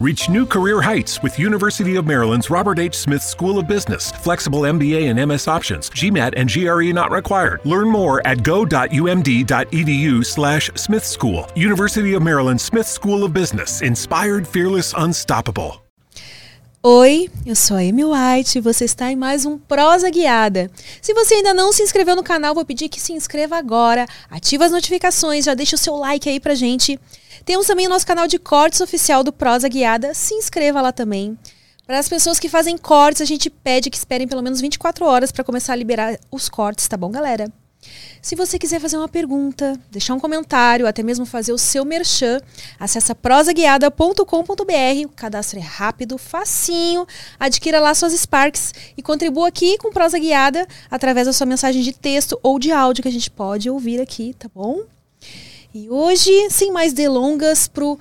Reach new career heights with University of Maryland's Robert H. Smith School of Business. Flexible MBA and MS options. GMAT and GRE not required. Learn more at go.umd.edu slash Smith School. University of Maryland Smith School of Business. Inspired, fearless, unstoppable. Oi, eu sou a Amy White e você está em mais um Prosa Guiada. Se você ainda não se inscreveu no canal, vou pedir que se inscreva agora, ative as notificações, já deixa o seu like aí pra gente. Temos também o nosso canal de cortes oficial do Prosa Guiada, se inscreva lá também. Para as pessoas que fazem cortes, a gente pede que esperem pelo menos 24 horas para começar a liberar os cortes, tá bom, galera? Se você quiser fazer uma pergunta, deixar um comentário, até mesmo fazer o seu merchan, acessa prosaguiada.com.br. O cadastro é rápido, facinho. Adquira lá suas Sparks e contribua aqui com Prosa Guiada através da sua mensagem de texto ou de áudio que a gente pode ouvir aqui, tá bom? E hoje, sem mais delongas, pro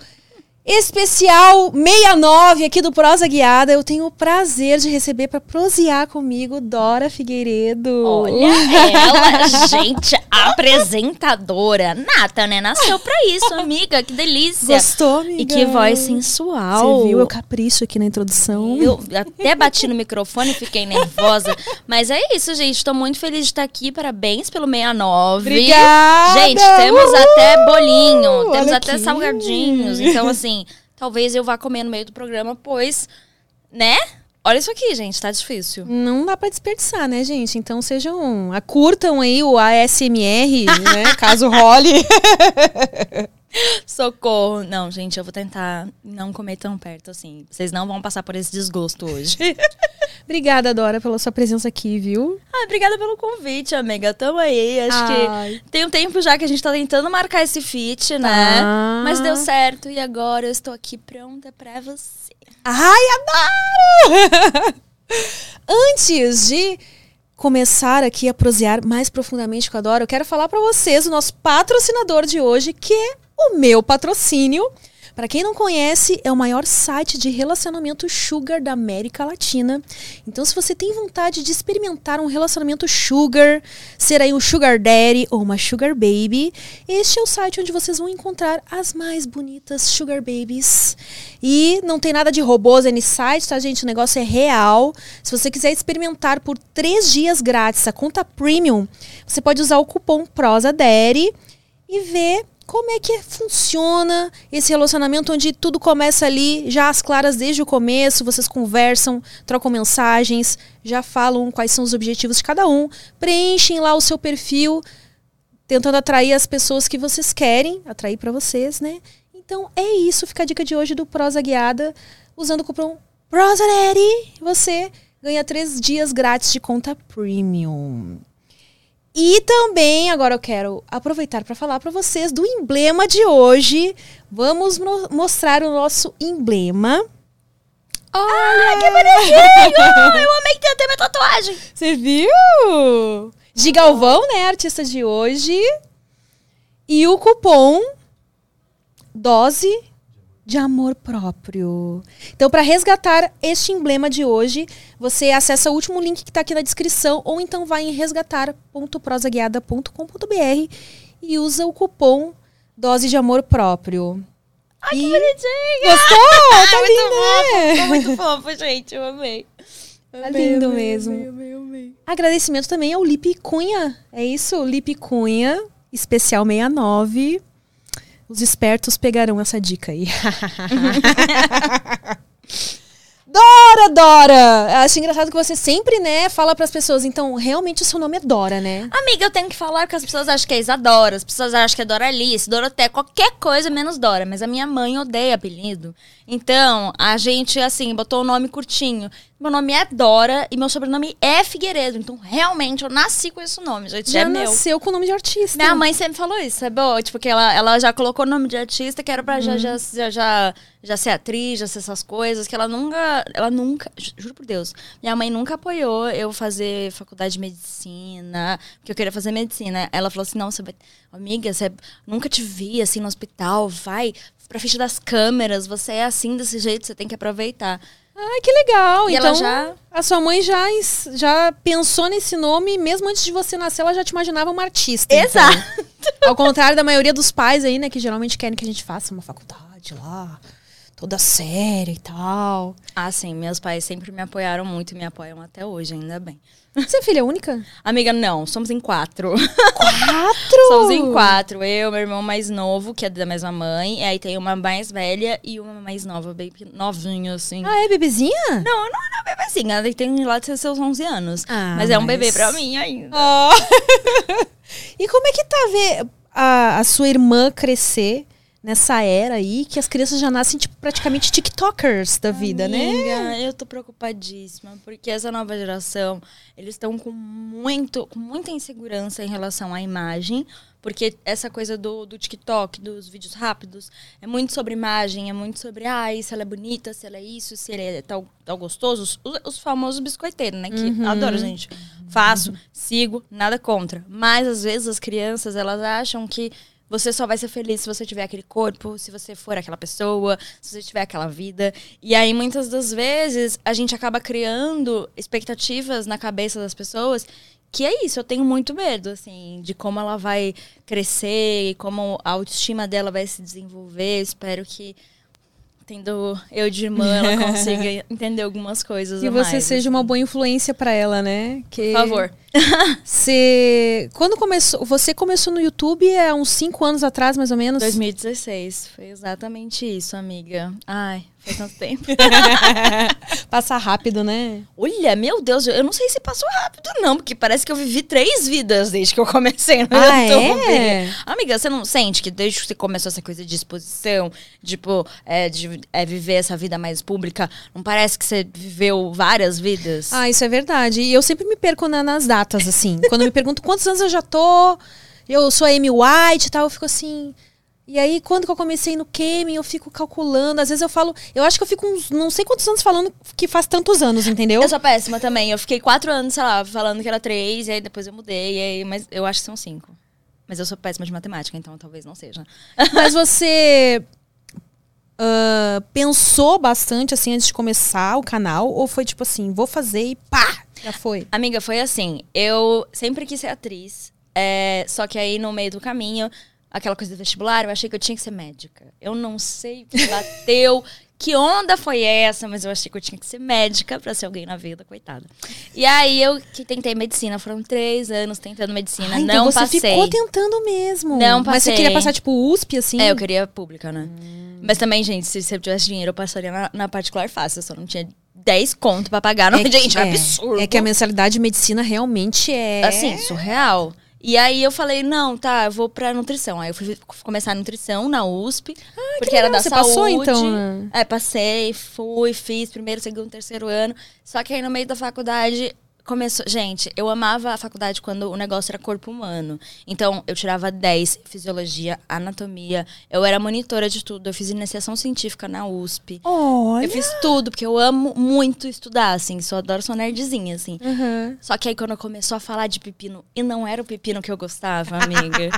especial 69 aqui do Prosa Guiada. Eu tenho o prazer de receber para prosear comigo Dora Figueiredo. Olha ela, gente, apresentadora. Nata, né? Nasceu pra isso, amiga. Que delícia. Gostou, amiga? E que voz sensual. Você viu? Eu capricho aqui na introdução. Eu até bati no microfone e fiquei nervosa. Mas é isso, gente. Tô muito feliz de estar aqui. Parabéns pelo 69. Obrigada! Gente, temos Uh! até bolinho. Temos Olha até aqui. salgadinhos. Então, assim, talvez eu vá comer no meio do programa, pois, né? Olha isso aqui, gente. Tá difícil. Não dá pra desperdiçar, né, gente? Então sejam. Curtam aí o ASMR, né? Caso role. Socorro. Não, gente, eu vou tentar não comer tão perto assim. Vocês não vão passar por esse desgosto hoje. Obrigada, Dora, pela sua presença aqui, viu? ah, obrigada pelo convite, amiga. Tamo aí. Acho Ai. que tem um tempo já que a gente tá tentando marcar esse feat, né? Tá. Mas deu certo. E agora eu estou aqui pronta pra você. Ai, adoro! Antes de começar aqui a prosear mais profundamente com a Dora, eu quero falar pra vocês o nosso patrocinador de hoje, que é o meu patrocínio. Pra quem não conhece, é o maior site de relacionamento sugar da América Latina. Então, se você tem vontade de experimentar um relacionamento sugar, ser aí um sugar daddy ou uma sugar baby, este é o site onde vocês vão encontrar as mais bonitas sugar babies. E não tem nada de robôs nesse site, tá, gente? O negócio é real. Se você quiser experimentar por três dias grátis a conta premium, você pode usar o cupom PROSADERY e ver como é que funciona esse relacionamento onde tudo começa ali, já às claras desde o começo, vocês conversam, trocam mensagens, já falam quais são os objetivos de cada um, preenchem lá o seu perfil, tentando atrair as pessoas que vocês querem atrair para vocês, né? Então é isso, fica a dica de hoje do Prosa Guiada, usando o cupom PROSADERY, você ganha três dias grátis de conta premium. E também, agora eu quero aproveitar para falar para vocês do emblema de hoje. Vamos mo- mostrar o nosso emblema. Olha, que bonitinho! Eu amei ter até minha tatuagem. Você viu? De Galvão, né, artista de hoje. E o cupom Dose de Amor Próprio. Então, para resgatar este emblema de hoje, você acessa o último link que está aqui na descrição ou então vai em resgatar.prosaguiada.com.br e usa o cupom Dose de Amor Próprio. Ai, que E- bonitinho! Gostou? Tá muito lindo, né? fofo, muito fofo, gente. Eu amei. Tá lindo mesmo. Agradecimento também ao Lipe Cunha. É isso, Lipe Cunha, especial 69. Os espertos pegarão essa dica aí. Dora, Dora! Acho engraçado que você sempre, né, fala pras pessoas. Então, realmente o seu nome é Dora, né? Amiga, eu tenho que falar porque as pessoas acham que é Isadora, as pessoas acham que é Dora Alice, Doroté, qualquer coisa menos Dora. Mas a minha mãe odeia apelido. Então, a gente, assim, botou o nome curtinho. Meu nome é Dora e meu sobrenome é Figueiredo. Então, realmente, eu nasci com esse nome, gente. Já é meu. nasceu com o nome de artista. Minha mãe sempre falou isso, é boa. Tipo, que ela, ela já colocou o nome de artista, que era pra já, já, já, já, já ser atriz, já ser essas coisas, que ela nunca. Ela nunca. ju- Juro por Deus. Minha mãe nunca apoiou eu fazer faculdade de medicina, porque eu queria fazer medicina. Ela falou assim: não, você vai. Amiga, você nunca te vi assim no hospital, vai pra frente das câmeras, você é assim desse jeito, você tem que aproveitar. Ai, que legal. E então, ela já- a sua mãe já, já pensou nesse nome, mesmo antes de você nascer, ela já te imaginava uma artista. então. Exato. Ao contrário da maioria dos pais aí, né, que geralmente querem que a gente faça uma faculdade lá, toda séria e tal. Ah, sim, meus pais sempre me apoiaram muito e me apoiam até hoje, ainda bem. Você é filha única? Amiga, não, somos em quatro. Quatro? somos em quatro. Eu, meu irmão mais novo, que é da mesma mãe, e aí tem uma mais velha e uma mais nova, bem novinho, assim. Ah, é bebezinha? Não, não é uma bebezinha, ela tem lá de seus 11 anos. Ah, mas é um mas- bebê pra mim ainda. Ah. e como é que tá ver a, a sua irmã crescer nessa era aí que as crianças já nascem tipo, praticamente tiktokers da vida, né? Amiga, eu tô preocupadíssima, porque essa nova geração, eles estão com muito, com muita insegurança em relação à imagem, porque essa coisa do, do TikTok, dos vídeos rápidos, é muito sobre imagem, é muito sobre, ai, se ela é bonita, se ela é isso, se ele é tal, tal gostoso, os, os famosos biscoiteiros, né, que adoro, gente. Faço, sigo, nada contra. Mas, às vezes, as crianças, elas acham que você só vai ser feliz se você tiver aquele corpo, se você for aquela pessoa, se você tiver aquela vida. E aí, muitas das vezes, a gente acaba criando expectativas na cabeça das pessoas. Que é isso, eu tenho muito medo, assim, de como ela vai crescer e como a autoestima dela vai se desenvolver. Espero que, tendo eu de irmã, ela consiga entender algumas coisas. E você mais, seja assim. uma boa influência pra ela, né? Que Por favor. Você quando começou, você começou no YouTube há uns cinco anos atrás, mais ou menos. 2016, foi exatamente isso, amiga. Ai, faz tanto tempo. Passa rápido, né? Olha, meu Deus, eu não sei se passou rápido, não, porque parece que eu vivi três vidas desde que eu comecei no Ah, YouTube. é? Amiga, você não sente que desde que você começou essa coisa de exposição, tipo, é, de é, viver essa vida mais pública, não parece que você viveu várias vidas? Ah, isso é verdade. E eu sempre me perco na- nas datas, assim. Quando me perguntam quantos anos eu já tô, eu sou a Amy White e tal, eu fico assim. E aí, quando que eu comecei no Kemen, eu fico calculando. Às vezes eu falo. Eu acho que eu fico uns não sei quantos anos falando que faz tantos anos, entendeu? Eu sou péssima também. Eu fiquei quatro anos, sei lá, falando que era três, e aí depois eu mudei, e aí, mas eu acho que são cinco. Mas eu sou péssima de matemática, então talvez não seja. Mas você ah, pensou bastante assim antes de começar o canal? Ou foi tipo assim, vou fazer e pá! Já foi. Amiga, foi assim. Eu sempre quis ser atriz. é, só que aí, no meio do caminho, aquela coisa do vestibular, eu achei que eu tinha que ser médica. Eu não sei o que bateu, que onda foi essa, mas eu achei que eu tinha que ser médica pra ser alguém na vida, coitada. E aí, eu que tentei medicina. Foram três anos tentando medicina. Ah, então não você passei. ficou tentando mesmo. Não Mas você passei. queria passar tipo USP assim? É, eu queria pública, né? Mas também, gente, se se eu tivesse dinheiro, eu passaria na, na particular fácil. Eu só não tinha 10 conto pra pagar. Não, É gente, é, é, absurdo. É que a mensalidade de medicina realmente é. Assim, surreal. E aí eu falei, não, tá, eu vou pra nutrição. Aí eu fui começar a nutrição na USP. porque era da Ah, Você saúde. passou, então, né? É, passei, fui, fiz primeiro, segundo, terceiro ano. Só que aí no meio da faculdade começou. Gente, eu amava a faculdade quando o negócio era corpo humano. Então, eu tirava 10, fisiologia, anatomia. Eu era monitora de tudo. Eu fiz iniciação científica na USP. Olha. Eu fiz tudo, porque eu amo muito estudar, assim. Só adoro, sou nerdzinha, assim. Uhum. Só que aí quando começou a falar de pepino, e não era o pepino que eu gostava, amiga.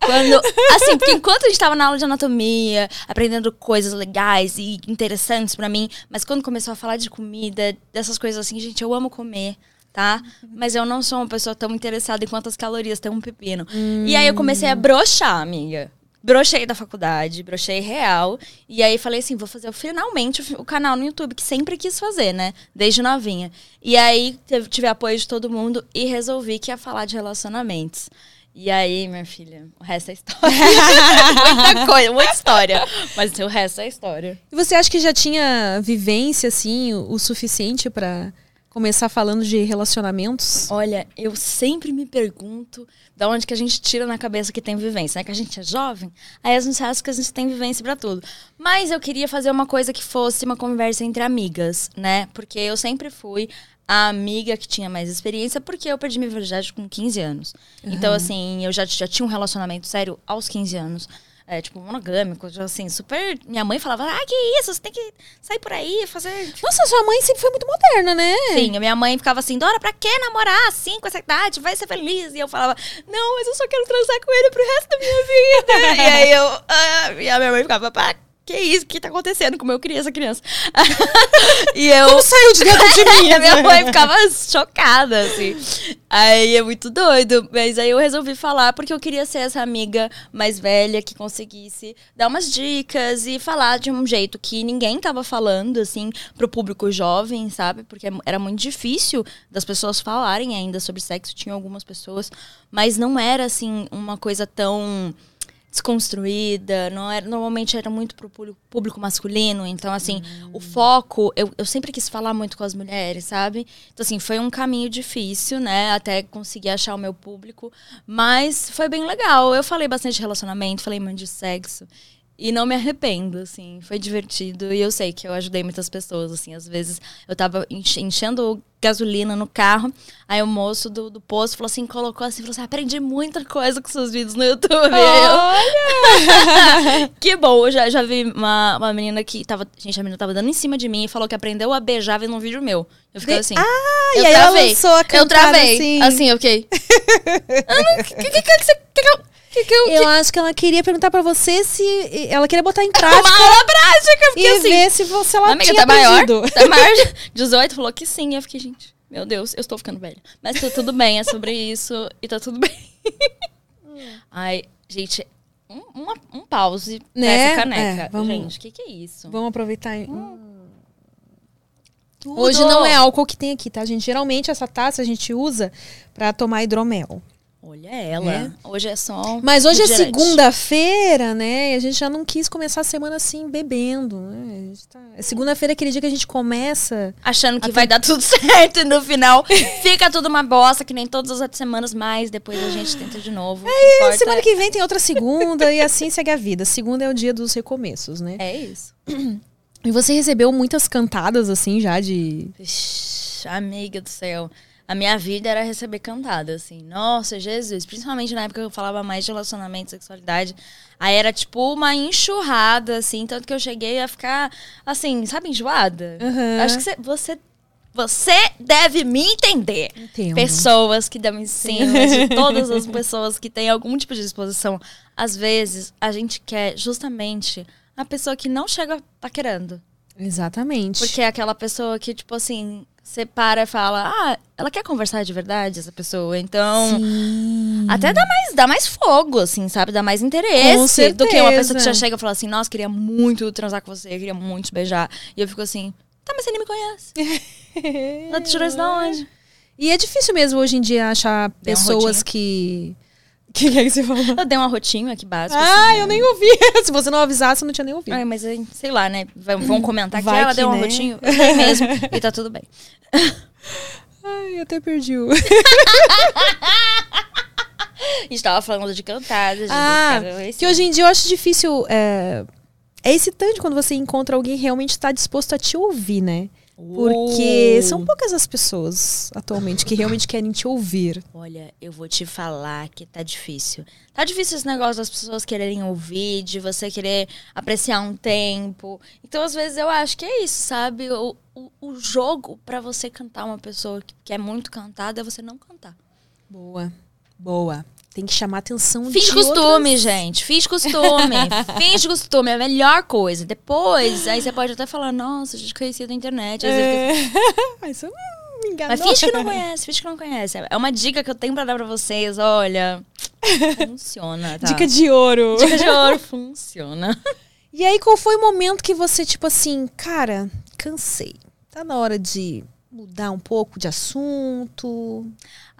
Quando, assim, porque enquanto a gente tava na aula de anatomia, aprendendo coisas legais e interessantes pra mim, mas quando começou a falar de comida, dessas coisas assim, gente, eu amo comer, tá? Mas eu não sou uma pessoa tão interessada em quantas calorias tem um pepino. E aí eu comecei a brochar, amiga. Brochei da faculdade, brochei real. E aí falei assim, vou fazer finalmente o canal no YouTube, que sempre quis fazer, né? Desde novinha. E aí tive apoio de todo mundo e resolvi que ia falar de relacionamentos. E aí, minha filha, o resto é história. muita coisa, muita história. Mas o resto é história. E você acha que já tinha vivência, assim, o, o suficiente pra começar falando de relacionamentos? Olha, eu sempre me pergunto da onde que a gente tira na cabeça que tem vivência, né? Que a gente é jovem, aí a gente acha que a gente tem vivência pra tudo. Mas eu queria fazer uma coisa que fosse uma conversa entre amigas, né? Porque eu sempre fui a amiga que tinha mais experiência, porque eu perdi minha virgindade com 15 anos. Então, assim, eu já, já tinha um relacionamento sério aos 15 anos. É, tipo, monogâmico, já, assim, super. Minha mãe falava, ah, que isso, você tem que sair por aí, fazer Nossa, sua mãe sempre foi muito moderna, né? Sim, a minha mãe ficava assim, Dora, pra que namorar assim, com essa idade? Vai ser feliz. E eu falava, não, mas eu só quero transar com ele pro resto da minha vida. e aí eu, ah, e a minha mãe ficava, pra que isso? O que tá acontecendo? Como eu criei essa criança? e eu. Como saiu de dentro de mim? a minha mãe ficava chocada, assim. Aí é muito doido. Mas aí eu resolvi falar porque eu queria ser essa amiga mais velha que conseguisse dar umas dicas e falar de um jeito que ninguém tava falando, assim, pro público jovem, sabe? Porque era muito difícil das pessoas falarem ainda sobre sexo. Tinha algumas pessoas, mas não era, assim, uma coisa tão desconstruída, não era, normalmente era muito pro público masculino, então assim, o foco, eu, eu sempre quis falar muito com as mulheres, sabe? Então assim, foi um caminho difícil, né, até conseguir achar o meu público, mas foi bem legal. Eu falei bastante de relacionamento, falei muito de sexo. E não me arrependo, assim, foi divertido. E eu sei que eu ajudei muitas pessoas, assim. Às vezes eu tava enchendo gasolina no carro, aí o moço do, do posto falou assim, colocou assim, falou assim, aprendi muita coisa com seus vídeos no YouTube. Olha! que bom, eu já, já vi uma, uma menina que tava, gente, a menina tava dando em cima de mim e falou que aprendeu a beijar vendo um vídeo meu. Eu fiquei assim. Ah, e aí travei. ela lançou a Eu travei, assim, assim eu fiquei. O que, que, que, que, você... Que, que, que que eu, eu acho que ela queria perguntar pra você se. Ela queria botar em prática. Uma aula prática, porque e assim. ver se você ela amiga, tinha tá maior, tá maior. 18 falou que sim. Eu fiquei, gente, meu Deus, eu estou ficando velha. Mas tá tudo bem, é sobre isso e tá tudo bem. Ai, gente, um, uma, um pause né? nessa caneca. É, vamos, gente, o que, que é isso? Vamos aproveitar. Hum. Hoje não é álcool que tem aqui, tá, gente? Geralmente essa taça a gente usa para tomar hidromel. Olha ela. É. Hoje é só. Mas hoje é segunda-feira, né? E a gente já não quis começar a semana assim bebendo. Né? Tá... É segunda-feira aquele dia que a gente começa. Achando que vai dar tudo certo e no final fica tudo uma bosta, que nem todas as outras semanas, mas depois a gente tenta de novo. É, semana que vem tem outra segunda e assim segue a vida. Segunda é o dia dos recomeços, né? É isso. E você recebeu muitas cantadas assim já de. Ixi, amiga do céu a minha vida era receber cantada, assim. Nossa, Jesus. Principalmente na época que eu falava mais de relacionamento, sexualidade. Aí era tipo uma enxurrada, assim. Tanto que eu cheguei a ficar, assim, sabe, enjoada? Uhum. Acho que você, você deve me entender. Entendo. Pessoas que dão em cima, de todas as pessoas que têm algum tipo de disposição. Às vezes, a gente quer justamente a pessoa que não chega paquerando. Exatamente. Porque é aquela pessoa que, tipo assim, você para e fala, ah, ela quer conversar de verdade, essa pessoa. Então, Sim. até dá mais, dá mais fogo, assim, sabe? Dá mais interesse do que uma pessoa que já chega e fala assim, nossa, queria muito transar com você, queria muito te beijar. E eu fico assim, tá, mas você nem me conhece. Ela te tirou isso da onde? E é difícil mesmo hoje em dia achar pessoas que o que, que, é que você falou? Eu dei um arrotinho aqui básico. Ah, assim, eu né? nem ouvi. Se você não avisasse, eu não tinha nem ouvido. Ai, mas sei lá, né? Vão comentar Vai que ela que, deu um né? arrotinho. Eu mesmo. e tá tudo bem. Ai, até perdi o. A gente tava falando de cantadas. Ah, que hoje em dia eu acho difícil. É, é excitante quando você encontra alguém que realmente está disposto a te ouvir, né? Porque são poucas as pessoas atualmente que realmente querem te ouvir. Olha, eu vou te falar que tá difícil. Tá difícil esse negócio das pessoas quererem ouvir, de você querer apreciar um tempo. Então, às vezes, eu acho que é isso, sabe? O, o, o jogo para você cantar uma pessoa que quer muito cantada é você não cantar. Boa. Boa. Tem que chamar atenção Fiz de costume, outras... gente. Fiz costume. Fiz costume. É a melhor coisa. Depois, aí você pode até falar, nossa, a gente conhecia da internet. É... Mas você me enganou. Mas finge que não conhece, finge que não conhece. É uma dica que eu tenho pra dar pra vocês. Olha, funciona, tá? Dica de ouro. Dica de ouro, funciona. E aí, qual foi o momento que você, tipo assim, cara, cansei. Tá na hora de mudar um pouco de assunto?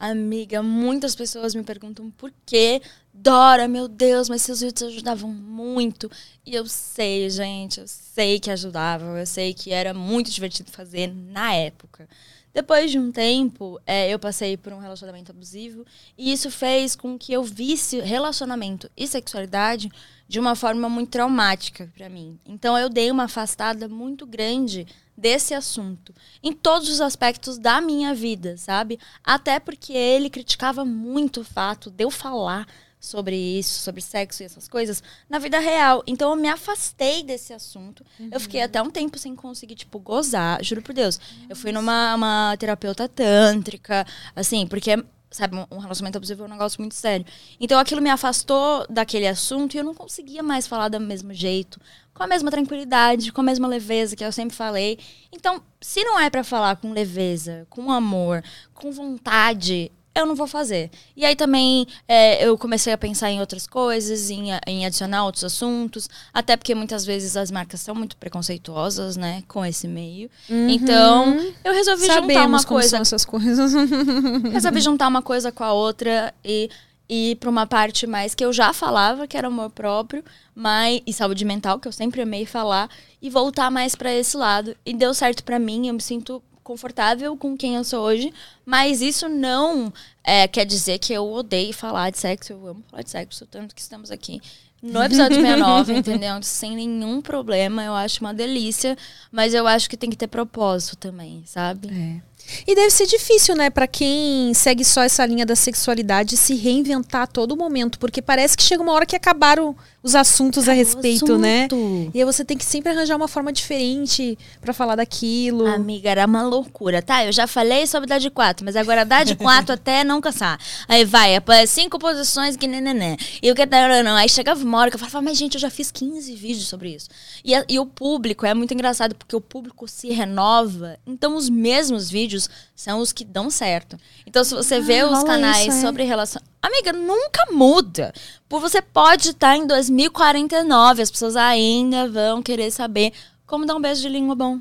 Amiga, muitas pessoas me perguntam por que Dora, meu Deus, mas seus vídeos ajudavam muito. E eu sei, gente, eu sei que ajudavam, eu sei que era muito divertido fazer na época. Depois de um tempo, é, eu passei por um relacionamento abusivo e isso fez com que eu visse relacionamento e sexualidade de uma forma muito traumática para mim. Então eu dei uma afastada muito grande desse assunto em todos os aspectos da minha vida, sabe? Até porque ele criticava muito o fato de eu falar sobre isso, sobre sexo e essas coisas, na vida real. Então eu me afastei desse assunto. Uhum. Eu fiquei até um tempo sem conseguir, tipo, gozar, juro por Deus. Nossa. Eu fui numa uma terapeuta tântrica, assim, porque sabe, um relacionamento abusivo é um negócio muito sério. Então aquilo me afastou daquele assunto e eu não conseguia mais falar do mesmo jeito, com a mesma tranquilidade, com a mesma leveza que eu sempre falei. Então, se não é para falar com leveza, com amor, com vontade, eu não vou fazer. E aí também é, eu comecei a pensar em outras coisas, em, em, adicionar outros assuntos, até porque muitas vezes as marcas são muito preconceituosas, né, com esse meio. Uhum. Então, eu resolvi Sabemos juntar uma coisa. São essas coisas. resolvi juntar uma coisa com a outra e ir para uma parte mais que eu já falava, que era amor próprio, mas e saúde mental, que eu sempre amei falar, e voltar mais para esse lado. E deu certo para mim, eu me sinto confortável com quem eu sou hoje, mas isso não é, quer dizer que eu odeio falar de sexo, eu amo falar de sexo, tanto que estamos aqui no episódio 69, entendeu? Sem nenhum problema, eu acho uma delícia, mas eu acho que tem que ter propósito também, sabe? É. E deve ser difícil, né, para quem segue só essa linha da sexualidade se reinventar a todo momento, porque parece que chega uma hora que acabaram os assuntos a respeito, né? E aí você tem que sempre arranjar uma forma diferente para falar daquilo. Amiga, era uma loucura, tá? Eu já falei sobre dar de quatro, mas agora dá de quatro até não cansar. Aí vai, é cinco posições que nenenê. E o que não, não. Aí chegava uma hora que eu falava, mas gente, eu já fiz 15 vídeos sobre isso. E, a, e o público é muito engraçado, porque o público se renova, então os mesmos vídeos são os que dão certo. Então, se você ah, vê os canais isso, é. sobre relação. Amiga, nunca muda. Por você pode estar em 2049, as pessoas ainda vão querer saber como dar um beijo de língua bom.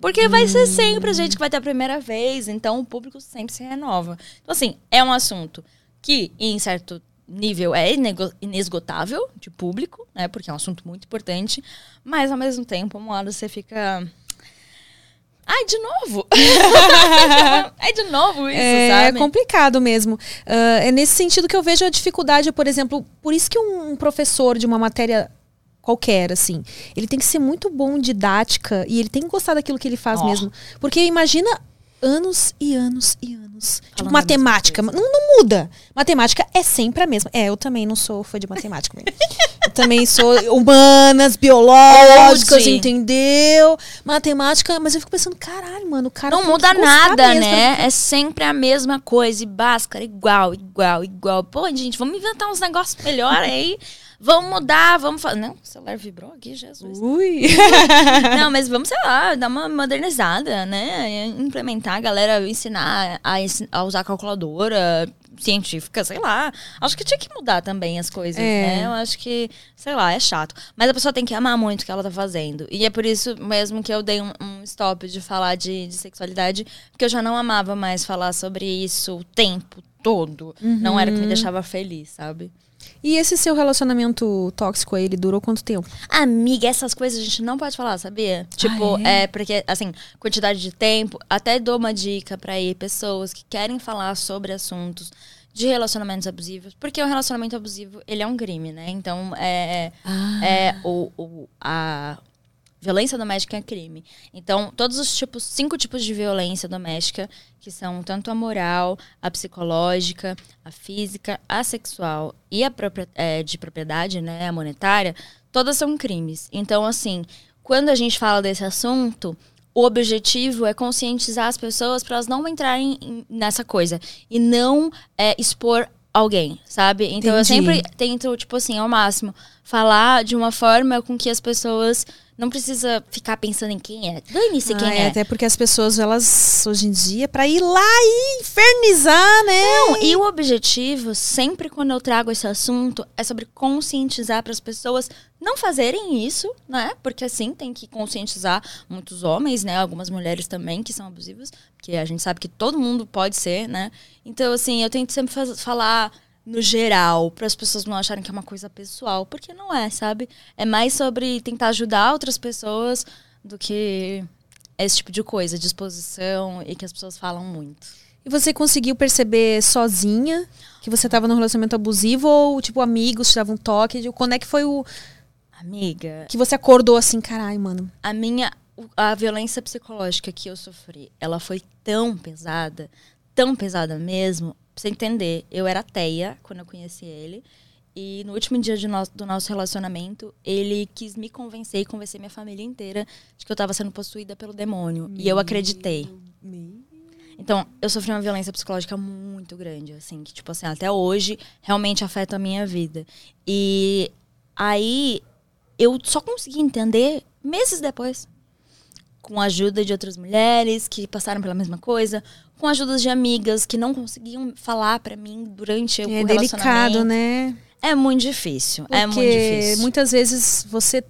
Porque vai ser sempre a gente que vai ter a primeira vez, então o público sempre se renova. Então, assim, é um assunto que, em certo nível, é inesgotável de público, né? Porque é um assunto muito importante, mas ao mesmo tempo, uma hora você fica Ai, de novo? é de novo isso, é, sabe? É complicado mesmo. Uh, é nesse sentido que eu vejo a dificuldade, por exemplo, por isso que um professor de uma matéria qualquer, assim, ele tem que ser muito bom em didática e ele tem que gostar daquilo que ele faz oh. mesmo. Porque imagina anos e anos e anos. Falando tipo, matemática. Não, não muda. Matemática é sempre a mesma. É, eu também não sou fã de matemática. eu também sou humanas, biológicas, entendeu? Matemática, mas eu fico pensando, caralho, mano, o cara. Não muda nada, né? É sempre a mesma coisa. E Bhaskara, igual, igual, igual. Pô, gente, vamos inventar uns negócios melhores aí. Vamos mudar, vamos fazer. Não, o celular vibrou aqui, Jesus. Ui! Não, mas vamos, sei lá, dar uma modernizada, né? Implementar a galera, ensinar a, a usar calculadora científica, sei lá. Acho que tinha que mudar também as coisas, é. né? Eu acho que, sei lá, é chato. Mas a pessoa tem que amar muito o que ela tá fazendo. E é por isso mesmo que eu dei um, um stop de falar de, de, sexualidade, porque eu já não amava mais falar sobre isso o tempo todo. Uhum. Não era o que me uhum. deixava feliz, sabe? E esse seu relacionamento tóxico aí, ele durou quanto tempo? Amiga, essas coisas a gente não pode falar, sabia? Tipo, ah, é? é? porque, assim, quantidade de tempo. Até dou uma dica para ir pessoas que querem falar sobre assuntos de relacionamentos abusivos, porque o relacionamento abusivo, ele é um crime, né? Então, é, ah. é o, o, a, Violência doméstica é crime. Então, todos os tipos, cinco tipos de violência doméstica, que são tanto a moral, a psicológica, a física, a sexual e a é, de propriedade, né, a monetária, todas são crimes. Então, assim, quando a gente fala desse assunto, o objetivo é conscientizar as pessoas para elas não entrarem nessa coisa e não é, expor alguém, sabe? Então Entendi. eu sempre tento, tipo assim, ao máximo, falar de uma forma com que as pessoas não precisa ficar pensando em quem é. Dane-se ah, quem é, é. Até porque as pessoas, elas, hoje em dia, para ir lá e infernizar, né? Não, e o objetivo, sempre quando eu trago esse assunto, é sobre conscientizar para as pessoas não fazerem isso, né? Porque assim, tem que conscientizar muitos homens, né? Algumas mulheres também que são abusivas, porque a gente sabe que todo mundo pode ser, né? Então, assim, eu tento sempre falar no geral, para as pessoas não acharem que é uma coisa pessoal, porque não é, sabe? É mais sobre tentar ajudar outras pessoas do que esse tipo de coisa, disposição e que as pessoas falam muito. E você conseguiu perceber sozinha que você estava num relacionamento abusivo ou, tipo, amigos te davam um toque? Quando é que foi o. Amiga. Que você acordou assim, caralho, mano? A minha. A violência psicológica que eu sofri, ela foi tão pesada, tão pesada mesmo, Você entender, eu era teia quando eu conheci ele. E no último dia no, do nosso relacionamento, ele quis me convencer e convencer minha família inteira de que eu estava sendo possuída pelo demônio. Meu e eu acreditei. Meu. Então, eu sofri uma violência psicológica muito grande, assim, que, tipo assim, até hoje realmente afeta a minha vida. E aí eu só consegui entender meses depois. Com a ajuda de outras mulheres que passaram pela mesma coisa, com a ajuda de amigas que não conseguiam falar para mim durante É o delicado, relacionamento. né? É muito difícil. é muito Porque difícil. muitas vezes você.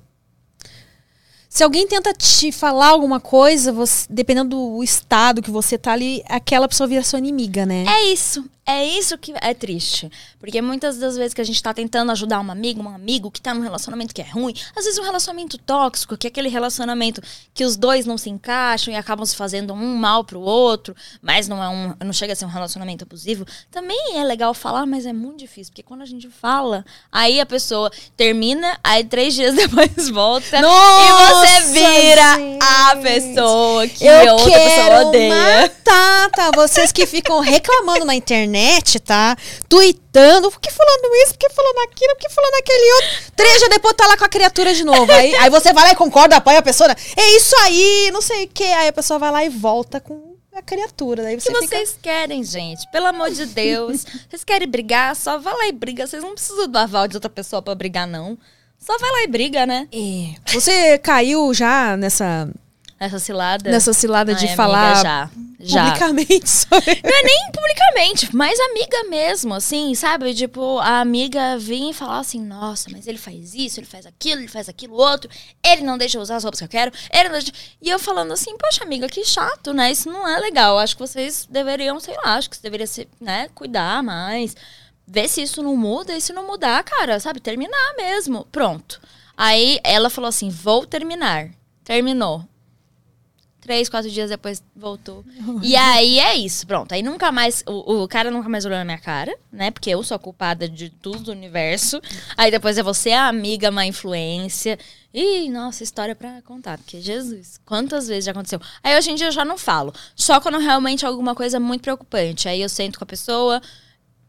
Se alguém tenta te falar alguma coisa, você, dependendo do estado que você tá ali, aquela pessoa vira sua inimiga, né? É isso. É isso que é triste. Porque muitas das vezes que a gente tá tentando ajudar uma amiga, um amigo que tá num relacionamento que é ruim, às vezes um relacionamento tóxico, que é aquele relacionamento que os dois não se encaixam e acabam se fazendo um mal pro outro, mas não é um, não chega a ser um relacionamento abusivo, também é legal falar, mas é muito difícil, porque quando a gente fala, aí a pessoa termina, aí três dias depois volta Nossa, e você vira a gente. pessoa que Eu a outra pessoa odeia. matar, tá? Vocês que ficam reclamando na internet, tá? Tweetando, por que falando isso, por que falando aquilo, por que falando aquele outro. Três dias depois tá lá com a criatura de novo. Aí, aí você vai lá e concorda, apoia a pessoa. É isso aí, não sei o quê. Aí a pessoa vai lá e volta com a criatura. Daí O você que fica... vocês querem, gente? Pelo amor de Deus. vocês querem brigar? Só vai lá e briga. Vocês não precisam do aval de outra pessoa pra brigar, não. Só vai lá e briga, né? É. Você caiu já nessa, Essa cilada. nessa cilada de falar Já. Já. publicamente sobre... Não é nem publicamente, mas amiga mesmo, assim, sabe? Tipo, a amiga vir e falar assim, nossa, mas ele faz isso, ele faz aquilo, ele faz aquilo outro, ele não deixa eu usar as roupas que eu quero, ele não deixa... E eu falando assim, poxa, amiga, que chato, né? Isso não é legal. Acho que vocês deveriam, sei lá, acho que você deveria se, né, cuidar mais. Ver se isso não muda, e se não mudar, cara, sabe? Terminar mesmo. Pronto. Aí ela falou assim: vou terminar. Terminou. Três, quatro dias depois voltou. E aí é isso, pronto. Aí nunca mais. O, o cara nunca mais olhou na minha cara, né? Porque eu sou a culpada de tudo do universo. Aí depois é você a amiga, má influência. Ih, nossa, história pra contar. Porque, Jesus, quantas vezes já aconteceu? Aí hoje em dia eu já não falo. Só quando realmente é alguma coisa muito preocupante. Aí eu sento com a pessoa,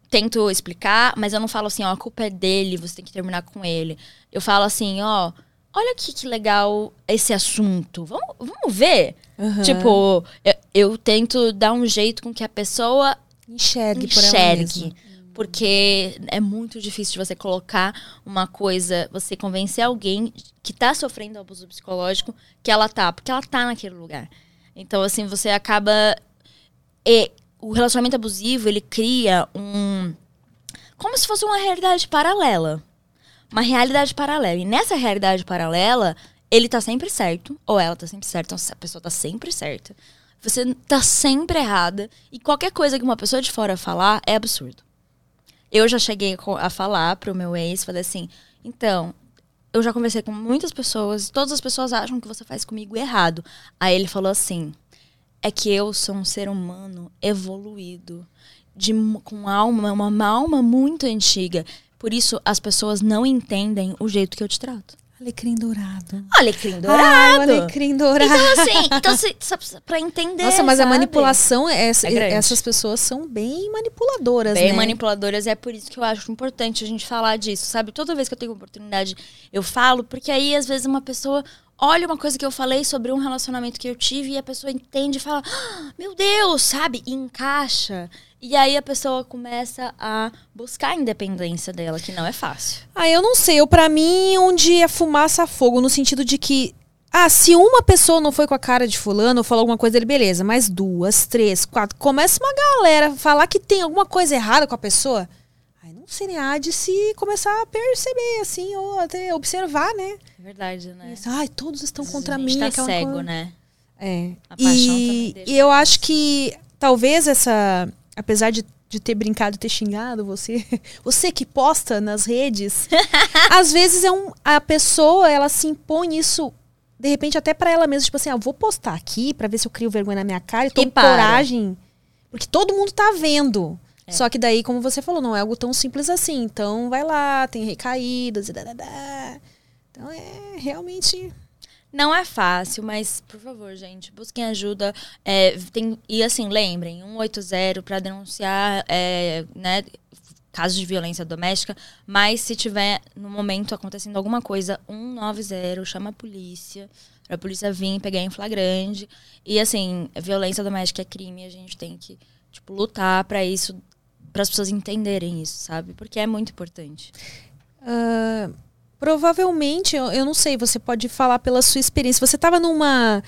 tento explicar, mas eu não falo assim, ó, a culpa é dele, você tem que terminar com ele. Eu falo assim, ó, olha aqui que legal esse assunto. Vamos, vamos ver? Aham. Tipo, eu, eu tento dar um jeito com que a pessoa Enxergue, por enxergue. Porque é muito difícil de você colocar uma coisa, você convencer alguém que tá sofrendo abuso psicológico que ela tá, porque ela tá naquele lugar. Então, assim, você acaba. E o relacionamento abusivo, ele cria um. Como se fosse uma realidade paralela. Uma realidade paralela. E nessa realidade paralela, ele tá sempre certo, ou ela tá sempre certa, a pessoa tá sempre certa. Você tá sempre errada. E qualquer coisa que uma pessoa de fora falar é absurdo. Eu já cheguei a falar pro meu ex, falei assim, então, eu já conversei com muitas pessoas, todas as pessoas acham que você faz comigo errado. Aí ele falou assim, é que eu sou um ser humano evoluído, de, com alma, uma alma muito antiga. Por isso, as pessoas não entendem o jeito que eu te trato. Alecrim dourado. Alecrim Ai, o dourado. alecrim dourado. então, assim, então, se, pra entender. Nossa, mas a sabe? manipulação, essa- É grande. essas pessoas são bem manipuladoras, bem né? manipuladoras. É por isso que eu acho importante a gente falar disso, sabe? Toda vez que eu tenho oportunidade, eu falo, porque aí, às vezes, uma pessoa olha uma coisa que eu falei sobre um relacionamento que eu tive e a pessoa entende e fala, "Ah, meu Deus, sabe? E encaixa. E aí a pessoa começa a buscar a independência dela, que não é fácil. Ah, eu não sei. Eu, pra mim, onde é fumaça, fogo. No sentido de que... Ah, se uma pessoa não foi com a cara de fulano ou falou alguma coisa dele, beleza. Mas duas, três, quatro... Começa uma galera a falar que tem alguma coisa errada com a pessoa. Aí não sei, né? Há de se começar a perceber, assim, ou até observar, né? É verdade, né? Isso, Ai, todos estão contra a mim. gente tá cego, coisa. né? É. A paixão E, e eu acho que talvez essa. Apesar de, de ter brincado e ter xingado você, você que posta nas redes, às vezes é um, a pessoa ela se impõe isso. De repente, até pra ela mesma, tipo assim, ah, vou postar aqui pra ver se eu crio vergonha na minha cara e tomo para. coragem. Porque todo mundo tá vendo. É. Só que daí, como você falou, não é algo tão simples assim. Então, vai lá, tem recaídas e dadadá. Então, é realmente... Não é fácil, mas, por favor, gente, busquem ajuda. É, tem, e assim, lembrem, 180 para denunciar é, né, casos de violência doméstica. Mas se tiver, no momento, acontecendo alguma coisa, 190, chama a polícia pra polícia vir pegar em flagrante. E assim, violência doméstica é crime, a gente tem que, tipo, lutar pra isso, para as pessoas entenderem isso, sabe? Porque é muito importante. Uh, provavelmente, eu, eu não sei, você pode falar pela sua experiência. Você estava numa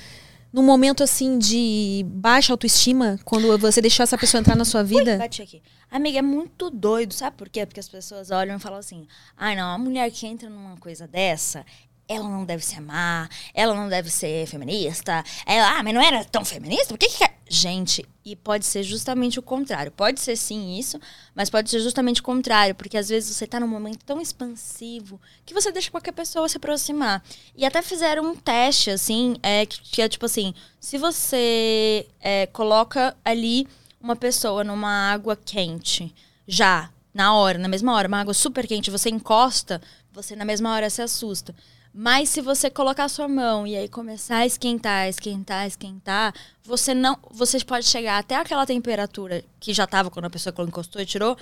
num momento assim de baixa autoestima quando você deixou essa pessoa entrar na sua vida? Ui, bati aqui. Amiga, é muito doido, sabe por quê? Porque as pessoas olham e falam assim: ai, não, a mulher que entra numa coisa dessa, ela não deve se amar, ela não deve ser feminista. Ela, ah, mas não era tão feminista? Por que que... Gente, e pode ser justamente o contrário. Pode ser sim isso, mas pode ser justamente o contrário, porque às vezes você tá num momento tão expansivo que você deixa qualquer pessoa se aproximar. E até fizeram um teste, assim, é, que, que é tipo assim, se você é, coloca ali uma pessoa numa água quente, já, na hora, na mesma hora, uma água super quente, você encosta, você na mesma hora se assusta. Mas se você colocar sua mão e aí começar a esquentar, esquentar, esquentar, você não, você pode chegar até aquela temperatura que já estava quando a pessoa encostou e tirou,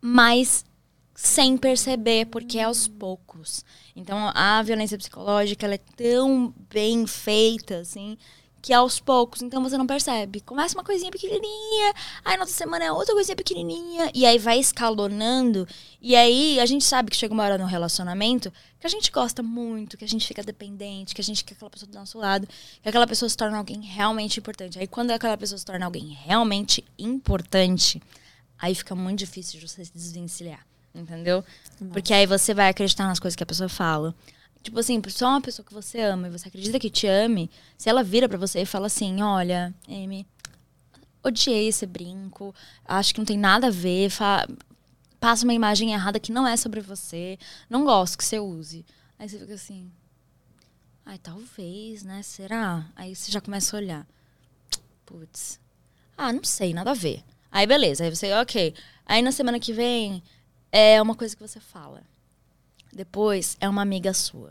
mas sem perceber, porque é aos poucos. Então a violência psicológica ela é tão bem feita assim que aos poucos, então você não percebe. Começa uma coisinha pequenininha, aí na outra semana é outra coisinha pequenininha, e aí vai escalonando. E aí a gente sabe que chega uma hora no relacionamento que a gente gosta muito, que a gente fica dependente, que a gente quer aquela pessoa do nosso lado, que aquela pessoa se torna alguém realmente importante. Aí quando aquela pessoa se torna alguém realmente importante, aí fica muito difícil de você se desvencilhar, entendeu? Porque aí você vai acreditar nas coisas que a pessoa fala. Tipo assim, só uma pessoa que você ama e você acredita que te ame, se ela vira para você e fala assim: Olha, Amy, odiei esse brinco, acho que não tem nada a ver, fa passa uma imagem errada que não é sobre você, não gosto que você use. Aí você fica assim: Ai, talvez, né? Será? Aí você já começa a olhar. Putz. Ah, não sei, nada a ver. Aí beleza, aí você, ok. Aí na semana que vem é uma coisa que você fala. Depois é uma amiga sua.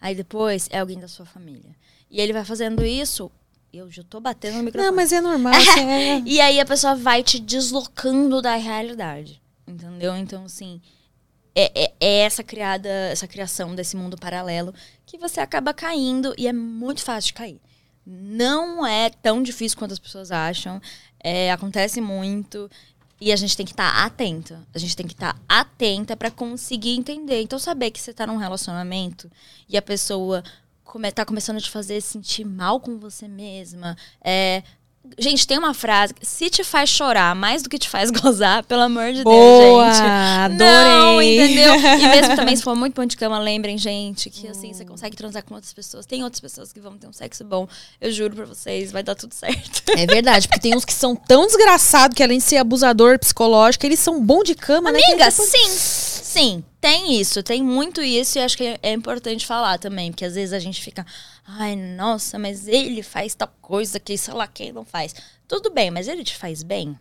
Aí depois é alguém da sua família. E ele vai fazendo isso. Eu já tô batendo no microfone. Não, mas é normal. é... e aí a pessoa vai te deslocando da realidade. Entendeu? Então, assim. É, é, é, essa criada, essa criação desse mundo paralelo que você acaba caindo e é muito fácil de cair. Não é tão difícil quanto as pessoas acham. É, acontece muito. E a gente tem que estar tá atenta. A gente tem que estar tá atenta para conseguir entender. Então, saber que você tá num relacionamento e a pessoa come, tá começando a te fazer sentir mal com você mesma, é, Gente, tem uma frase. Se te faz chorar mais do que te faz gozar, pelo amor de Boa, Deus, gente. Adorei. Não, entendeu? E mesmo também, se for muito bom de cama, lembrem, gente, que assim, você consegue transar com outras pessoas. Tem outras pessoas que vão ter um sexo bom. Eu juro pra vocês, vai dar tudo certo. É verdade, porque tem uns que são tão desgraçados que além de ser abusador psicológico, eles são bons de cama, Amiga, né? Amiga, sim. Sim, tem isso, tem muito isso e acho que é importante falar também, porque às vezes a gente fica, ai, nossa, mas ele faz tal coisa que sei lá quem não faz. Tudo bem, mas ele te faz bem?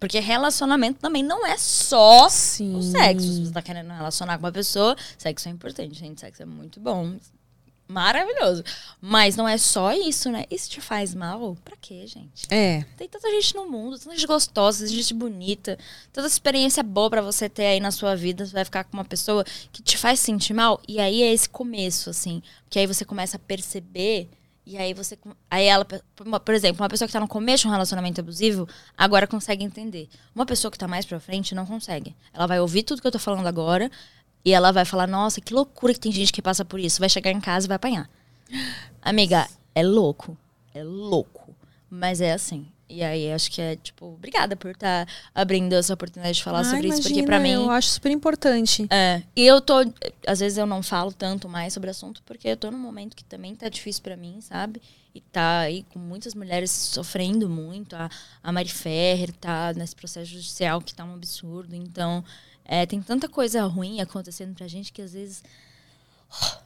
Porque relacionamento também não é só Sim. o sexo. Se você tá querendo relacionar com uma pessoa, sexo é importante, gente. Sexo é muito bom maravilhoso. Mas não é só isso, né? Isso te faz mal? Pra quê, gente? É. Tem tanta gente no mundo, tanta gente gostosa, tanta gente bonita, tanta experiência boa para você ter aí na sua vida. Você vai ficar com uma pessoa que te faz sentir mal. E aí é esse começo, assim. Porque aí você começa a perceber. E aí você. Aí ela, por exemplo, uma pessoa que tá no começo de um relacionamento abusivo, agora consegue entender. Uma pessoa que tá mais pra frente não consegue. Ela vai ouvir tudo que eu tô falando agora, e ela vai falar: Nossa, que loucura que tem gente que passa por isso. Vai chegar em casa e vai apanhar. Amiga, é louco. É louco. Mas é assim. E aí, acho que é, tipo, obrigada por estar tá abrindo essa oportunidade de falar ah, sobre imagina, isso, porque para mim. Eu acho super importante. É. E eu tô. Às vezes eu não falo tanto mais sobre o assunto, porque eu tô num momento que também tá difícil para mim, sabe? E tá aí com muitas mulheres sofrendo muito. A, a Mari Ferrer tá nesse processo judicial que tá um absurdo. Então, é, tem tanta coisa ruim acontecendo pra gente que às vezes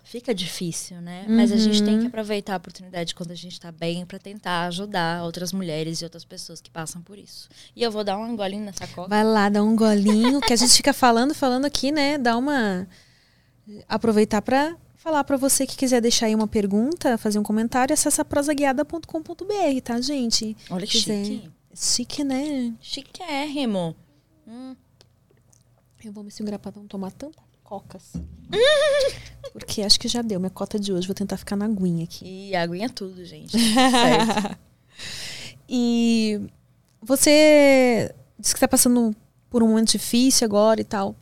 fica difícil, né? Uhum. Mas a gente tem que uhum. aproveitar a oportunidade quando a gente tá bem para tentar ajudar outras mulheres e outras pessoas que passam por isso. E eu vou dar um golinho nessa coca. Vai lá, dá um golinho, que a gente fica falando, falando aqui, né? Dá uma aproveitar para falar para você que quiser deixar aí uma pergunta, fazer um comentário, acessa prosaguiada.com.br, tá, gente? Olha que chique. Chique, né? Chiquérrimo. Hum. Eu vou me segurar pra não tomar tampa. cocas. Porque acho que já deu minha cota de hoje. Vou tentar ficar na aguinha aqui. E aguinha tudo, gente. certo. E você disse que está passando por um momento difícil agora e tal.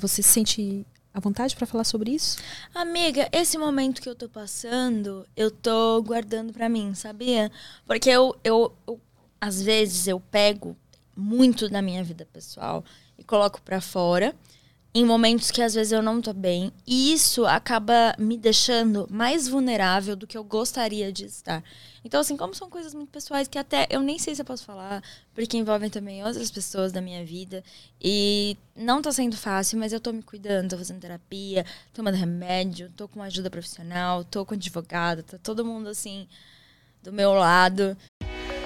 Você se sente à vontade para falar sobre isso? Amiga, esse momento que eu tô passando, eu tô guardando pra mim, sabia? Porque eu, eu, eu às vezes, eu pego muito da minha vida pessoal e coloco pra fora em momentos que às vezes eu não tô bem. E isso acaba me deixando mais vulnerável do que eu gostaria de estar. Então, assim, como são coisas muito pessoais que até eu nem sei se eu posso falar, porque envolvem também outras pessoas da minha vida. E não tá sendo fácil, mas eu tô me cuidando, tô fazendo terapia, tomando remédio, tô com ajuda profissional, tô com advogado, tá todo mundo assim do meu lado.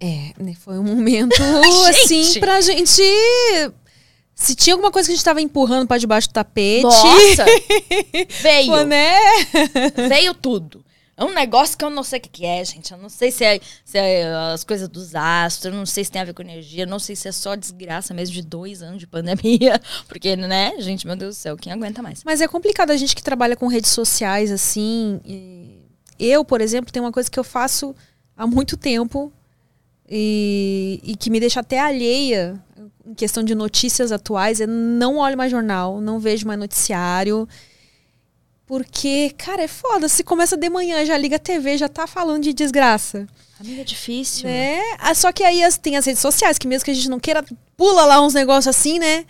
É, né, foi um momento assim pra gente. Se tinha alguma coisa que a gente tava empurrando para debaixo do tapete. Nossa! veio. Pô, né? Veio tudo. É um negócio que eu não sei o que, que é, gente. Eu não sei se é, se é as coisas dos astros, eu não sei se tem a ver com energia, eu não sei se é só desgraça mesmo de dois anos de pandemia. Porque, né, gente, meu Deus do céu, quem aguenta mais? Mas é complicado a gente que trabalha com redes sociais, assim. Eu, por exemplo, tem uma coisa que eu faço há muito tempo e, e, que me deixa até alheia em questão de notícias atuais. Eu não olho mais jornal, não vejo mais noticiário. Porque, cara, é foda. Se começa de manhã, já liga a TV, já tá falando de desgraça. Amiga, é difícil. É, só que aí tem as redes sociais, que mesmo que a gente não queira, pula lá uns negócios assim, né?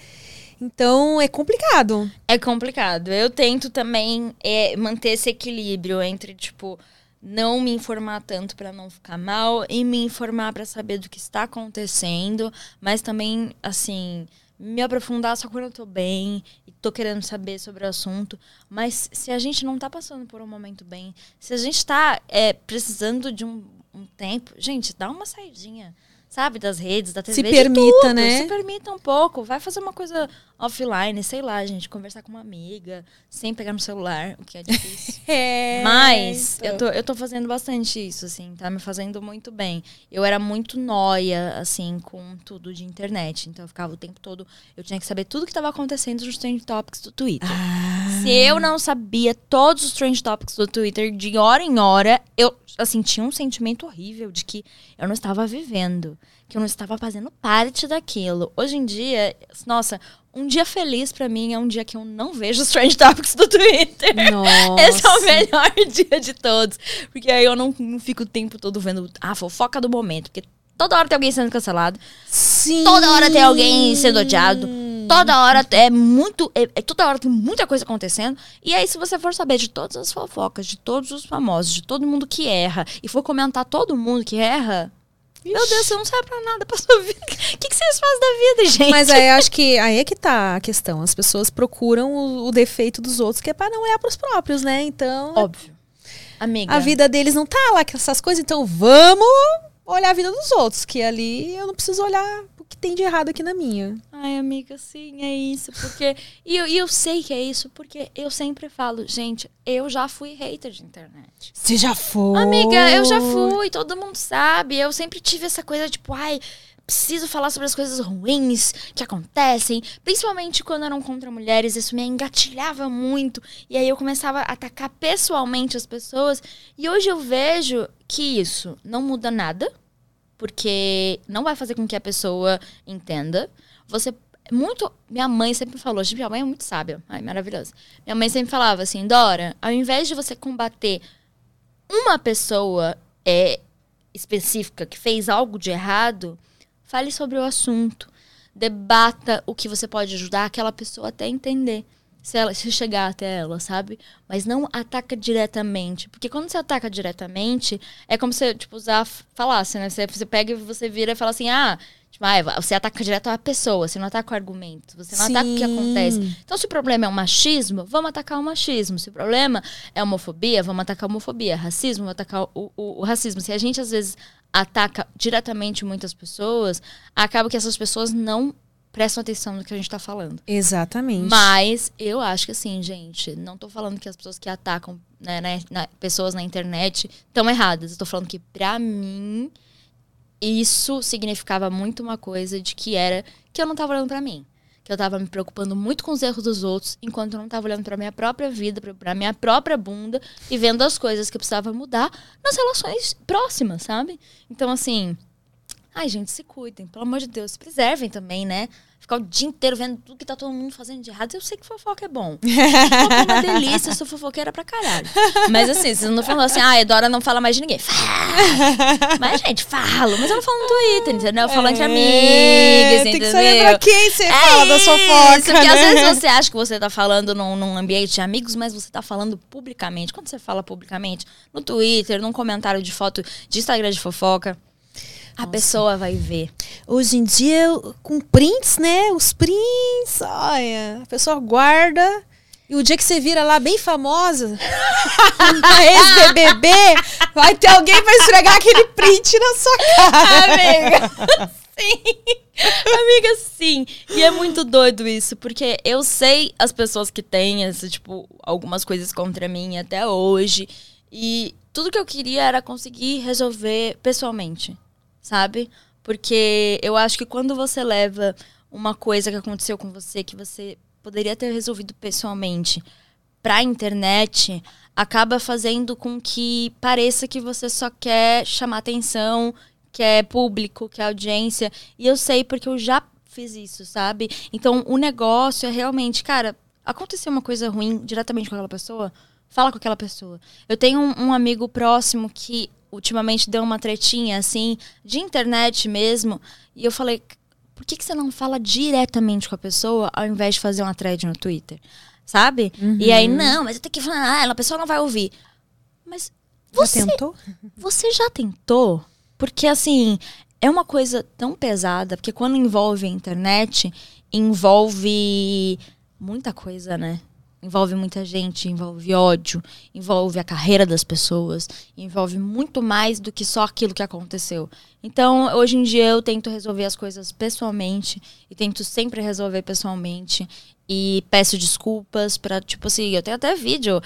Então é complicado. É complicado. Eu tento também é, manter esse equilíbrio entre, tipo, não me informar tanto para não ficar mal e me informar para saber do que está acontecendo, mas também assim me aprofundar só quando eu tô bem e tô querendo saber sobre o assunto. Mas se a gente não tá passando por um momento bem, se a gente tá é, precisando de um, um tempo, gente, dá uma saidinha sabe, das redes, da TV. Se permita, né? Se permita um pouco. Vai fazer uma coisa offline, sei lá, gente, conversar com uma amiga, sem pegar no celular, o que é difícil. é, Mas eu tô, eu tô fazendo bastante isso, assim, tá me fazendo muito bem. Eu era muito noia, assim, com tudo de internet. Então eu ficava o tempo todo, eu tinha que saber tudo que estava acontecendo nos trend topics do Twitter. Ah. Se eu não sabia todos os trend topics do Twitter de hora em hora, eu, assim, tinha um sentimento horrível de que eu não estava vivendo que eu não estava fazendo parte daquilo. Hoje em dia, nossa, um dia feliz para mim é um dia que eu não vejo os trend topics do Twitter. Nossa. Esse é o melhor dia de todos. Porque aí eu não, não fico o tempo todo vendo a fofoca do momento. Porque toda hora tem alguém sendo cancelado. Sim. Toda hora tem alguém sendo odiado. Toda hora é muito. É, é, toda hora tem muita coisa acontecendo. E aí, se você for saber de todas as fofocas, de todos os famosos, de todo mundo que erra, e for comentar todo mundo que erra, meu Deus, você não serve pra nada pra sua vida. O que, que vocês fazem da vida, gente? Mas aí acho que aí é que tá a questão. As pessoas procuram o, o defeito dos outros, que é pra não olhar pros próprios, né? Então. Óbvio. Amiga. A vida deles não tá lá com essas coisas, então vamos olhar a vida dos outros, que ali eu não preciso olhar o que tem de errado aqui na minha. Ai, amiga, sim, é isso. Porque. e eu, e eu sei que é isso, porque eu sempre falo, gente, eu já fui hater de internet. Você já foi? Amiga, eu já fui, todo mundo sabe. Eu sempre tive essa coisa, tipo, ai, preciso falar sobre as coisas ruins que acontecem, principalmente quando eram contra mulheres, isso me engatilhava muito. E aí eu começava a atacar pessoalmente as pessoas. E hoje eu vejo que isso não muda nada, porque não vai fazer com que a pessoa entenda. Você muito. Minha mãe sempre falou, gente, minha mãe é muito sábia. Ai, maravilhosa. Minha mãe sempre falava assim, Dora, ao invés de você combater uma pessoa é, específica que fez algo de errado, fale sobre o assunto. Debata o que você pode ajudar aquela pessoa até entender. Se, ela, se chegar até ela, sabe? Mas não ataca diretamente. Porque quando você ataca diretamente, é como se, tipo, usar, falasse, né? Você, você pega e você vira e fala assim, ah, Tipo, ah, você ataca direto a pessoa, você não ataca o argumento, você não ataca o que Sim. acontece. Então, se o problema é o machismo, vamos atacar o machismo. Se o problema é a homofobia, vamos atacar a homofobia. Racismo, vamos atacar o, o- o racismo. Se a gente, às vezes, ataca diretamente muitas pessoas, acaba que essas pessoas não prestam atenção no que a gente tá falando. Exatamente. Mas eu acho que assim, gente, não tô falando que as pessoas que atacam né, né, na- pessoas na internet estão erradas. Eu tô falando que, pra mim, isso significava muito uma coisa de que era que eu não tava olhando pra mim. Que eu tava me preocupando muito com os erros dos outros, enquanto eu não tava olhando pra minha própria vida, pra minha própria bunda e vendo as coisas que eu precisava mudar nas relações próximas, sabe? Então, assim, Ai, gente, se cuidem, pelo amor de Deus, se preservem também, né? Ficar o dia inteiro vendo tudo que tá todo mundo fazendo de errado. Eu sei que fofoca é bom. Fofoca é uma delícia, eu sou fofoqueira pra caralho. Mas assim, vocês não falando assim, ah, a Dora não fala mais de ninguém. Fala. Mas, gente, falo. Mas eu não falo no Twitter, entendeu? Eu falo entre amigas, É, entendeu? Tem que saber pra quem você fala da isso, fofoca, porque né? às vezes você acha que você tá falando num, num ambiente de amigos, mas você tá falando publicamente. Quando você fala publicamente, no Twitter, num comentário de foto de Instagram de fofoca, a pessoa vai ver. Hoje em dia, com prints, né? Os prints, olha, a pessoa guarda. E o dia que você vira lá bem famosa, na ex-BBB, vai ter alguém pra esfregar aquele print na sua cara. Amiga, sim. Amiga, sim. E é muito doido isso, porque eu sei as pessoas que têm, esse, tipo, algumas coisas contra mim até hoje. E tudo que eu queria era conseguir resolver pessoalmente, sabe? Porque eu acho que quando você leva uma coisa que aconteceu com você, que você poderia ter resolvido pessoalmente, pra internet, acaba fazendo com que pareça que você só quer chamar atenção, quer público, quer audiência. E eu sei porque eu já fiz isso, sabe? Então o negócio é realmente, cara, aconteceu uma coisa ruim diretamente com aquela pessoa, fala com aquela pessoa. Eu tenho um, um amigo próximo que ultimamente deu uma tretinha assim, de internet mesmo, e eu falei, por que, que você não fala diretamente com a pessoa ao invés de fazer uma thread no Twitter? Sabe? E aí, não, mas eu tenho que falar, ah, a pessoa não vai ouvir. Mas você, Já tentou? você já tentou? Porque, assim, é uma coisa tão pesada, porque quando envolve a internet, envolve muita coisa, né? Envolve muita gente, envolve ódio, envolve a carreira das pessoas, envolve muito mais do que só aquilo que aconteceu. Então, hoje em dia, eu tento resolver as coisas pessoalmente e tento sempre resolver pessoalmente. E peço desculpas pra, tipo assim, eu tenho até vídeo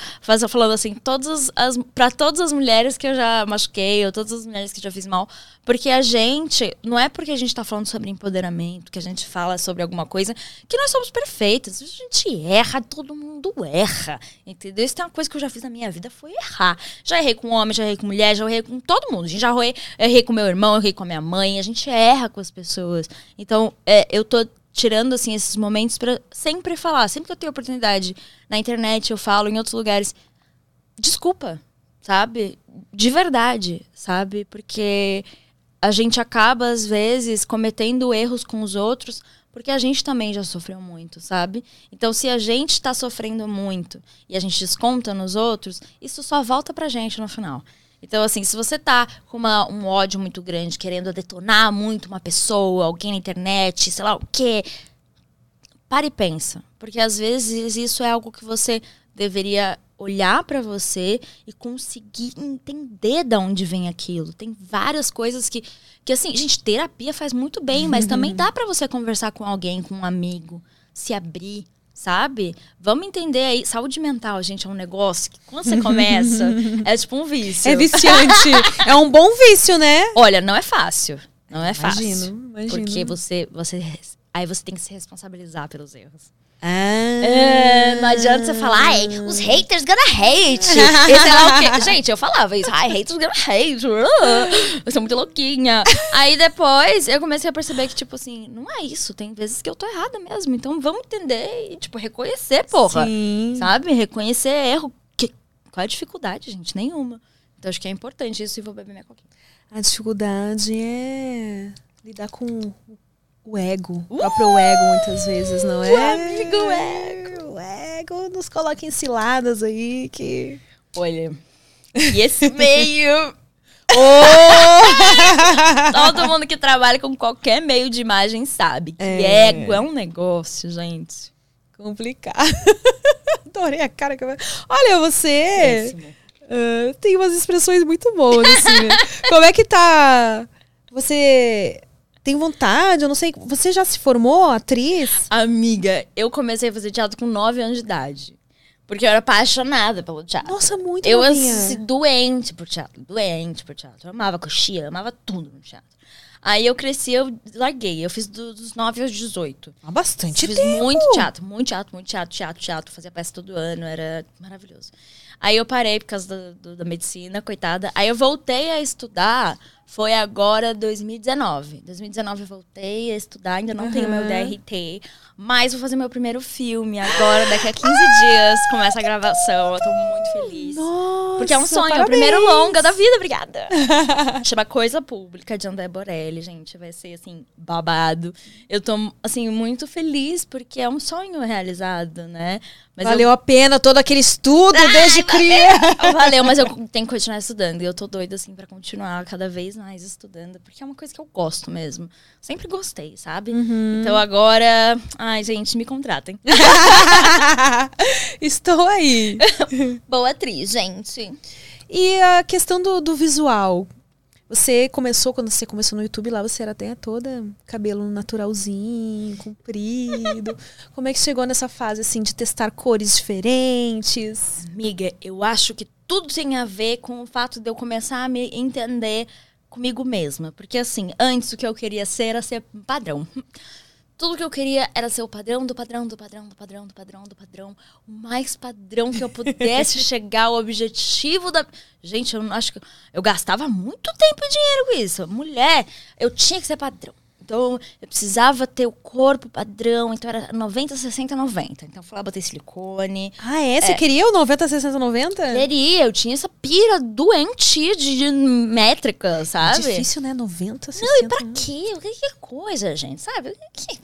falando assim, todas as, pra todas as mulheres que eu já machuquei, ou todas as mulheres que eu já fiz mal. Porque a gente, não é porque a gente tá falando sobre empoderamento, que a gente fala sobre alguma coisa, que nós somos perfeitas. A gente erra, todo mundo erra. Entendeu? Isso tem uma coisa que eu já fiz na minha vida, foi errar. Já errei com homem, já errei com mulher, já errei com todo mundo. Já errei, errei com meu irmão, errei com a minha mãe. A gente erra com as pessoas. Então, é, eu tô tirando assim esses momentos pra sempre falar, sempre que eu tenho oportunidade na internet, eu falo em outros lugares, desculpa, sabe? De verdade, sabe? Porque a gente acaba às vezes cometendo erros com os outros porque a gente também já sofreu muito, sabe? Então, se a gente tá sofrendo muito e a gente desconta nos outros, isso só volta pra gente no final. Então, assim, se você tá com uma- um ódio muito grande, querendo detonar muito uma pessoa, alguém na internet, sei lá o quê, para e pensa. Porque às vezes isso é algo que você deveria olhar pra você e conseguir entender de onde vem aquilo. Tem várias coisas que, que assim, gente, terapia faz muito bem, mas também dá pra você conversar com alguém, com um amigo, se abrir, sabe? Vamos entender aí, saúde mental, gente, é um negócio que quando você começa, é tipo um vício. É viciante. é um bom vício, né? Olha, não é fácil. Não é fácil. Imagino, imagino. Porque você, você. Aí você tem que se responsabilizar pelos erros. Ah. É, não adianta você falar, ai, os haters gonna hate. e sei lá o quê. Gente, eu falava isso, ai, haters gonna hate. uh, Eu sou muito louquinha. Aí depois eu comecei a perceber que, tipo assim, não é isso. Tem vezes que eu tô errada mesmo. Então vamos entender e, tipo, reconhecer, porra. Sim. Sabe? Reconhecer erro. Que, qual é a dificuldade, gente? Nenhuma. Então acho que é importante isso e vou beber minha coquinha. A dificuldade é lidar com o ego, o próprio ego, muitas vezes, não é? amigo ego. O ego nos coloca em ciladas aí que. Olha. E esse meio. Todo mundo que trabalha com qualquer meio de imagem sabe que É. ego é um negócio, gente. Complicado. Adorei a cara que eu... Olha, você ah, tem umas expressões muito boas, assim, né? Como é que tá... Você tem vontade? Eu não sei. Você já se formou atriz? Amiga, eu comecei a fazer teatro com 9 anos de idade. Porque eu era apaixonada pelo teatro. Nossa, muito eu novinha. assim, doente por teatro, doente por teatro. Eu amava coxia, eu amava tudo no teatro. Aí eu cresci, eu larguei. Eu fiz do- dos 9 aos 18. Há bastante Fiz tempo. muito teatro, muito teatro, muito teatro, teatro, teatro. Fazia peça todo ano, era maravilhoso. Aí eu parei por causa do- da medicina, coitada. Aí eu voltei a estudar, foi agora 2019. 2019 eu voltei a estudar, ainda não tenho meu DRT, mas vou fazer meu primeiro filme agora, daqui a 15 dias começa a gravação. Eu tô muito feliz. Nossa, Porque é um sonho, é o parabéns. primeiro longa da vida, obrigada. Chama Coisa Pública de André Borelli, gente. Vai ser, assim, babado. Eu tô, assim, muito feliz porque é um sonho realizado, né? Mas Valeu a pena todo aquele estudo desde criança. eu, valeu, mas eu tenho que continuar estudando. E eu tô doida, assim, pra continuar cada vez mais estudando. Porque é uma coisa que eu gosto mesmo. Sempre gostei, sabe? Então agora... Ai, gente, me contratem. Estou aí. Boa atriz, gente. E a questão do, do visual. Você começou, quando você começou no YouTube lá, você era até toda cabelo naturalzinho, comprido. Como é que chegou nessa fase, assim, de testar cores diferentes? Amiga, eu acho que tudo tem a ver com o fato de eu começar a me entender comigo mesma. Porque, assim, antes o que eu queria ser era ser padrão. Tudo que eu queria era ser o padrão do padrão, do padrão, do padrão, do padrão, do padrão. O mais padrão que eu pudesse chegar ao objetivo da. Gente, eu não acho que. Eu gastava muito tempo e dinheiro com isso. Mulher, eu tinha que ser padrão. Então, eu precisava ter o corpo padrão. Então, era 90, 60, 90. Então, eu lá, botei silicone. Ah, é? Você queria o 90, 60, 90? Queria, eu tinha essa pira doentia de, métrica, sabe? Difícil, né? 90, 60. Não, e pra quê? Que, que coisa, gente, sabe? Que-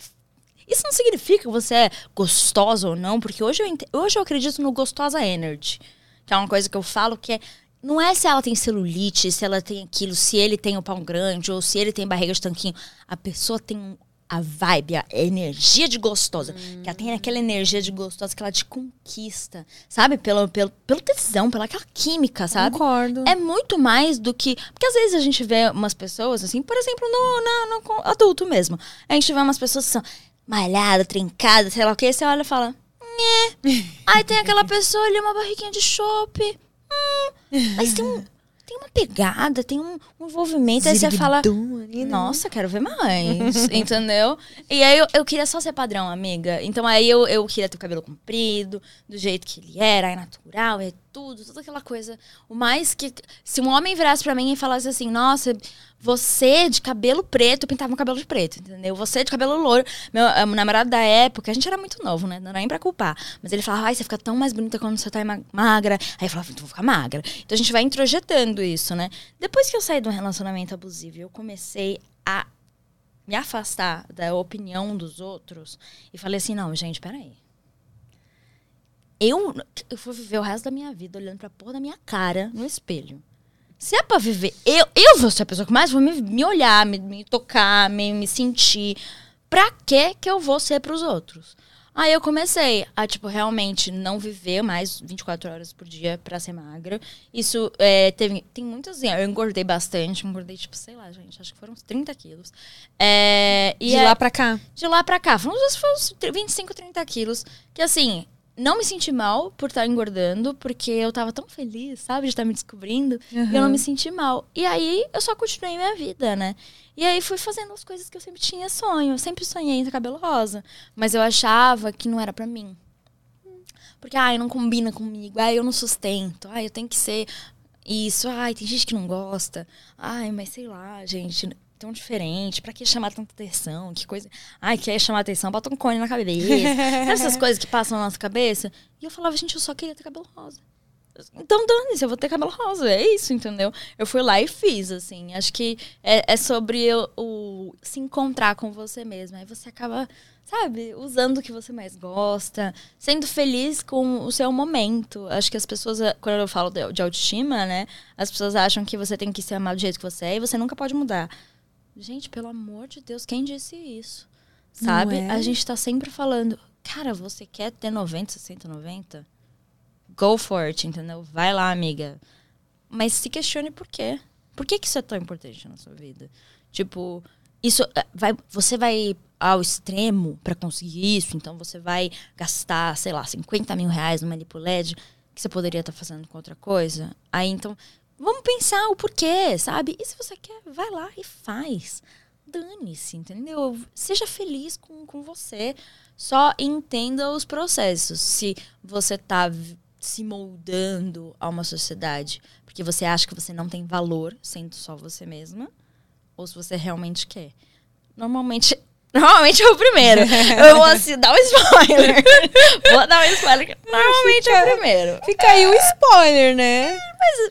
Isso não significa que você é gostosa ou não, porque hoje eu, hoje eu acredito no gostosa energy, que é uma coisa que eu falo que é. Não é se ela tem celulite, se ela tem aquilo, se ele tem o pão grande, ou se ele tem barriga de tanquinho. A pessoa tem a vibe, a energia de gostosa. Que ela tem aquela energia de gostosa que ela te conquista, sabe? Pelo, pelo, pelo tesão, pela aquela química, sabe? Concordo. É muito mais do que. Porque às vezes a gente vê umas pessoas, assim, por exemplo, no, no co- adulto mesmo. A gente vê umas pessoas que são malhadas, trincadas, sei lá o que, você olha e fala. Nhé. Aí tem aquela pessoa ali, uma barriguinha de chope. Hum. Mas tem um. Tem uma pegada, tem um, um envolvimento. Aí você fala. Né? Nossa, quero ver mais, entendeu? E aí eu, eu queria só ser padrão, amiga. Então aí eu, eu queria ter o cabelo comprido, do jeito que ele era, é natural, é tudo, toda aquela coisa. O mais que. Se um homem virasse pra mim e falasse assim, nossa, você de cabelo preto, eu pintava meu cabelo de preto, entendeu? Você de cabelo louro. Meu eh, namorado da época, a gente era muito novo, né? Não era nem pra culpar. Mas ele falava, ai, você fica tão mais bonita quando você tá ma- magra. Aí eu falava, então vou ficar magra. Então a gente vai introjetando isso, né? Depois que eu saí de um relacionamento abusivo, eu comecei a me afastar da opinião dos outros e falei assim, não, gente, peraí. Eu, eu vou viver o resto da minha vida olhando pra porra da minha cara no espelho. Se é pra viver, eu, eu vou ser a pessoa que mais vou me, me olhar, me, me tocar, me, me sentir. Pra que que eu vou ser pros outros? Aí eu comecei a, tipo, realmente não viver mais 24 horas por dia pra ser magra. Isso é, teve, tem muitas, assim, eu engordei bastante, engordei, tipo, sei lá, gente, acho que foram uns 30 quilos. É, e De é- lá pra cá. de lá pra cá. Foram uns, uns 25, 30 quilos. Que assim, não me senti mal por estar engordando, porque eu tava tão feliz, sabe, de estar me descobrindo. E eu não me senti mal. E aí eu só continuei minha vida, né? E aí fui fazendo as coisas que eu sempre tinha sonho. Eu sempre sonhei em ter cabelo rosa. Mas eu achava que não era pra mim. Porque, ai, não combina comigo. Ai, eu não sustento. Ai, eu tenho que ser isso. Ai, tem gente que não gosta. Ai, mas sei lá, gente, tão diferente. Pra que chamar tanta atenção? Que coisa. Ai, quer chamar atenção? Bota um cone na cabeça. Sabe essas coisas que passam na nossa cabeça? E eu falava, gente, eu só queria ter cabelo rosa. Então, dane-se, eu vou ter cabelo rosa. É isso, entendeu? Eu fui lá e fiz, assim. Acho que é, é sobre o, o se encontrar com você mesmo. Aí você acaba, sabe, usando o que você mais gosta, sendo feliz com o seu momento. Acho que as pessoas, eh, quando eu falo de, de autoestima, né? As pessoas acham que você tem que se amar do jeito que você é e você nunca pode mudar. Gente, pelo amor de Deus, quem disse isso? Sabe? é? A gente tá sempre falando, cara, você quer ter 90, 60, 90? Go for it, entendeu? Vai lá, amiga. Mas se questione por quê. Por que, que isso é tão importante na sua vida? Tipo, isso eh, vai, você vai ao extremo pra conseguir isso, então você vai gastar, sei lá, 50 mil reais numa lipo LED que você poderia estar fazendo com outra coisa. Aí então, vamos pensar o porquê, sabe? E se você quer, vai lá e faz. Dane-se, entendeu? Seja feliz com, com você. Só entenda os processos. Se você tá se moldando a uma sociedade porque você acha que você não tem valor sendo só você mesma, ou se você realmente quer. Normalmente. Normalmente é o primeiro. Eu vou assim, dar um spoiler. vou dar um spoiler. que Normalmente é o primeiro. Fica aí o spoiler, né?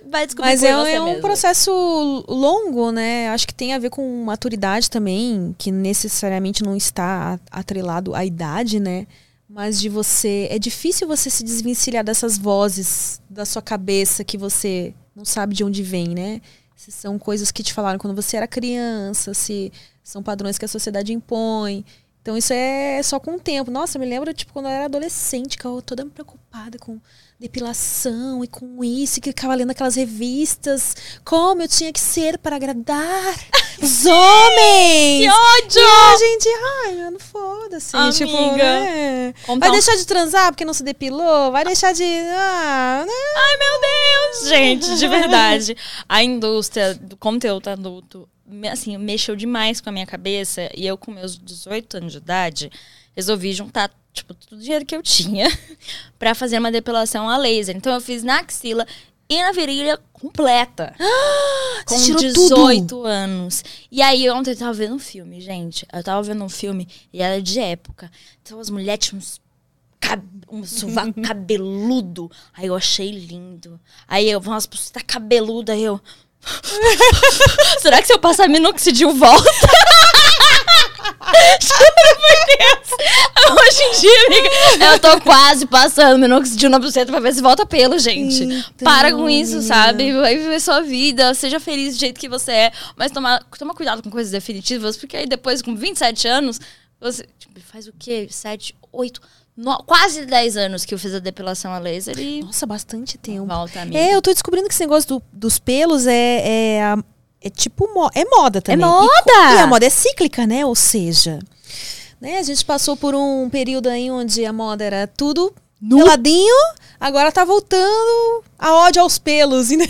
Vai descobrir Mas é, um- é um mesmo. processo longo, né? Acho que tem a ver com maturidade também, que necessariamente não está atrelado à idade, né? Mas de você. É difícil você se desvencilhar dessas vozes da sua cabeça que você não sabe de onde vem, né? Se são coisas que te falaram quando você era criança, se são padrões que a sociedade impõe. Então isso é só com o tempo. Nossa, me lembro, tipo, quando eu era adolescente, que eu toda preocupada com depilação e com isso, que ficava lendo aquelas revistas, como eu tinha que ser para agradar os homens. Que ódio! E a gente, ai, mano, foda-se. Tipo, né? Contar Vai deixar de transar porque não se depilou? Vai deixar de. Ah, né? Ai, meu Deus! Gente, de verdade. A indústria do conteúdo adulto, assim, mexeu demais com a minha cabeça. E eu, com meus 18 anos de idade, resolvi juntar, tipo, todo o dinheiro que eu tinha pra fazer uma depilação a laser. Então, eu fiz na axila e na virilha completa. com Você tirou 18 tudo? anos. E aí, ontem eu tava vendo um filme, gente. Eu tava vendo um filme e era de época. Então, as mulheres tinham uns cab um sovaco cabeludo. Aí eu achei lindo. Aí eu, nossa, você tá cabeluda. Aí eu. Será que se eu passar minoxidil volta? Juro por Deus. Hoje em dia, amiga, eu tô quase passando minoxidil na buceta pra ver se volta pelo, gente. Então, Para com isso, sabe? Vai viver sua vida, seja feliz do jeito que você é. Mas toma, toma cuidado com coisas definitivas, porque aí depois, com 27 anos, você tipo, faz o quê? 7, 8, no- quase 10 anos que eu fiz a depilação a laser e Nossa, bastante tempo. volta, amiga. É, eu tô descobrindo que esse negócio do- dos pelos é, é, a- é tipo mo- é moda também. moda! E, e a moda é cíclica, né? Ou seja, né, a gente passou por um período aí onde a moda era tudo peladinho, agora tá voltando a ódio aos pelos, né?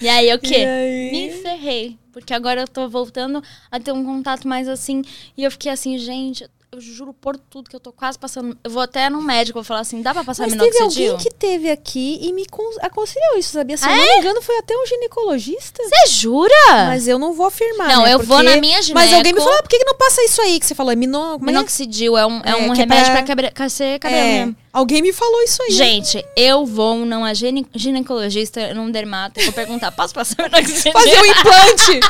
E aí o quê? Aí? Me ferrei. Porque agora eu tô voltando a ter um contato mais assim. E eu fiquei assim, gente, eu juro por tudo que eu tô quase passando. Eu vou até no médico, vou falar assim, dá pra passar Mas teve minoxidil? alguém que teve aqui e me con- aconselhou isso, sabia? Se eu Ah, não me engano, foi até um ginecologista. Você jura? Mas eu não vou afirmar. Não, né? eu vou Porque- na minha Mas alguém me gineco. falou, ah, por que, que não passa isso aí que você falou? É mino... como é? Minoxidil é um, é É, um é remédio pra- pra, crescer cabelo É, mesmo. Alguém me falou isso aí. Gente, eu vou numa gine- ginecologista, num dermato, vou perguntar, posso passar minoxidil? Fazer um implante.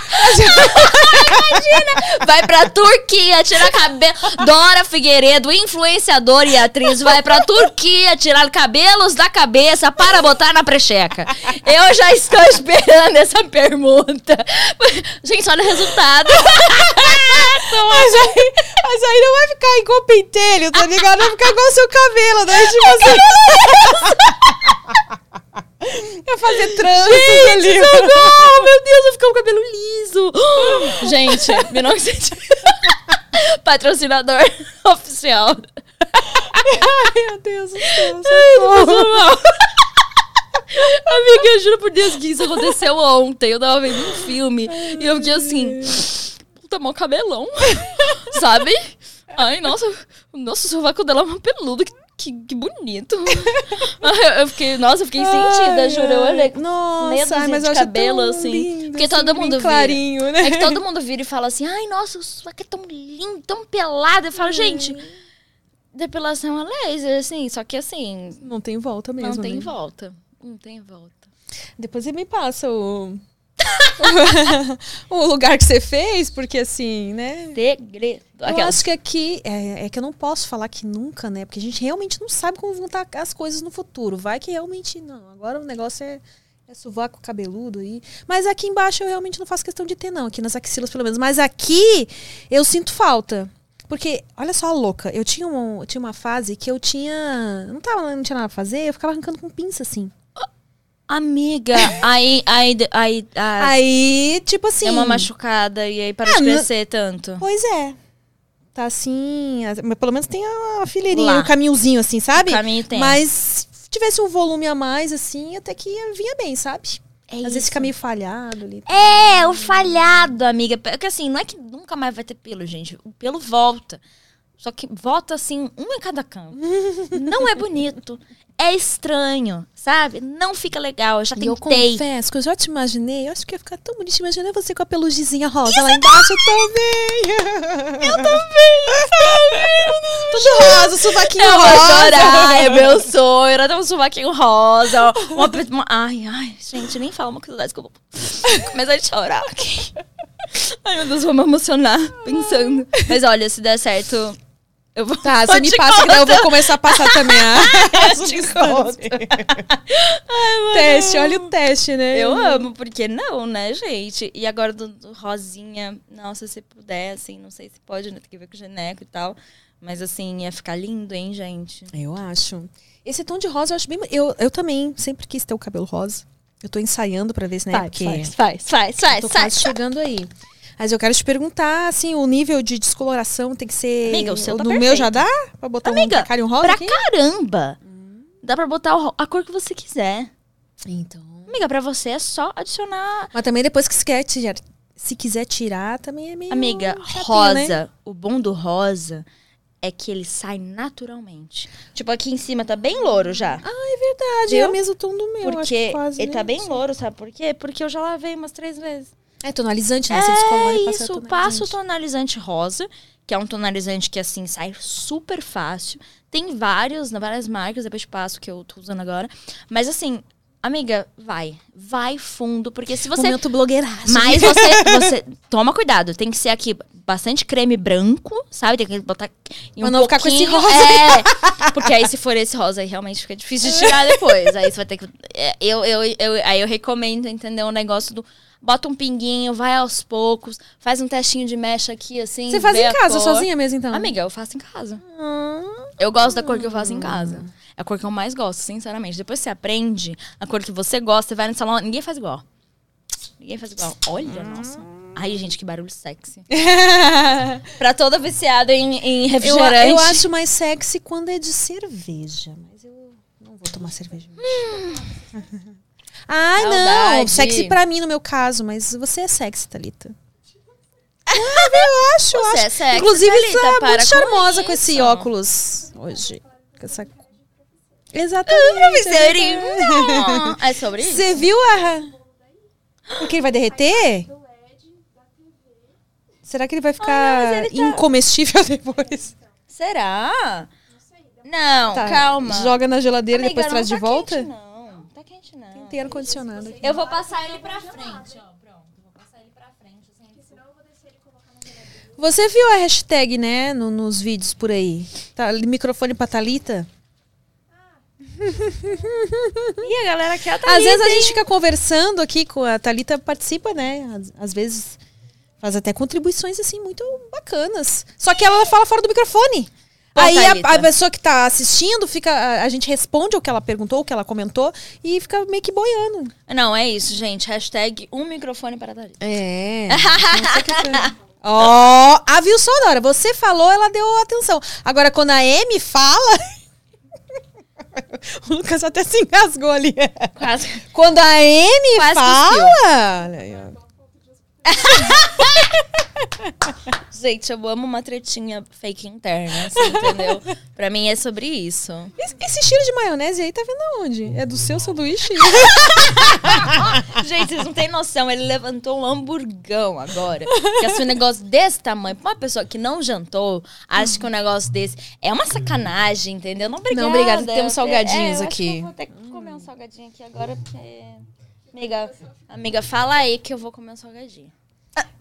Vai pra Turquia tirar cabelo. Dora Figueiredo, influenciadora e atriz, vai pra Turquia tirar cabelos da cabeça para botar na precheca. Eu já estou esperando essa pergunta. Gente, olha o resultado. mas, aí, mas aí não vai ficar igual pentelho, tá ligado? Vai ficar igual seu cabelo, né? Assim. Vai fazer tranças ali. Socorro, meu Deus, vai ficar o cabelo liso. Gente, minoxidil. Patrocinador oficial. Ai, meu Deus do céu. Ai, tô passando mal. Amiga, eu juro por Deus que isso aconteceu ontem. Eu tava vendo um filme e eu fiquei assim. Puta, mó cabelão. Sabe? Ai, nossa. Nossa, o sovaco dela é uma peludo. Que, que, que bonito. Ai, eu- fiquei, nossa, eu fiquei sentida, Ai, juro. Eu olhei Nossa, ai, mas de cabelo, assim. lindo, porque assim, todo bem mundo vira. clarinho, né? É que todo mundo vira e fala assim, ai, nossa, o sovaco é tão lindo, tão pelado. Eu falo, gente, depilação a laser, assim, só que assim, Não tem volta mesmo. não tem né? volta. Não tem volta. Depois você me passa o. o lugar que você fez, porque assim, né? Segredo. Eu acho que aqui é, é que eu não posso falar que nunca, né? Porque a gente realmente não sabe como vão estar as coisas no futuro. Vai que realmente não. Agora o negócio é, É sovaco cabeludo aí. Mas aqui embaixo eu realmente não faço questão de ter, não. Aqui nas axilas, pelo menos. Mas aqui eu sinto falta. Porque, olha só louca. Eu tinha, um, eu tinha uma fase que eu tinha. Não, tava, não tinha nada a fazer, eu ficava arrancando com pinça, assim. Amiga, aí, aí, aí, Aí, tipo assim. é uma machucada e aí parou Ah, de crescer tanto. Pois é. Tá assim. pelo menos tem a fileirinha, o caminhozinho, assim, sabe? O caminho tem. Mas se tivesse um volume a mais, assim, até que vinha bem, sabe? É Às vezes isso. fica meio falhado ali. É, o falhado, amiga. Porque assim, não é que nunca mais vai ter pelo, gente. O pelo volta. Só que volta assim, um em cada canto. não é bonito. É estranho, sabe? Não fica legal. Eu já E eu tentei. confesso que eu já te imaginei, eu acho que ia ficar tão bonito. Imaginei você com a pelugizinha rosa lá embaixo também. Eu também, Tudo rosa, sovaquinho Eu vou rosa. chorar, é meu sonho. Era ter um sovaquinho rosa. Uma, uma- ai, ai, gente, nem fala uma coisa dessa que eu vou começar a chorar aqui. Ai, meu Deus, vou me emocionar pensando. Mas olha, se der certo, eu vou. Tá, você me passa que daí eu vou começar a passar também a Eu te conto. teste, olha o teste, né? Eu amo, porque não, né, gente? E agora do, do rosinha, nossa, se puder, assim, não sei se pode, né? Tem que ver com o geneco e tal. Mas assim, ia ficar lindo, hein, gente? Eu acho. Esse tom de rosa eu acho bem. Eu, eu também sempre quis ter o cabelo rosa. Eu tô ensaiando pra ver se, né? porque faz, faz, faz, faz, tô faz. quase chegando aí. Mas eu quero te perguntar, assim, o nível de descoloração tem que ser. Amiga, o seu tá No perfeito. meu já dá? Pra botar Amiga, um e um rosa Pra aqui? caramba! Dá pra botar a cor que você quiser. Então. Amiga, pra você é só adicionar. Mas também depois que se quer tirar, se quiser tirar, também é meio. Amiga, chatinho, rosa. né? O bom do rosa é que ele sai naturalmente. Tipo, aqui em cima tá bem louro já. Ah, é verdade. É Viu? o mesmo tom do meu. acho porque que quase, ele né? tá bem louro, sabe por quê? Porque eu já lavei umas três vezes. É tonalizante, né? Você descolora É isso, passa o tonalizante rosa, que é um tonalizante que assim sai super fácil. Tem vários, várias marcas, depois te passo que eu tô usando agora. Mas assim, amiga, vai. Vai fundo, porque se você. Momento blogueiraço. Mas você, você. Toma cuidado, tem que ser aqui bastante creme branco, sabe? Tem que botar. e Pra não ficar com esse rosa. É. Porque aí, se for esse rosa aí, realmente fica difícil de tirar depois. Aí você vai ter que. é, Eu, eu, eu, aí eu recomendo, entendeu? O negócio do. Bota um pinguinho, vai aos poucos, faz um testinho de mecha aqui, assim. Você faz em casa, sozinha mesmo, então? Amiga, eu faço em casa. Ah, Eu gosto da cor que eu faço em casa. É a cor que eu mais gosto, sinceramente. Depois você aprende a cor que você gosta, você vai no salão, ninguém faz igual. Ninguém faz igual. Olha, nossa. Ai, gente, que barulho sexy. pra toda viciada em, em eu, refrigerante. eu acho mais sexy quando é de cerveja, mas eu não vou tomar cerveja. Ai, não. Saudade. Sexy pra mim, no meu caso, mas você é sexy, Thalita. Ah, eu acho, Você acho. é sexy, Inclusive, Thalita, você tá muito com charmosa com, esse isso. óculos hoje. Com essa... Exatamente. É sobre isso? Você viu a. O que ele vai derreter? Será que ele vai ficar mas ele tá- incomestível depois? Será? Não, Tá, calma. Joga na geladeira e depois traz não de tá volta? Não, tá quente não. Tem ar-condicionado aqui. Eu vou passar ele pra frente, ó. Pronto, vou passar ele pra frente. Assim, Você viu a hashtag, né, no- nos vídeos por aí? Tá, microfone pra Thalita? E a galera quer Às vezes a gente fica conversando aqui com a Thalita, participa, né? Às, às vezes faz até contribuições, assim, muito bacanas. Só que ela fala fora do microfone. Aí a, a pessoa que tá assistindo, fica, a, a gente responde o que ela perguntou, o que ela comentou, e fica meio que boiando. Não, é isso, gente. Hashtag um microfone para Thalita. É. Ó, a viu só, Dora? Você falou, ela deu atenção. Agora, quando a M fala. o Lucas até se engasgou ali. Quase. Quando a M Quase fala. Olha aí, ó. Gente, eu amo uma tretinha fake interna, assim, entendeu? pra mim é sobre isso. Esse, esse cheiro de maionese aí tá vindo aonde? É do seu sanduíche? Gente, vocês não têm noção. Ele levantou um hamburgão agora. Que assim, um negócio desse tamanho. Pra uma pessoa que não jantou, acha que um negócio desse é uma sacanagem, entendeu? Não, obrigada. Não, obrigada. Temos salgadinhos É, aqui. vou ter que comer um salgadinho aqui agora, porque... Amiga, amiga, fala aí que eu vou comer um salgadinho.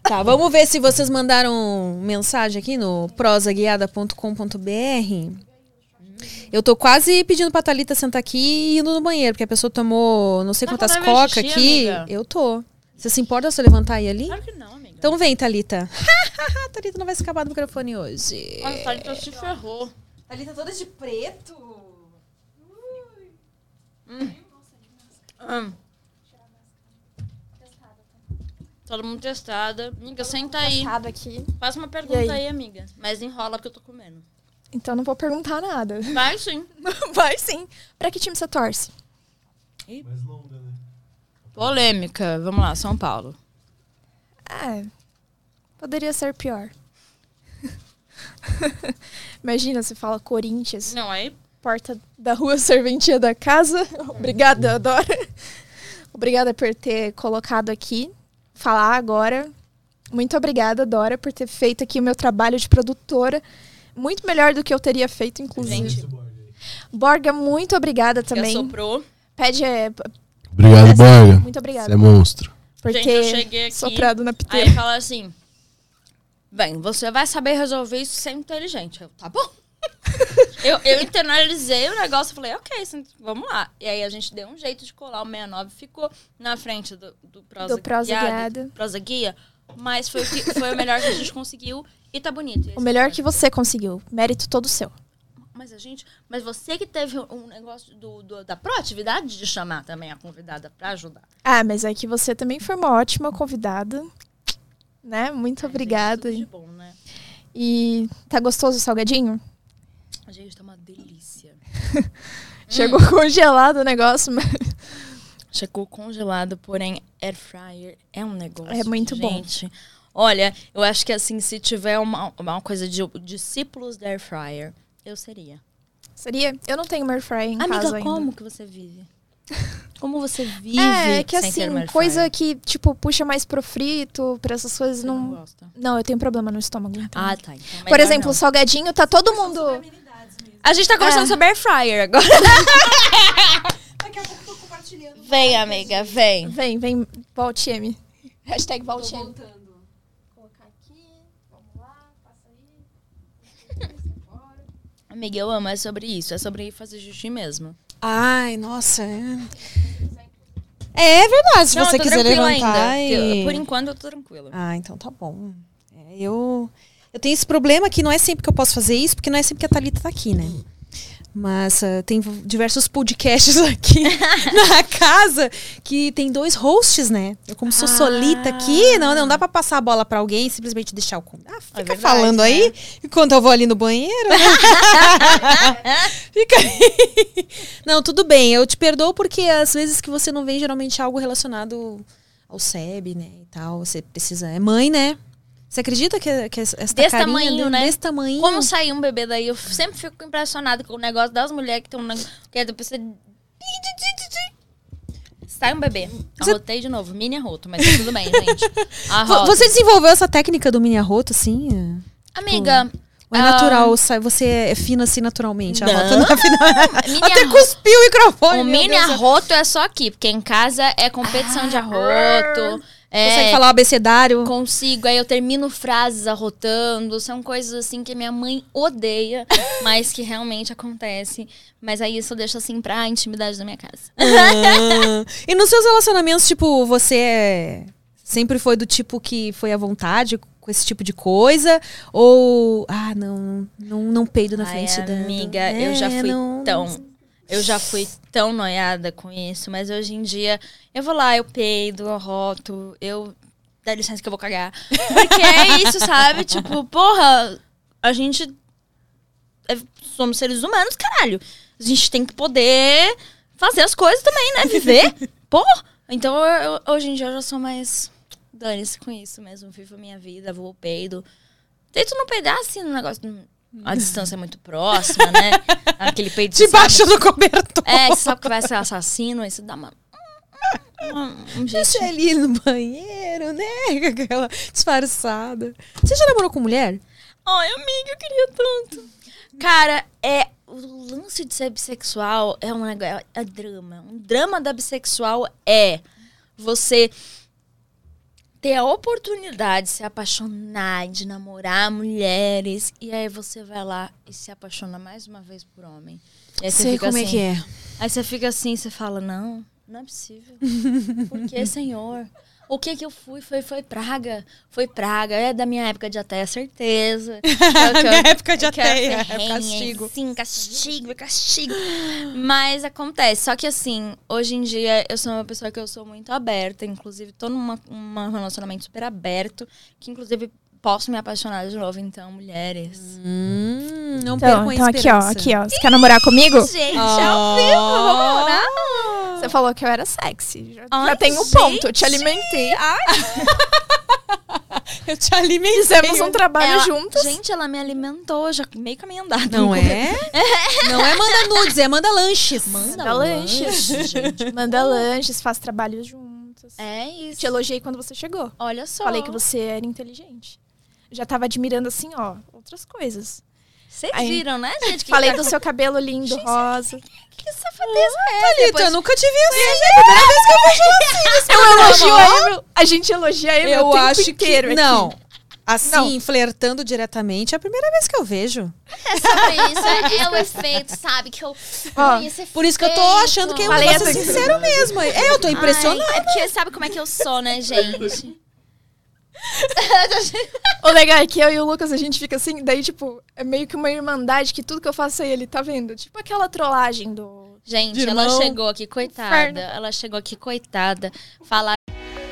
tá, vamos ver se vocês mandaram mensagem aqui no prosaguiada.com.br. Eu tô quase pedindo pra Thalita sentar aqui e indo no banheiro, porque a pessoa tomou não sei Tá quantas coca xixi, aqui. amiga? Eu tô. Você se importa se eu levantar aí ali? Claro que não, amiga. Então vem, Thalita. Thalita não vai escapar do microfone hoje. Nossa, tá, então se ferrou. Thalita toda de preto. Hum. Todo mundo testada. Amiga, senta aí. Aqui. Faz uma pergunta aí? aí? amiga. Mas enrola porque eu tô comendo. Então não vou perguntar nada. Vai sim. Vai sim. Pra que time você torce? Mais longa, né? Polêmica. Vamos lá, São Paulo. É. Poderia ser pior. Imagina, você fala Corinthians, Não, aí. porta da rua, serventia da casa. Obrigada, Dora. Obrigada por ter colocado aqui, falar agora. Muito obrigada, Dora, por ter feito aqui o meu trabalho de produtora. Muito melhor do que eu teria feito, inclusive. Gente. Aí. Borga, muito obrigada também. soprou. Pede. é, Obrigado, Borga. Muito obrigada. Você é monstro. Por Gente, eu cheguei aqui, soprado na Aí piteira. fala assim: Bem, você vai saber resolver isso sendo inteligente. Eu, tá bom. Eu, eu internalizei o negócio e falei, ok, vamos lá. E aí a gente deu um jeito de colar o 69, ficou na frente do, do prosa, Do prosa guiada. prosa guia. Mas foi o, que, foi o melhor que a gente conseguiu e tá bonito. O melhor que você conseguiu. Mérito todo seu. Mas a gente. Mas você que teve um negócio do, do- da proatividade de chamar também a convidada pra ajudar. Ah, mas é que você também foi uma ótima convidada. Né? Muito obrigada. Tudo de bom, né? E tá gostoso o salgadinho? Chegou congelado o negócio, mas Chegou congelado, porém, air fryer é um negócio. É muito bom. gente. Olha, eu acho que assim, se tiver uma, uma coisa de discípulos da air fryer, eu seria. seria? Eu não tenho uma air fryer em Amiga, casa ainda. como que você vive? Como você vive É, é que assim, coisa que, tipo, puxa mais pro frito, pra essas coisas, não não... Não, eu tenho problema no estômago, então. Ah, tá. Então Por exemplo, não. o salgadinho, tá todo mundo... A gente tá conversando É. sobre air fryer agora. Daqui a pouco eu tô compartilhando. Vem, amiga, vem. Vem, vem, volte M. Hashtag volte M. voltando. Colocar aqui, vamos lá, passa aí. Amiga, eu amo, é sobre isso. É sobre fazer xixi mesmo. Ai, nossa. É, é verdade, se Não, você eu tô quiser levantar ainda. e... Por enquanto, eu tô tranquila. Ah, então tá bom. É, eu, eu tenho esse problema que não é sempre que eu posso fazer isso, porque não é sempre que a Thalita tá aqui, né? Mas ah, tem diversos podcasts aqui na casa que tem dois hosts, né? Eu, como sou solita aqui, não, não dá pra passar a bola pra alguém e simplesmente deixar o. Ah, fica É verdade, falando aí né? enquanto eu vou ali no banheiro. né? fica aí. Não, tudo bem. Eu te perdoo porque às vezes que você não vem geralmente algo relacionado ao SEB, né? E tal. Você precisa. É mãe, né? Você acredita que, que essa Desse carinha tamanho, né? Desse tamanho. Como sair um bebê daí? Eu sempre fico impressionada com o negócio das mulheres que tem um. Que é depois você. Sai um bebê. Você- Arrotei de novo. Mini arroto, mas tá tudo bem, gente. Arroto. Você desenvolveu essa técnica do mini arroto, assim? Amiga. Ou é ah, natural? sai- Você é fina assim naturalmente? A Não. rota não é fina. Mini Até cuspiu o microfone. O mini Deus. arroto é só aqui, porque em casa é competição de arroto. É, Consegue falar o abecedário? Consigo, aí eu termino frases arrotando. São coisas assim que minha mãe odeia, mas que realmente acontece. Mas aí isso eu deixo assim pra intimidade da minha casa. Ah. E nos seus relacionamentos, tipo, você é- sempre foi do tipo que foi à vontade com esse tipo de coisa? Ou, ah, não, não, não peido na Ai, frente da. amiga, eu já É, fui não- tão. Eu já fui tão noiada com isso, mas hoje em dia eu vou lá, eu peido, eu roto, eu. Dá licença que eu vou cagar. Porque é isso, sabe? Tipo, porra, a gente. é- somos seres humanos, caralho. A gente tem que poder fazer as coisas também, né? Viver. Porra! Então eu- eu- hoje em dia eu já sou mais. Dane-se com isso mesmo. Vivo a minha vida, vou peido. Tento não peidar assim no negócio. A distância é muito próxima, né? Aquele peito Debaixo sabe- do cobertor. É, você sabe que vai ser assassino, aí você dá uma. uma- um Deixa jeitinho. ali no banheiro, né? Aquela disfarçada. Você já namorou com mulher? Ai, amiga, eu queria tanto. Cara, é. O lance de ser bissexual é um negócio. É drama. Um drama da bissexual é você ter a oportunidade de se apaixonar, de namorar mulheres, e aí você vai lá e se apaixona mais uma vez por homem. E aí você Sei fica como é assim- que é. Aí você fica assim, você fala, não, não é possível. Por que, Senhor? O que que eu fui? Foi, foi praga. Foi praga. É da minha época de até certeza. Minha época de era ateia, é ferrenha, castigo. Sim, castigo, é castigo. Mas acontece. Só que assim, hoje em dia eu sou uma pessoa que eu sou muito aberta. Inclusive, tô num um relacionamento super aberto. Que inclusive posso me apaixonar de novo. Então, mulheres. Hum, não Então, então aqui, ó, aqui, ó. Você quer namorar comigo? Gente, ao vivo, vamos namorar? Você falou que eu era sexy. Já, Ai, já tem um gente. ponto, eu te alimentei. Eu te alimentei. Fizemos um trabalho Ela- juntos. Gente, ela me alimentou já meio caminho andado. Não é? Não é manda nudes, é manda lanches. Manda lanches. gente. Manda lanches, faz trabalhos juntos. É isso. Te elogiei quando você chegou. Olha só. Falei que você era inteligente. Já tava admirando, assim, ó, outras coisas. Vocês Aí- viram, né, gente? Que Falei tá do seu cabelo lindo, rosa. Que safadeza é essa? Thalita, Depois- eu nunca te vi assim. É a primeira vez que eu vejo assim. Eu elogio ele, a gente elogia ele Eu o tempo acho inteiro que... aqui. Não. Assim, Não. flertando diretamente, é a primeira vez que eu vejo. É sobre isso, é, é o efeito, sabe? Que eu. Ó, Por isso que eu tô achando que é um negócio essa- sincero mesmo. É, eu tô impressionada. Ai, é porque sabe como é que eu sou, né, gente? O legal é que eu e o Lucas, a gente fica assim, daí, tipo, é meio que uma irmandade que tudo que eu faço é ele, tá vendo? Tipo aquela trollagem do. Gente, ela chegou aqui, coitada. Inferno. Ela chegou aqui, coitada. Falar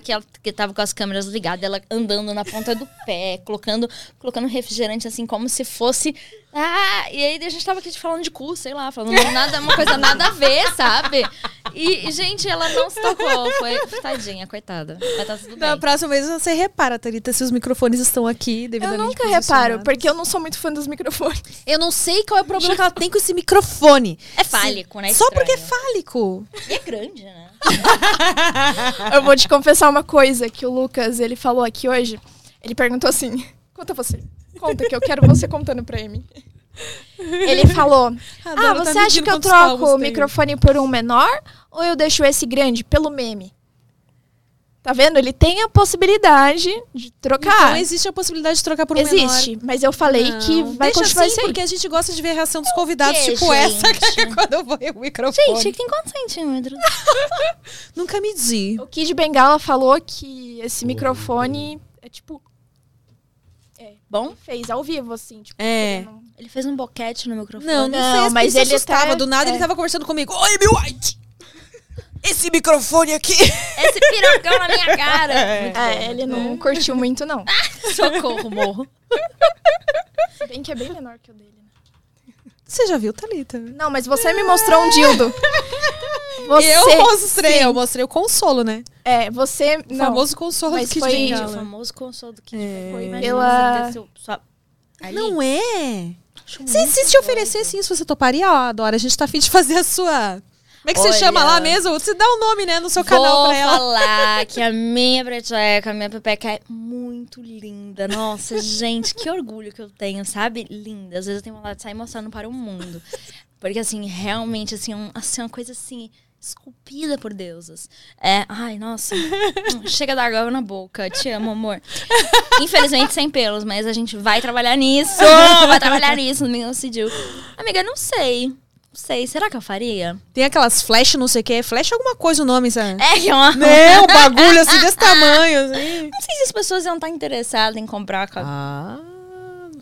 Que ela que tava com as câmeras ligadas, ela andando na ponta do pé, colocando, colocando refrigerante assim, como se fosse. Ah, e aí a gente tava aqui falando de cu, sei lá, falando nada, uma coisa nada a ver, sabe? E, gente, ela não se tocou. Foi tadinha, coitada. Mas tá tudo bem. próxima vez você repara, Thalita, se os microfones estão aqui Eu nunca reparo, porque eu não sou muito fã dos microfones. Eu não sei qual é o problema que ela tem com esse microfone. É fálico, né? Só porque é fálico. E é grande, né? Eu vou te confessar uma coisa que o Lucas, ele falou aqui hoje. Ele perguntou assim: conta você. Conta que eu quero você contando pra mim. Ele falou: Adoro, Ah, tá você acha medindo que eu troco o microfone por um menor ou eu deixo esse grande pelo meme? Tá vendo? Ele tem a possibilidade de trocar. Então existe a possibilidade de trocar por um Existe, mas eu falei menor. que Não, vai Deixa continuar assim, porque a gente gosta de ver a reação dos convidados, quê, tipo essa, que é gente? quando eu vou o microfone. Gente, tem quantos centímetros? Nunca medi. O Kid Bengala falou que esse microfone é tipo. Bom? Fez ao vivo, assim. Tipo, É. ele não- Ele fez um boquete no microfone. Não, não, Não, fez, mas ele ele assustava. até- Do nada ele é. tava conversando comigo. Oi, Bill White! Esse microfone aqui. Esse pirocão na minha cara. É, ele não curtiu muito, não. Socorro, morro. Se bem que é bem menor que o dele, né? Você já viu, Thalita? Não, mas você me mostrou um dildo. Você, eu mostrei, sim. eu mostrei o consolo, né? É, você. O Não. famoso consolo do Kid foi- o famoso consolo do Kid. É. Foi, imagina ter seu- sua-. Não é? Se, se te oferecesse isso, você toparia? Ó, Adora, a gente tá afim de fazer a sua... Como é que você Olha. chama lá mesmo? Você dá o nome, né, no seu canal Vou pra ela. falar que a minha preteca, a minha pepeca é muito linda. Nossa, gente, que orgulho que eu tenho, sabe? Linda. Às vezes eu tenho vontade de sair mostrando para o mundo. Porque, assim, realmente, assim, um, assim uma coisa, assim, esculpida por deusas. É, ai, nossa. Chega da água na boca. Te amo, amor. Infelizmente, sem pelos, mas a gente vai trabalhar nisso. Vai trabalhar nisso, me decidiu. Amiga, não sei. Não sei. Será que eu faria? Tem aquelas flash, não sei o que. Flash é alguma coisa o nome, sabe? É que é uma... Né, um bagulho assim desse tamanho, assim. Não sei se as pessoas iam estar interessadas em comprar. Ah,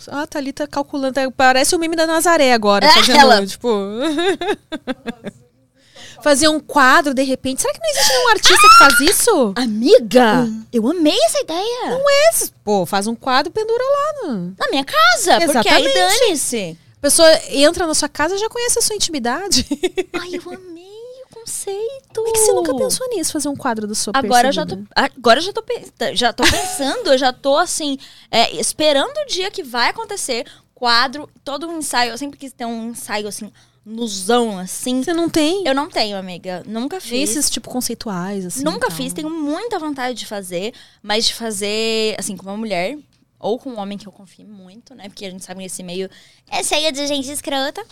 a Thalita calculando. Parece o meme da Nazaré agora. É, Fazendo, ela- tipo... Fazer um quadro, de repente. Será que não existe nenhum artista que faz isso? Amiga, eu amei essa ideia. Não é? Pô, faz um quadro e pendura lá. No... Na minha casa, porque aí Exatamente. dane-se. Pessoa entra na sua casa e já conhece a sua intimidade. Ai, eu amei o conceito. Por que você nunca pensou nisso, fazer um quadro da sua Agora eu já tô, percebida? agora eu já tô, pe- já tô pensando, eu já tô assim, é, esperando o dia que vai acontecer quadro, todo um ensaio. Eu sempre quis ter um ensaio assim, nuzão, assim. Você não tem? Eu não tenho, amiga. Nunca fiz. Esses, tipo, conceituais, assim. Nunca e tal. fiz, tenho muita vontade de fazer, mas de fazer, assim, com uma mulher ou com um homem que eu confio muito, né? Porque a gente sabe que esse meio é cheio de gente escrota.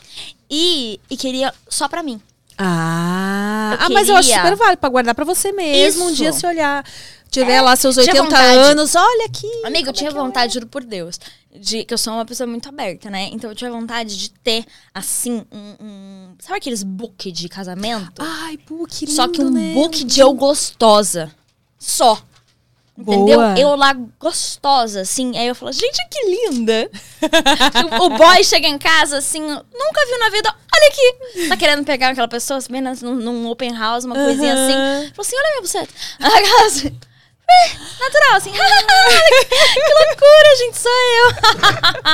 E, e queria só pra mim. Ah, ah mas eu acho super válido pra guardar pra você mesmo. Um Isso. dia se olhar, tiver lá seus tinha 80 vontade. anos, olha aqui. Amiga, eu é tinha é? vontade, juro por Deus, de que eu sou uma pessoa muito aberta, né? Então eu tinha vontade de ter, assim, um. um- sabe aqueles book de casamento? Ai, que lindo, Só que um né? book de eu gostosa. Só. Entendeu? Boa. Eu lá gostosa, assim. Aí eu falo, gente, que linda. o, o boy chega em casa, assim, nunca viu na vida. Olha aqui. Tá querendo pegar aquela pessoa, assim, bem num, num open house, uma coisinha assim. Falou assim, olha minha buceta. Assim, "É, Natural, assim. que loucura, gente, sou eu.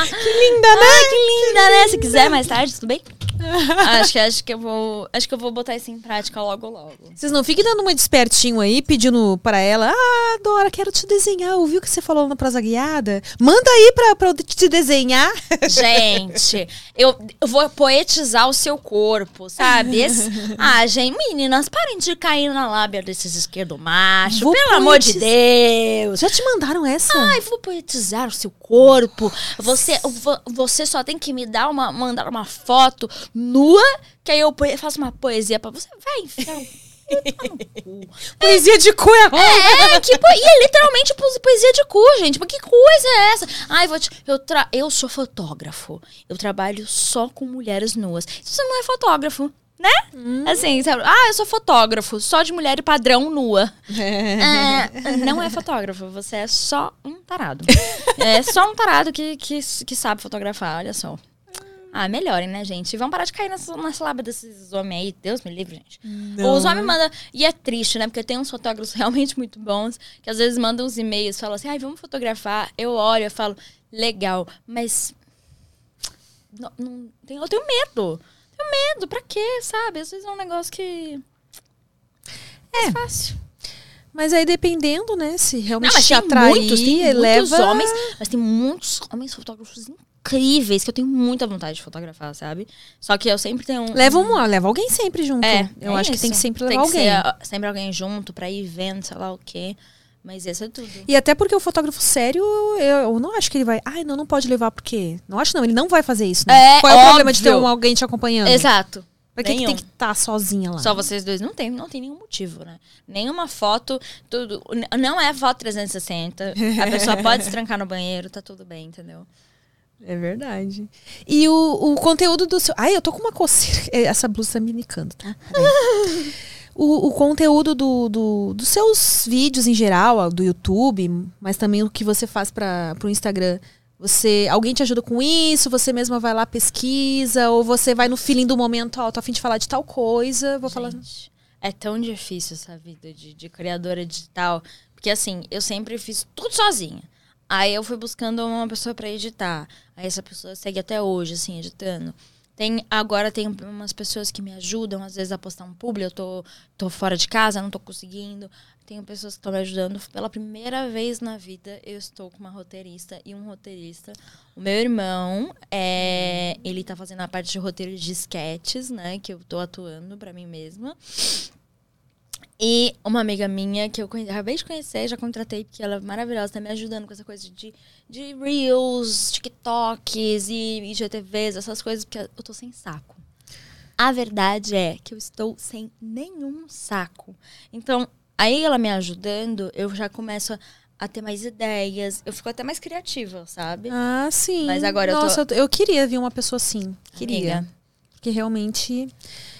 que linda, né? Ai, que linda, né? Se quiser mais tarde, tudo bem? acho, que, acho que eu vou. Acho que eu vou botar isso em prática logo, logo. Vocês não fiquem dando uma despertinho aí, pedindo para ela, ah, Dora, quero te desenhar. Ouviu o que você falou na prosa guiada? Manda aí pra, pra eu te desenhar. Gente, eu, eu vou poetizar o seu corpo, sabe? Esse- ah, gente, meninas, parem de cair na lábia desses esquerdo macho. Vou pelo amor de Deus. Já te mandaram essa? Ai, vou poetizar o seu corpo. Você, vo- você só tem que me dar uma, mandar uma foto nua, que aí eu faço uma poesia pra você. Vai enfiar o Poesia de cu é rola. É, que po... e é literalmente po- poesia de cu, gente. Mas que coisa é essa? Ai, vou te... eu, tra... eu sou fotógrafo. Eu trabalho só com mulheres nuas. Você não é fotógrafo, né? Assim, sabe? Ah, eu sou fotógrafo, só de mulher padrão nua. É, não é fotógrafo, você é só um tarado. É só um tarado que, que, que sabe fotografar, olha só. Ah, melhorem, né, gente? Vamos parar de cair nessa, nessa lábia desses homens aí. Deus me livre, gente. Os homens mandam. E é triste, né? Porque tem uns fotógrafos realmente muito bons que às vezes mandam uns e-mails, falam assim, ai, vamos fotografar. Eu olho, eu falo, legal, mas. Não, não- tem- eu tenho medo. Tenho medo, pra quê, sabe? Às vezes é um negócio que. É fácil. Mas aí dependendo, né, se realmente Não, mas te atrair, muitos, tem muitos leva... homens, mas tem muitos homens fotógrafos incríveis que eu tenho muita vontade de fotografar, sabe? Só que eu sempre tenho um. Leva, um, leva alguém sempre junto. É, Eu é acho que tem que isso. sempre levar alguém. ser, sempre alguém junto pra ir vendo, sei lá o quê. Mas isso é tudo. E até porque o fotógrafo sério, eu, não acho que ele vai. Ai, não, não pode levar porque. Não acho, não. Ele não vai fazer isso. Né? É, Qual é o problema de ter óbvio. um, alguém te acompanhando? Exato. Pra que, que tem que estar sozinha lá? Só vocês dois não tem, não tem nenhum motivo, né? Nenhuma foto, tudo. Não é foto 360. A pessoa pode se trancar no banheiro, tá tudo bem, entendeu? É verdade. E o, o conteúdo do seu. Ai, eu tô com uma coceira. É, Essa blusa tá me nicando, tá? Peraí. o, o conteúdo do, do- dos seus vídeos em geral, do YouTube, mas também o que você faz para pro Instagram. Você, alguém te ajuda com isso? Você mesma vai lá, pesquisa? Ou você vai no feeling do momento, ó, tô a fim de falar de tal coisa, vou falar. Gente, é tão difícil essa vida de, de criadora digital. Porque assim, eu sempre fiz tudo sozinha. Aí eu fui buscando uma pessoa pra editar. Aí essa pessoa segue até hoje, assim, editando. Tem, agora tem umas pessoas que me ajudam, às vezes, a postar um publi. Eu tô, tô fora de casa, não tô conseguindo. Tenho pessoas que estão me ajudando. Pela primeira vez na vida, eu estou com uma roteirista e um roteirista. O meu irmão, é, ele tá fazendo a parte de roteiro de sketches, né? Que eu tô atuando pra mim mesma. E uma amiga minha que eu acabei de conhecer, já contratei, porque ela é maravilhosa, tá me ajudando com essa coisa de, de Reels, TikToks e IGTVs, essas coisas, porque eu tô sem saco. A verdade é que eu estou sem nenhum saco. Então, aí ela me ajudando, eu já começo a, a ter mais ideias, eu fico até mais criativa, sabe? Ah, sim. Mas agora eu tô- Nossa, eu, eu queria ver uma pessoa assim. Queria. Amiga. Porque realmente.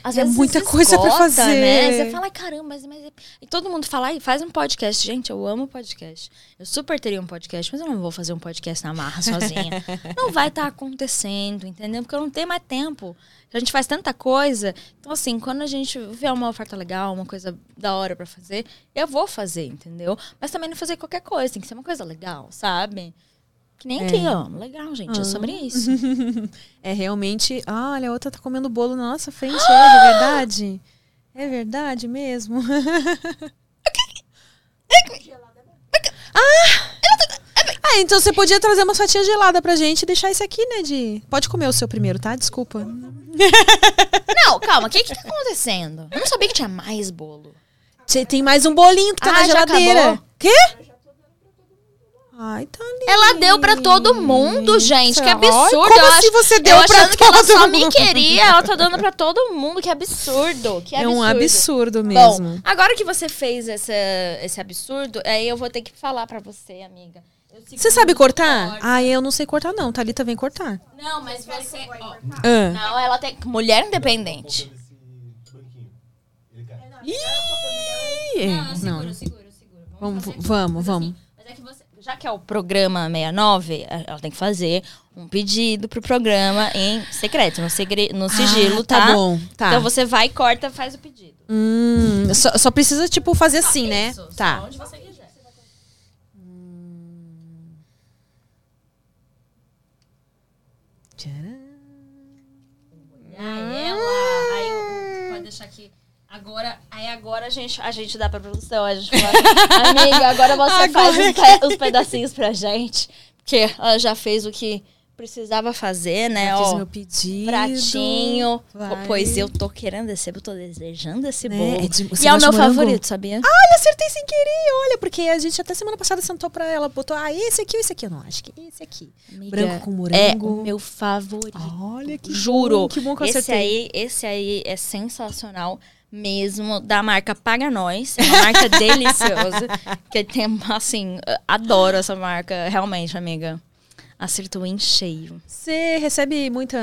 Às É muita coisa pra esgota, fazer. Né? Você fala, "Ai, caramba, mas, mas. E todo mundo fala, "Ai, faz um podcast. Gente, eu amo podcast. Eu super teria um podcast, mas eu não vou fazer um podcast na marra sozinha. não vai estar acontecendo, entendeu? Porque eu não tenho mais tempo. A gente faz tanta coisa. Então, assim, quando a gente vê uma oferta legal, uma coisa da hora pra fazer, eu vou fazer, entendeu? Mas também não fazer qualquer coisa, tem que ser uma coisa legal, sabe? Que nem aqui, ó. Legal, gente. É sobre isso. É realmente. Ah, olha, a outra tá comendo bolo na nossa frente. É, é verdade? É verdade mesmo? ah! Ah, É, então você podia trazer uma fatia gelada pra gente e deixar esse aqui, né? De. Pode comer o seu primeiro, tá? Desculpa. Não, calma, o que que tá acontecendo? Eu não sabia que tinha mais bolo. Tem mais um bolinho que tá Ah, na já geladeira. acabou? Quê? Ai, tá lindo. Ela deu pra todo mundo, gente. Que Ai, absurdo. como eu assim acho- você deu eu pra achando que ela todo só me mundo? queria, ela tá dando pra todo mundo. Que absurdo. Que É um absurdo. absurdo mesmo. Bom, agora que você fez essa, esse absurdo, aí eu vou ter que falar pra você, amiga. Você sabe cortar? forte. Ah, eu não sei cortar, não. Thalita vem cortar. Não, mas você. ó, Ah. não, ela tem. Mulher independente. Ih, não. seguro, seguro. Vamos, vamos, vamos. Já que é o programa 69, a- ela tem que fazer um pedido pro programa em secreto, no, segre, no sigilo, Ah, tá? tá bom, tá. Então você vai, corta, faz o pedido. Hum, só, só precisa, tipo, fazer assim, né? Isso, só Tá. Onde você quiser. Aí ela. Aí eu- pode deixar aqui. Agora, aí agora a gente, a gente dá pra produção. A gente fala, amiga, agora você faz os, pe- os pedacinhos pra gente. Porque ela já fez o que precisava fazer, né? Já fiz Ó, meu pedido. pratinho. Vai. Pois eu tô querendo esse, eu tô desejando esse Né? bolo. É de- e é o meu morango? favorito, sabia? Ai, acertei sem querer, olha, porque a gente até semana passada sentou pra ela, botou, ah, esse aqui ou esse aqui? Eu não, acho que esse aqui. Amiga, Branco com É morango. o meu favorito. Olha que Juro. bom, que bom que eu esse acertei. aí, esse aí é sensacional mesmo, da marca Paga Nós. É uma marca deliciosa. Que tem, assim, adoro essa marca, realmente, amiga. Acertou em cheio. Você recebe muita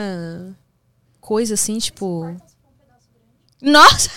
coisa assim, tipo... Nossa!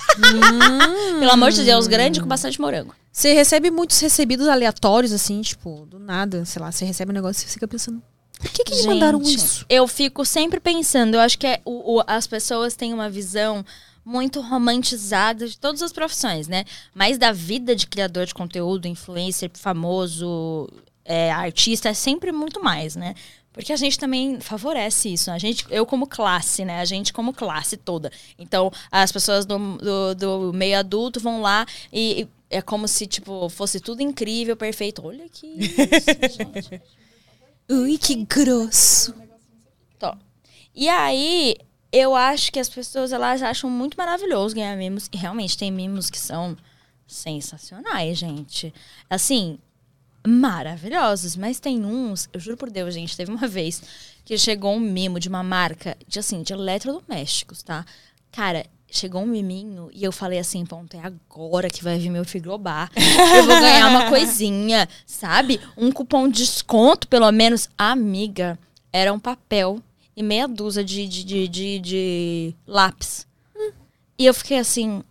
Pelo amor de Deus, grande com bastante morango. Você recebe muitos recebidos aleatórios, assim, tipo, do nada, sei lá, você recebe um negócio e fica pensando, por que que me mandaram Gente, isso? Eu fico sempre pensando, eu acho que é o, o- as pessoas têm uma visão muito romantizada de todas as profissões, né? Mas da vida de criador de conteúdo, influencer, famoso, é, artista, é sempre muito mais, né? Porque a gente também favorece isso. A gente, eu como classe, né? A gente como classe toda. Então, as pessoas do, do, do meio adulto vão lá e, e é como se, tipo, fosse tudo incrível, perfeito. Olha que isso, gente. Ui, que grosso. Tó. E aí, eu acho que as pessoas elas acham muito maravilhoso ganhar mimos. E realmente tem mimos que são sensacionais, gente. Assim, maravilhosos. Mas tem uns, eu juro por Deus, gente, teve uma vez que chegou um mimo de uma marca de assim, de eletrodomésticos, tá? Cara, chegou um miminho e eu falei assim, ponto, é agora que vai vir meu frigobar. Eu vou ganhar uma coisinha, sabe? Um cupom de desconto, pelo menos. Amiga, era um papel e meia dúzia de, de, de, de, de lápis. E eu fiquei assim,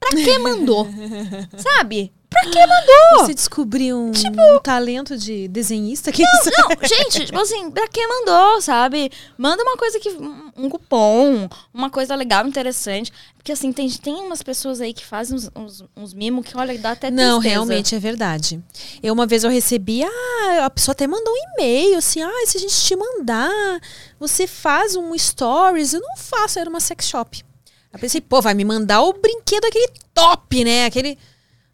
pra que mandou? sabe? Pra que mandou? Você descobriu um, um talento de desenhista que Não, gente, tipo assim, pra que mandou, sabe? Manda uma coisa que. Um, cupom, uma coisa legal, interessante. Porque assim, tem, tem umas pessoas aí que fazem uns, uns, uns mimos que, olha, dá até Não, tristeza. realmente é verdade. Eu uma vez eu recebi, ah, a pessoa até mandou um e-mail, assim, ah, se a gente te mandar, você faz um stories. Eu não faço, era uma sex shop. Eu pensei, pô, vai me mandar o brinquedo aquele top, né? Aquele.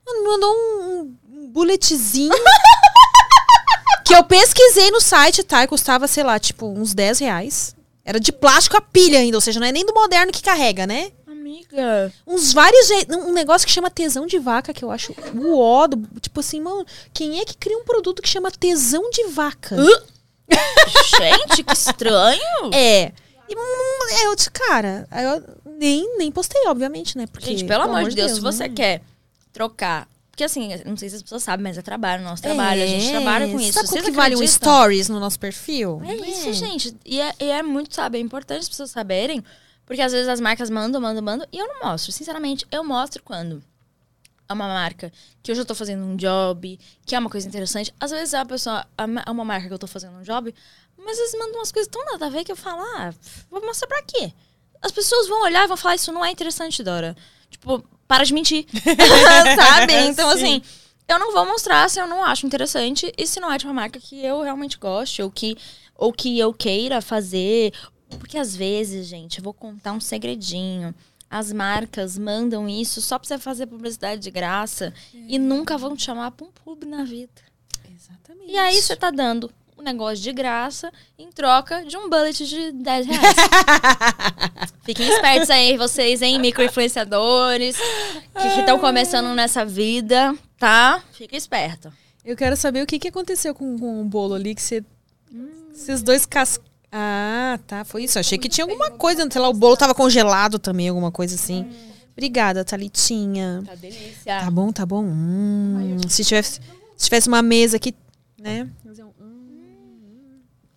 Mano, me mandou um, um bulletzinho. que eu pesquisei no site, tá? E custava, sei lá, tipo, uns 10 reais. Era de plástico a pilha ainda, ou seja, não é nem do moderno que carrega, né? Amiga. uns vários jeitos. Um negócio que chama tesão de vaca, que eu acho o ó. do- Tipo assim, mano, quem é que cria um produto que chama tesão de vaca? Gente, que estranho. É. E, hum, eu disse, cara, eu nem, nem postei, obviamente, né? Porque, Gente, pelo amor de Deus, se né? você quer trocar. Porque assim, não sei se as pessoas sabem, mas é trabalho, nosso trabalho. A gente trabalha com isso. É. Sabe Vocês que vale um stories no nosso perfil? É isso, gente. E é, e é muito, sabe, é importante as pessoas saberem. Porque às vezes as marcas mandam, mandam, mandam. E eu não mostro. Sinceramente, eu mostro quando é uma marca que eu já tô fazendo um job, que é uma coisa interessante. Às vezes é uma pessoa, é uma- é marca que eu tô fazendo um job, mas às vezes mandam umas coisas tão nada a ver que eu falo, ah, vou mostrar pra quê? As pessoas vão olhar e vão falar, isso não é interessante, Dora. Tipo, para de mentir. Sabe? Então, assim, eu não vou mostrar se eu não acho interessante e se não é de uma marca que eu realmente goste ou que, ou que eu queira fazer. Porque às vezes, gente, eu vou contar um segredinho. As marcas mandam isso só pra você fazer publicidade de graça e nunca vão te chamar pra um pub na vida. Exatamente. E aí você tá dando um negócio de graça em troca de um bullet de 10 reais. Fiquem espertos aí, vocês, hein, micro-influenciadores que estão começando nessa vida, tá? Fica esperto. Eu quero saber o que, que aconteceu com, com o bolo ali, que você. Esses dois cas... Ah, tá. Foi isso. Achei que tinha alguma coisa. Sei lá, o bolo tava congelado também, alguma coisa assim. Obrigada, Thalitinha. Tá delícia. Tá bom, tá bom. Hum, se, tivesse, se tivesse uma mesa aqui, né? fazer.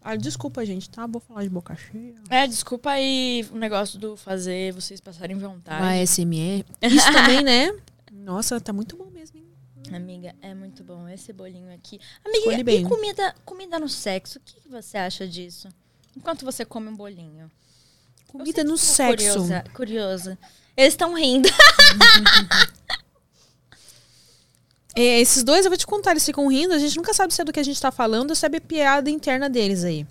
Ah, desculpa, gente, tá? Vou falar de boca cheia. É, desculpa aí o negócio do fazer vocês passarem vontade. Uma SMR. Isso também, né? Nossa, tá muito bom mesmo, hein? Amiga, é muito bom esse bolinho aqui. Escolhe Amiga, bem. e comida, comida no sexo? O que, você acha disso? Enquanto você come um bolinho. Comida no sexo. Curiosa. curiosa. Eles estão rindo. É, esses dois, eu vou te contar, eles ficam rindo. A gente nunca sabe se é do que a gente tá falando ou se é a piada interna deles aí.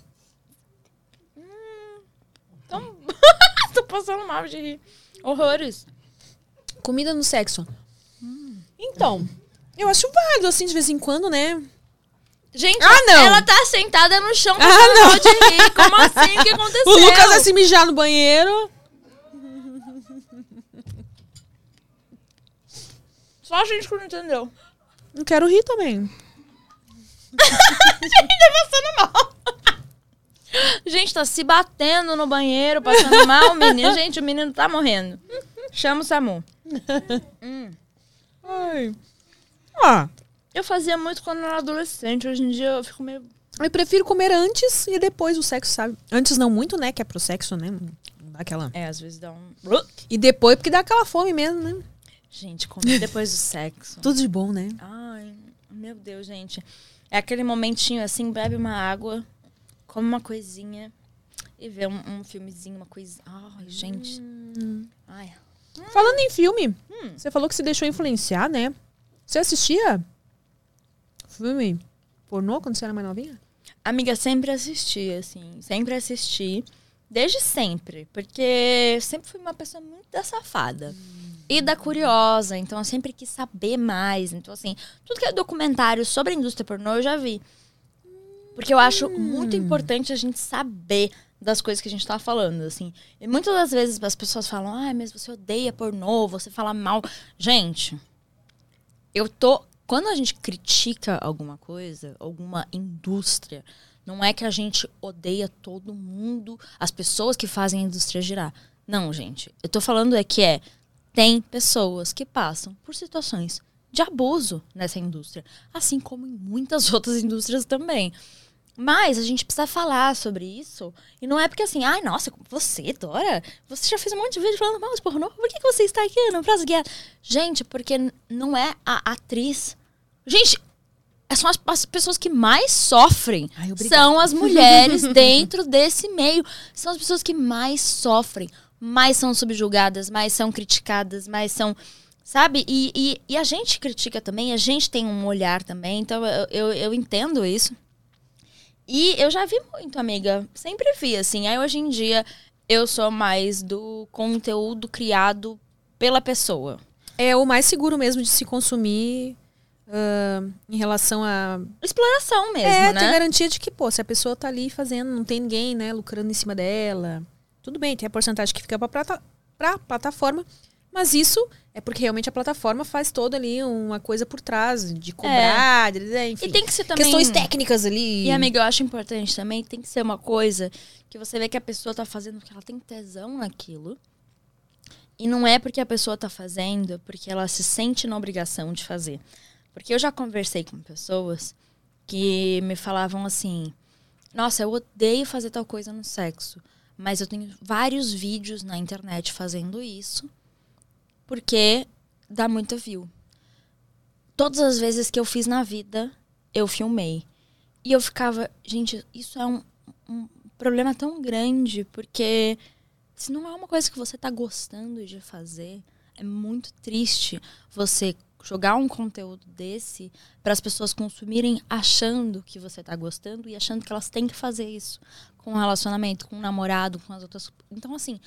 Tô passando mal de rir. Horrores. Comida no sexo. Então, eu acho válido, assim, de vez em quando, né? Gente, Ah, não. ela tá sentada no chão Ah, não. de rir. Como assim? O que aconteceu? O Lucas vai se mijar no banheiro. Só a gente que não entendeu. Não quero rir também. Gente, tá se batendo no banheiro, passando mal, o menino. Gente, o menino tá morrendo. Chama o Samu. Ai. Ah, Eu fazia muito quando eu era adolescente. Hoje em dia eu fico meio. eu prefiro comer antes e depois o sexo, sabe? Antes não muito, né? Que é pro sexo, né? Não dá aquela... É, às vezes dá um. E depois, porque dá aquela fome mesmo, né? Gente, comer depois do sexo. Tudo de bom, né? Ai, meu Deus, gente. É aquele momentinho assim, bebe uma água, come uma coisinha e vê um, um filmezinho, uma coisinha. Ai, gente. Ai. Falando em filme, você falou que se deixou influenciar, né? Você assistia filme pornô quando você era mais novinha? Amiga, sempre assisti, assim. Sempre assisti. Desde sempre. Porque eu sempre fui uma pessoa muito da safada. E da curiosa. Então, eu sempre quis saber mais. Então, assim, tudo que é documentário sobre a indústria pornô, eu já vi. Porque eu acho muito importante a gente saber das coisas que a gente tá falando, assim. E muitas das vezes as pessoas falam, ai, mas você odeia pornô, você fala mal. Gente, eu tô. Quando a gente critica alguma coisa, alguma indústria, não é que a gente odeia todo mundo, as pessoas que fazem a indústria girar. Não, gente. Eu tô falando é que é. Tem pessoas que passam por situações de abuso nessa indústria, assim como em muitas outras indústrias também. Mas a gente precisa falar sobre isso. E não é porque assim, ai, nossa, você, Dora, você já fez um monte de vídeo falando mal de pornô, por que, você está aqui no Prazo Guerra? Gente, porque não é a atriz. Gente, são as, as pessoas que mais sofrem. Ai, são as mulheres dentro desse meio. São as pessoas que mais sofrem, mais são subjugadas, mais são criticadas, mais são. Sabe? E, e, e a gente critica também, a gente tem um olhar também, então eu, eu, eu entendo isso. E eu já vi muito, amiga. Sempre vi, assim. Aí hoje em dia eu sou mais do conteúdo criado pela pessoa. É o mais seguro mesmo de se consumir ah, em relação a. Exploração mesmo, é, né? ter garantia de que, pô, se a pessoa tá ali fazendo, não tem ninguém, né, lucrando em cima dela. Tudo bem, tem a porcentagem que fica pra, plata, pra plataforma. Mas isso é porque realmente a plataforma faz toda ali uma coisa por trás, de cobrar, de, de- enfim. É. E tem que ser também. Questões técnicas ali. E, amiga, eu acho importante também, tem que ser uma coisa que você vê que a pessoa tá fazendo porque ela tem tesão naquilo. E não é porque a pessoa tá fazendo, porque ela se sente na obrigação de fazer. Porque eu já conversei com pessoas que me falavam assim: Nossa, eu odeio fazer tal coisa no sexo, mas eu tenho vários vídeos na internet fazendo isso, porque dá muita view. Todas as vezes que eu fiz na vida, eu filmei. E eu ficava, gente, isso é um, um problema tão grande, porque se não é uma coisa que você tá gostando de fazer, é muito triste você jogar um conteúdo desse para as pessoas consumirem achando que você tá gostando e achando que elas têm que fazer isso com o relacionamento, com o namorado, com as outras. Então, assim,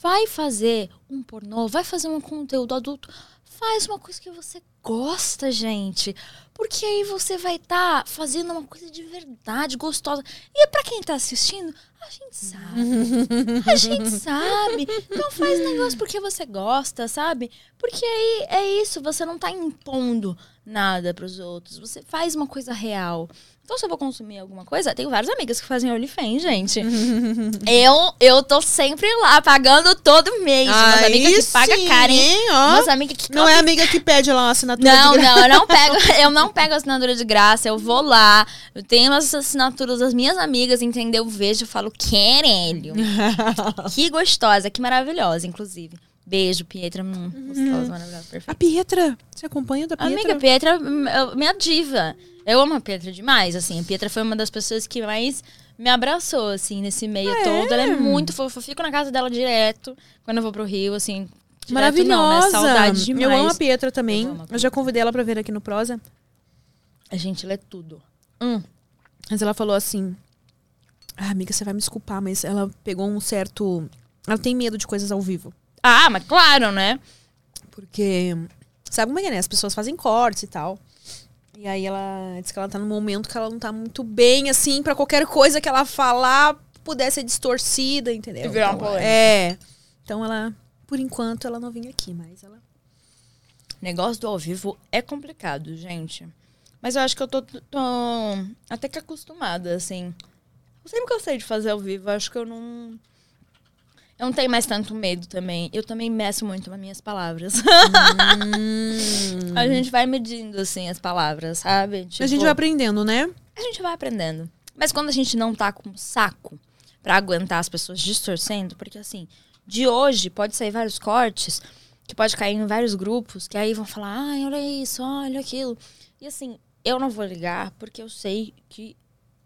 vai fazer um pornô, vai fazer um conteúdo adulto, faz uma coisa que você gosta, gente. Porque aí você vai estar fazendo uma coisa de verdade, gostosa. E pra quem tá assistindo, a gente sabe. A gente sabe. Então faz negócio porque você gosta, sabe? Porque aí é isso, você não tá impondo nada pros outros. Você faz uma coisa real. Então, se eu vou consumir alguma coisa, tenho várias amigas que fazem OnlyFans, gente. eu, eu tô sempre lá, pagando todo mês. Umas Aí amigas que pagam sim, hein, ó. Umas amigas que Não é amiga que pede lá uma assinatura não, de graça. não, eu não pego, eu não pego assinatura de graça, eu vou lá, eu tenho as assinaturas das minhas amigas, entendeu? Eu vejo e falo, querelho. que gostosa, que maravilhosa, inclusive. Beijo, Pietra. Hum, gostosa, maravilhosa, A perfeita. Pietra, você acompanha da Pietra? Amiga, Pietra, hum, eu- minha diva. Eu amo a Pietra demais, assim. A Pietra foi uma das pessoas que mais me abraçou, assim, nesse meio todo. Ela é muito fofa. Eu fico na casa dela direto, quando eu vou pro Rio, assim. direto Maravilhosa. Não, né? Saudade demais. Eu amo a Pietra também. Eu Eu, a já convidei ela pra vir aqui no Prosa. A gente lê tudo. Mas ela falou assim: Ah, amiga, você vai me desculpar, mas ela pegou um certo. Ela tem medo de coisas ao vivo. Ah, mas claro, né? Porque. Sabe como é que é, né? As pessoas fazem cortes e tal. E aí ela diz que ela tá num momento que ela não tá muito bem, assim, pra qualquer coisa que ela falar pudesse ser distorcida, entendeu? E virar uma Então, polêmica. É. Então ela, por enquanto, ela não vinha aqui, mas ela. Negócio do ao vivo é complicado, gente. Mas eu acho que eu tô, tô até que acostumada, assim. Eu sempre gostei de fazer ao vivo. Acho que eu não. Eu não tenho mais tanto medo também. Eu também meço muito nas minhas palavras. a gente vai medindo, assim, as palavras, sabe? a gente Tipo, vai aprendendo, né? a gente vai aprendendo. Mas quando a gente não tá com saco pra aguentar as pessoas distorcendo, porque assim, de hoje pode sair vários cortes, que pode cair em vários grupos, que aí vão falar, ai, olha isso, olha aquilo. E assim, eu não vou ligar, porque eu sei que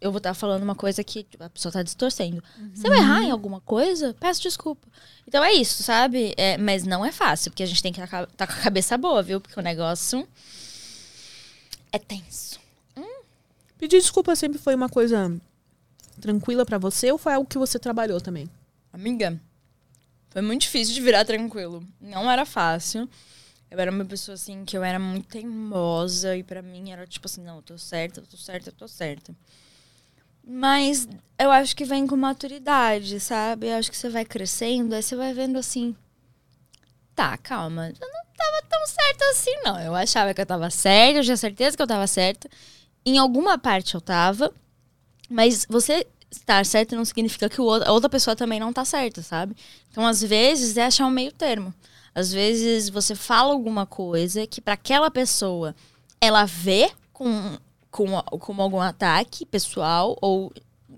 eu vou estar falando uma coisa que tipo, a pessoa tá distorcendo. Se eu errar em alguma coisa, peço desculpa. Então é isso, sabe? É, mas não é fácil, porque a gente tem que estar com a cabeça boa, viu? Porque o negócio é tenso. Pedir desculpa sempre foi uma coisa tranquila pra você ou foi algo que você trabalhou também? Amiga, foi muito difícil de virar tranquilo. Não era fácil. Eu era uma pessoa assim que eu era muito teimosa e pra mim era tipo assim, não, eu tô certa, eu tô certa, eu tô certa. Mas eu acho que vem com maturidade, sabe? Eu acho que você vai crescendo, aí você vai vendo assim, tá, calma, eu não tava tão certa assim, não. Eu achava que eu tava certa, eu tinha certeza que eu tava certa. Em alguma parte eu tava, mas você estar certo não significa que a outra pessoa também não tá certa, sabe? Então, às vezes, é achar um meio termo. Às vezes, você fala alguma coisa que para aquela pessoa ela vê com, com, como algum ataque pessoal ou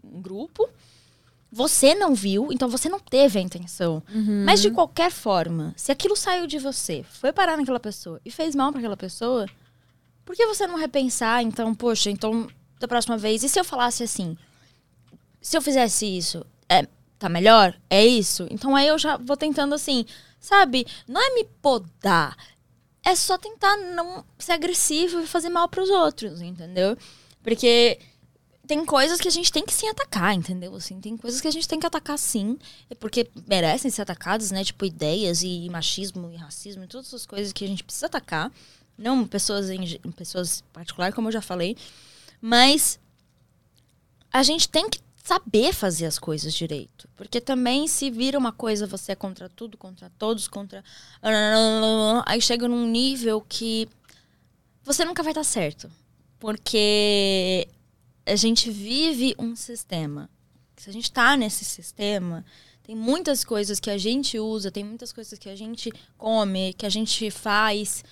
um grupo. Você não viu, então você não teve a intenção. Mas de qualquer forma, se aquilo saiu de você, foi parar naquela pessoa e fez mal para aquela pessoa, por que você não repensar, então, poxa, então, da próxima vez, e se eu falasse assim? Se eu fizesse isso, é, tá melhor? É isso? Então aí eu já vou tentando assim, sabe? Não é me podar, é só tentar não ser agressivo e fazer mal pros outros, entendeu? Porque tem coisas que a gente tem que sim atacar, entendeu? Assim, tem coisas que a gente tem que atacar sim, é porque merecem ser atacadas, né? Tipo, ideias e machismo e racismo e todas essas coisas que a gente precisa atacar. Não pessoas em, pessoas particular, como eu já falei. Mas a gente tem que saber fazer as coisas direito. Porque também se vira uma coisa, você é contra tudo, contra todos, contra. Aí chega num nível que você nunca vai estar certo. Porque a gente vive um sistema. Se a gente tá nesse sistema, tem muitas coisas que a gente usa, tem muitas coisas que a gente come, que a gente faz,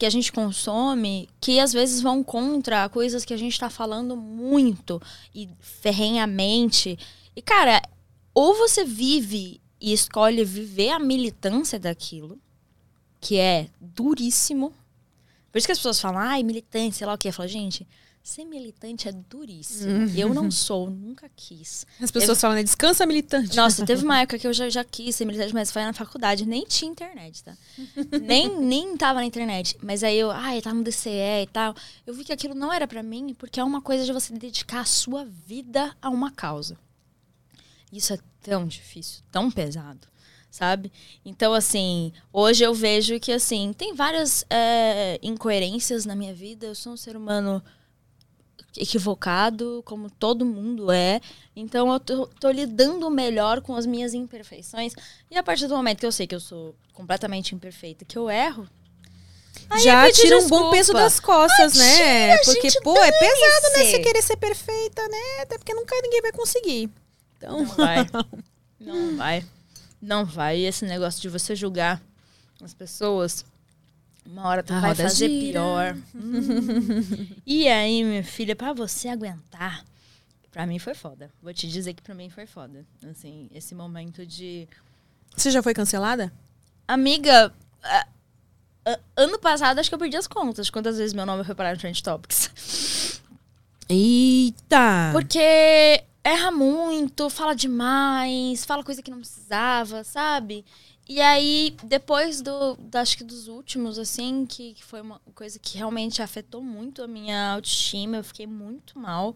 que a gente consome, que às vezes vão contra coisas que a gente tá falando muito e ferrenhamente. E, cara, ou você vive e escolhe viver a militância daquilo, que é duríssimo. Por isso que as pessoas falam, ai, militante, sei lá o quê. Eu falo, gente, ser militante é duríssimo. Eu não sou, nunca quis. As pessoas falam, né? Descansa militante. Nossa, teve uma época que eu já, já quis ser militante, mas foi na faculdade. Nem tinha internet, tá? nem, nem tava na internet. Mas aí eu, ai, tava no DCE e tal. Eu vi que aquilo não era pra mim, porque é uma coisa de você dedicar a sua vida a uma causa. Isso é tão difícil, tão pesado. sabe? Então, assim, hoje eu vejo que, assim, tem várias é, incoerências na minha vida. Eu sou um ser humano equivocado, como todo mundo é. Então, eu tô, tô lidando melhor com as minhas imperfeições. E a partir do momento que eu sei que eu sou completamente imperfeita, que eu erro, Aí Já tira um bom peso das costas, né? tira, Porque, gente, pô, é pesado, né? Você querer ser perfeita, né? Até porque nunca ninguém vai conseguir. Então, Não vai. Não vai. Não vai. E esse negócio de você julgar as pessoas, uma hora tu A vai fazer gira. pior. Hum. E aí, minha filha, pra você aguentar, pra mim foi foda. Vou te dizer que pra mim foi foda. Assim, esse momento de. você já foi cancelada? Amiga, a- a- ano passado acho que eu perdi as contas quantas vezes meu nome foi parar no Trend Topics. Eita! Porque erra muito, fala demais, fala coisa que não precisava, sabe? E aí, depois do, acho que dos últimos, assim, que, que foi uma coisa que realmente afetou muito a minha autoestima, eu fiquei muito mal.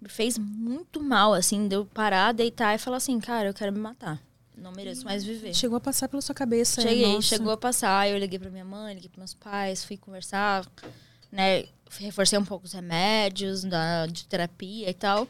Me fez muito mal, assim, de eu parar, deitar e falar assim, cara, eu quero me matar. Não mereço mais viver. Chegou a passar pela sua cabeça. Cheguei, nossa. chegou a passar. Eu liguei pra minha mãe, liguei pros meus pais, fui conversar, né? Reforcei um pouco os remédios da, de terapia e tal.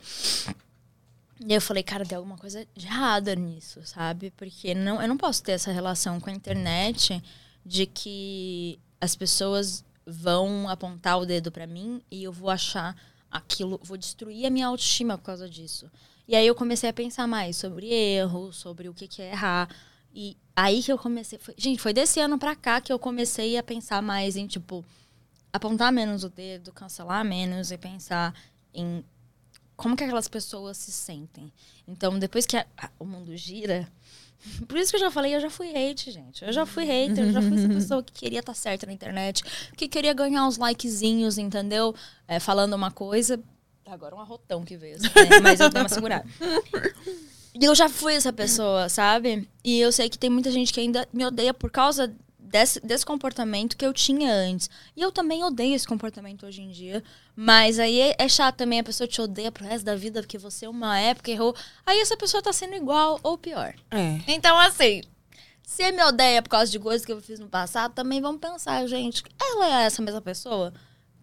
E eu falei, cara, tem alguma coisa de errada nisso, sabe? Porque não, eu não posso ter essa relação com a internet de que as pessoas vão apontar o dedo pra mim e eu vou achar aquilo, vou destruir a minha autoestima por causa disso. E aí eu comecei a pensar mais sobre erro, sobre o que, que é errar. E aí que eu comecei. foi- gente, foi desse ano pra cá que eu comecei a pensar mais em, tipo, apontar menos o dedo, cancelar menos e pensar em como que aquelas pessoas se sentem. Então, depois que a- a- o mundo gira. Por isso que eu já falei, eu já fui hate, gente. Eu já fui hater, eu já fui essa pessoa que queria estar certa na internet, que queria ganhar uns likezinhos, entendeu? É, falando uma coisa. Agora um arrotão que veio, assim, né? mas eu dei uma segurada. E eu já fui essa pessoa, sabe? E eu sei que tem muita gente que ainda me odeia por causa desse, desse comportamento que eu tinha antes. E eu também odeio esse comportamento hoje em dia. Mas aí é, é chato também, a pessoa te odeia pro resto da vida porque você uma época errou. Aí essa pessoa tá sendo igual ou pior. É. Então, assim, se me odeia por causa de coisas que eu fiz no passado, também vamos pensar, gente, ela é essa mesma pessoa?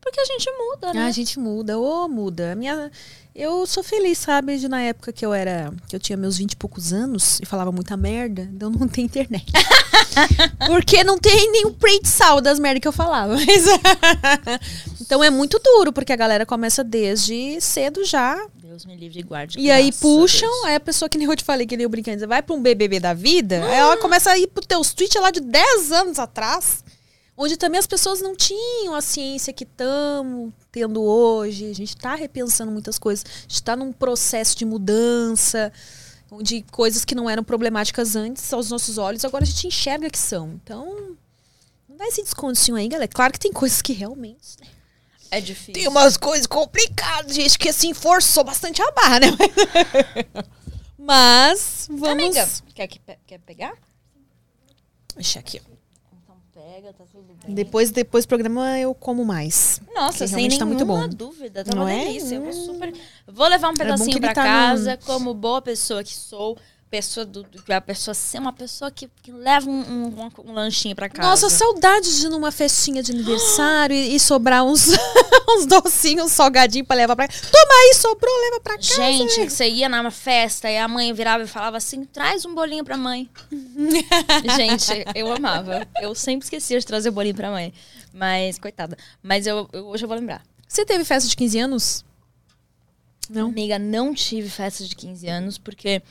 Porque a gente muda, né? Ah, a gente muda, ou muda. A minha, eu sou feliz, sabe, de na época que eu era, que eu tinha meus 20 e poucos anos e falava muita merda, então não tem internet. porque não tem nenhum print sal das merdas que eu falava. Mas, então é muito duro, porque a galera começa desde cedo já. Deus me livre e guarde. E aí puxam, aí a pessoa que nem eu te falei, que nem eu brincando, vai pra um BBB da vida, aí ela começa a ir pro teus tweets lá de 10 anos atrás, onde também as pessoas não tinham a ciência que estamos tendo hoje. A gente tá repensando muitas coisas. A gente tá num processo de mudança, onde coisas que não eram problemáticas antes aos nossos olhos, agora a gente enxerga que são. Então, não dá esse descontinho aí, galera. Claro que tem coisas que realmente É difícil. tem umas coisas complicadas, gente, que assim forçou bastante a barra, né? Mas vamos. Amiga, quer, que pe- quer pegar? Deixa aqui. ó. Pega, tá tudo bem. Depois, depois do programa eu como mais. Nossa, sem realmente tá muito bom. dúvida. Tá Não uma é? delícia. Eu vou super. Vou levar um bom pedacinho ele pra tá casa, como boa pessoa que sou. Pessoa do, do- a pessoa ser uma pessoa que, que leva um, um, um- lanchinho pra casa. Nossa, saudade de ir numa festinha de aniversário e, e sobrar uns, uns docinhos, uns salgadinhos pra levar pra casa. Toma aí, sobrou, leva pra casa. Gente, você ia numa festa e a mãe virava e falava assim: traz um bolinho pra mãe. Gente, eu amava. Eu sempre esquecia de trazer bolinho pra mãe. Mas, coitada. Mas eu, eu- hoje eu vou lembrar. Você teve festa de 15 anos? Não. Amiga, não tive festa de 15 anos, porque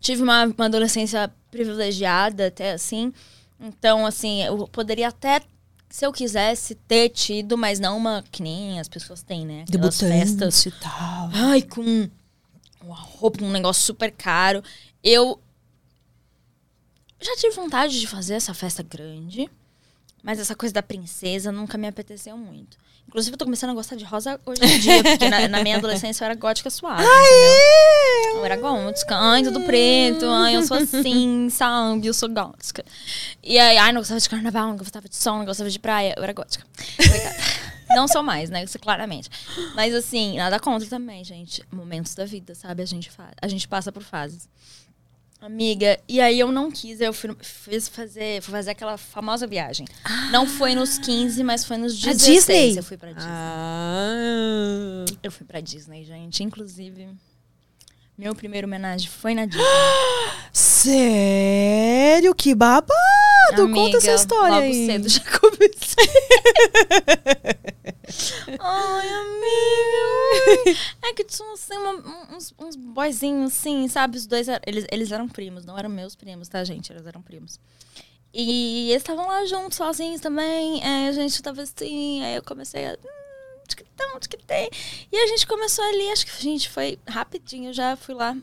tive uma, uma adolescência privilegiada, até assim. Então, assim, eu poderia até, se eu quisesse, ter tido, mas não uma que nem as pessoas têm, né? Aquelas festas. e tal. Ai, com uma roupa, um negócio super caro. Eu já tive vontade de fazer essa festa grande, mas essa coisa da princesa nunca me apeteceu muito. Inclusive, eu tô começando a gostar de rosa hoje em dia, porque na, na minha adolescência eu era gótica suave. entendeu? Eu era gótica, ai, tudo preto, ai, eu sou assim, sabe? Eu sou gótica. E aí, ai, não gostava de carnaval, não gostava de sol, não gostava de praia, eu era gótica. Obrigada. Não sou mais, né? Isso claramente. Mas assim, nada contra também, gente. Momentos da vida, sabe? A gente, fa a gente passa por fases. Amiga, e aí eu não quis, eu fui, fiz fazer, fui fazer aquela famosa viagem. Não foi nos 15, mas foi nos A 16. Disney? Eu fui pra Disney. Ah. Eu fui pra Disney, gente. Inclusive, meu primeiro homenagem foi na Disney. Sério? Que babado! Conta essa Amiga, história logo aí. cedo já comecei. Ai, amiga. É que tinha assim, uma- uns, uns boyzinhos, assim, sabe? Os dois eles, eles eram primos, não eram meus primos, tá, gente? Eles eram primos. E eles estavam lá juntos, sozinhos também. Aí a gente tava assim, aí eu comecei a. Hum, tiquitão, tiquitei. E a gente começou ali, acho que a gente foi rapidinho, já fui lá.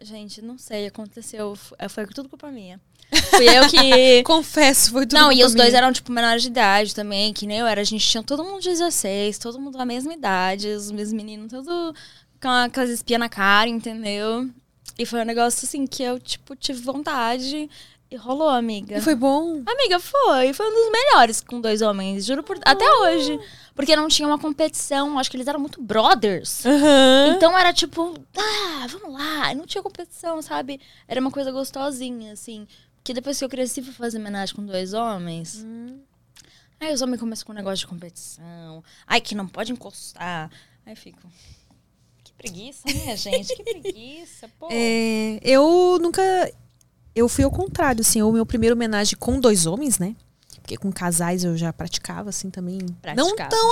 Gente, não sei, aconteceu. f- Foi tudo culpa minha. Fui eu que. Confesso, foi tudo Não, e os dois minha. eram, tipo, menores de idade também, que nem eu era. A gente tinha todo mundo 16, todo mundo da mesma idade, os meus meninos, tudo com aquelas espias na cara, entendeu? E foi um negócio assim que eu, tipo, tive vontade e rolou, amiga. E foi bom? Amiga, foi. Foi um dos melhores com dois homens, juro por. Até hoje. Porque não tinha uma competição, acho que eles eram muito brothers. Aham. Então era tipo, ah, vamos lá. Não tinha competição, sabe? Era uma coisa gostosinha, assim. Que depois que eu cresci, fui fazer homenagem com dois homens. Aí os homens começam com um negócio de competição. Ai, que não pode encostar. Aí fico. Que preguiça, né, gente? Que preguiça, pô. É, eu nunca. Eu fui ao contrário, assim. O meu primeiro homenagem com dois homens, né? Porque com casais eu já praticava, assim, também. Não Praticava. tão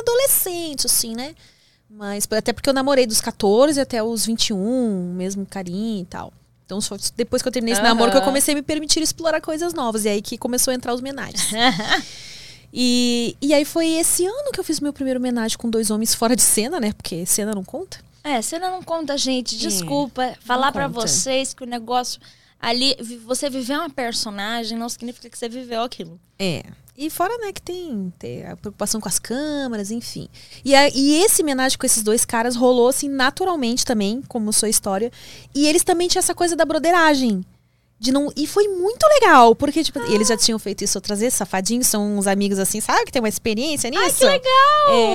adolescente, assim, né? Mas até porque eu namorei dos 14 até os 21, mesmo carinho e tal. Então, só depois que eu terminei esse Aham. namoro, que eu comecei a me permitir explorar coisas novas. E aí que começou a entrar os homenagens. e, e aí foi esse ano que eu fiz meu primeiro homenagem com dois homens fora de cena, né? Porque cena não conta. É, cena não conta, gente. Desculpa. Falar pra conta. vocês que o negócio ali. Você viver uma personagem não significa que você viveu aquilo. É. E fora, né, que tem, tem a preocupação com as câmeras, enfim. E, a- e esse homenagem com esses dois caras rolou, assim, naturalmente também, como sua história. E eles também tinham essa coisa da broderagem. De não, e foi muito legal, porque, tipo, eles já tinham feito isso outras vezes, safadinhos, são uns amigos assim, sabe, que tem uma experiência nisso. Ai, que legal!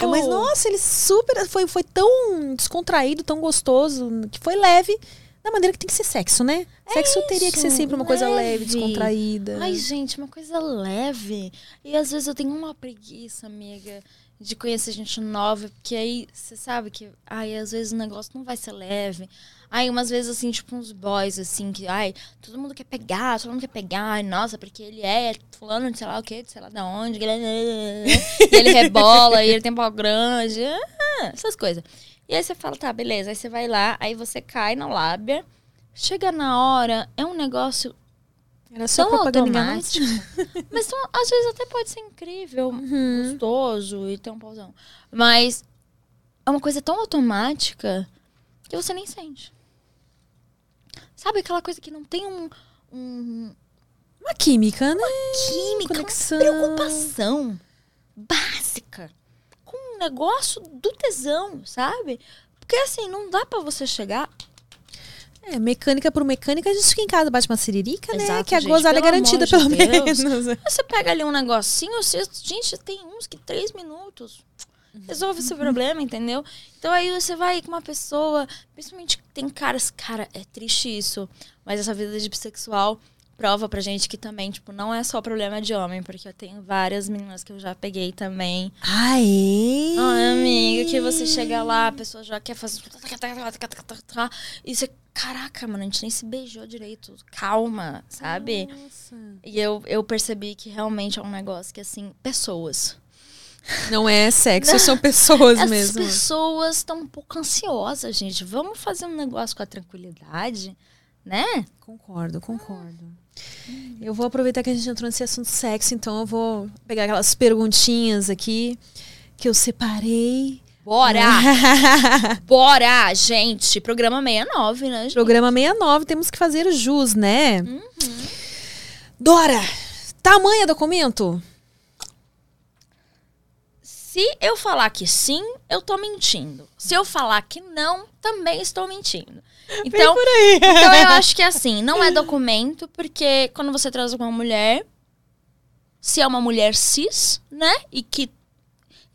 É, mas, nossa, ele super. Foi, foi tão descontraído, tão gostoso, que foi leve, da maneira que tem que ser sexo, né? sexo teria que ser isso, sempre uma coisa leve, leve. descontraída. Ai, gente, uma coisa leve. E às vezes eu tenho uma preguiça, amiga, de conhecer gente nova, porque aí você sabe que, ai, às vezes o negócio não vai ser leve. Aí, umas vezes, assim, tipo, uns boys, assim, que, ai, todo mundo quer pegar, todo mundo quer pegar, ai, nossa, porque ele é fulano de sei lá o quê, de sei lá da onde, e ele rebola, e ele tem pau grande, ah, essas coisas. E aí você fala, tá, beleza, aí você vai lá, aí você cai na lábia, chega na hora, é um negócio Era só tão automático. Mas tão- às vezes até pode ser incrível, gostoso e ter um pauzão. Mas é uma coisa tão automática que você nem sente. Sabe aquela coisa que não tem um, um Uma química, né? química, Conexão. uma preocupação básica com um negócio do tesão, sabe? Porque assim, não dá pra você chegar É, mecânica por mecânica, a gente fica em casa, bate uma siririca, né? Exato, que a gente, gozada é garantida, de pelo Deus. menos. Você pega ali um negocinho, você, gente, tem uns que três minutos. Resolve esse problema, entendeu? Então aí você vai com uma pessoa, principalmente tem caras, cara, é triste isso, mas essa vida de bissexual prova pra gente que também, tipo, não é só problema de homem, porque eu tenho várias meninas que eu já peguei também. Aê! Ai, amiga, que você chega lá, a pessoa já quer fazer. E você, caraca, mano, a gente nem se beijou direito. Calma, sabe? E eu, eu percebi que realmente é um negócio que, assim, pessoas. Não é sexo, são pessoas As mesmo. pessoas estão um pouco ansiosas, gente. Vamos fazer um negócio com a tranquilidade, né? Concordo, concordo. Eu vou aproveitar que a gente entrou nesse assunto sexo, então eu vou pegar aquelas perguntinhas aqui que eu separei. Bora! Bora, gente! Programa 69, né, gente? Programa 69, temos que fazer jus, né? Dora, Tamanho é documento? Se eu falar que sim, eu tô mentindo. Se eu falar que não, também estou mentindo. Então, por aí. então eu acho que assim, não é documento, porque quando você com uma mulher, se é uma mulher cis, né? E que.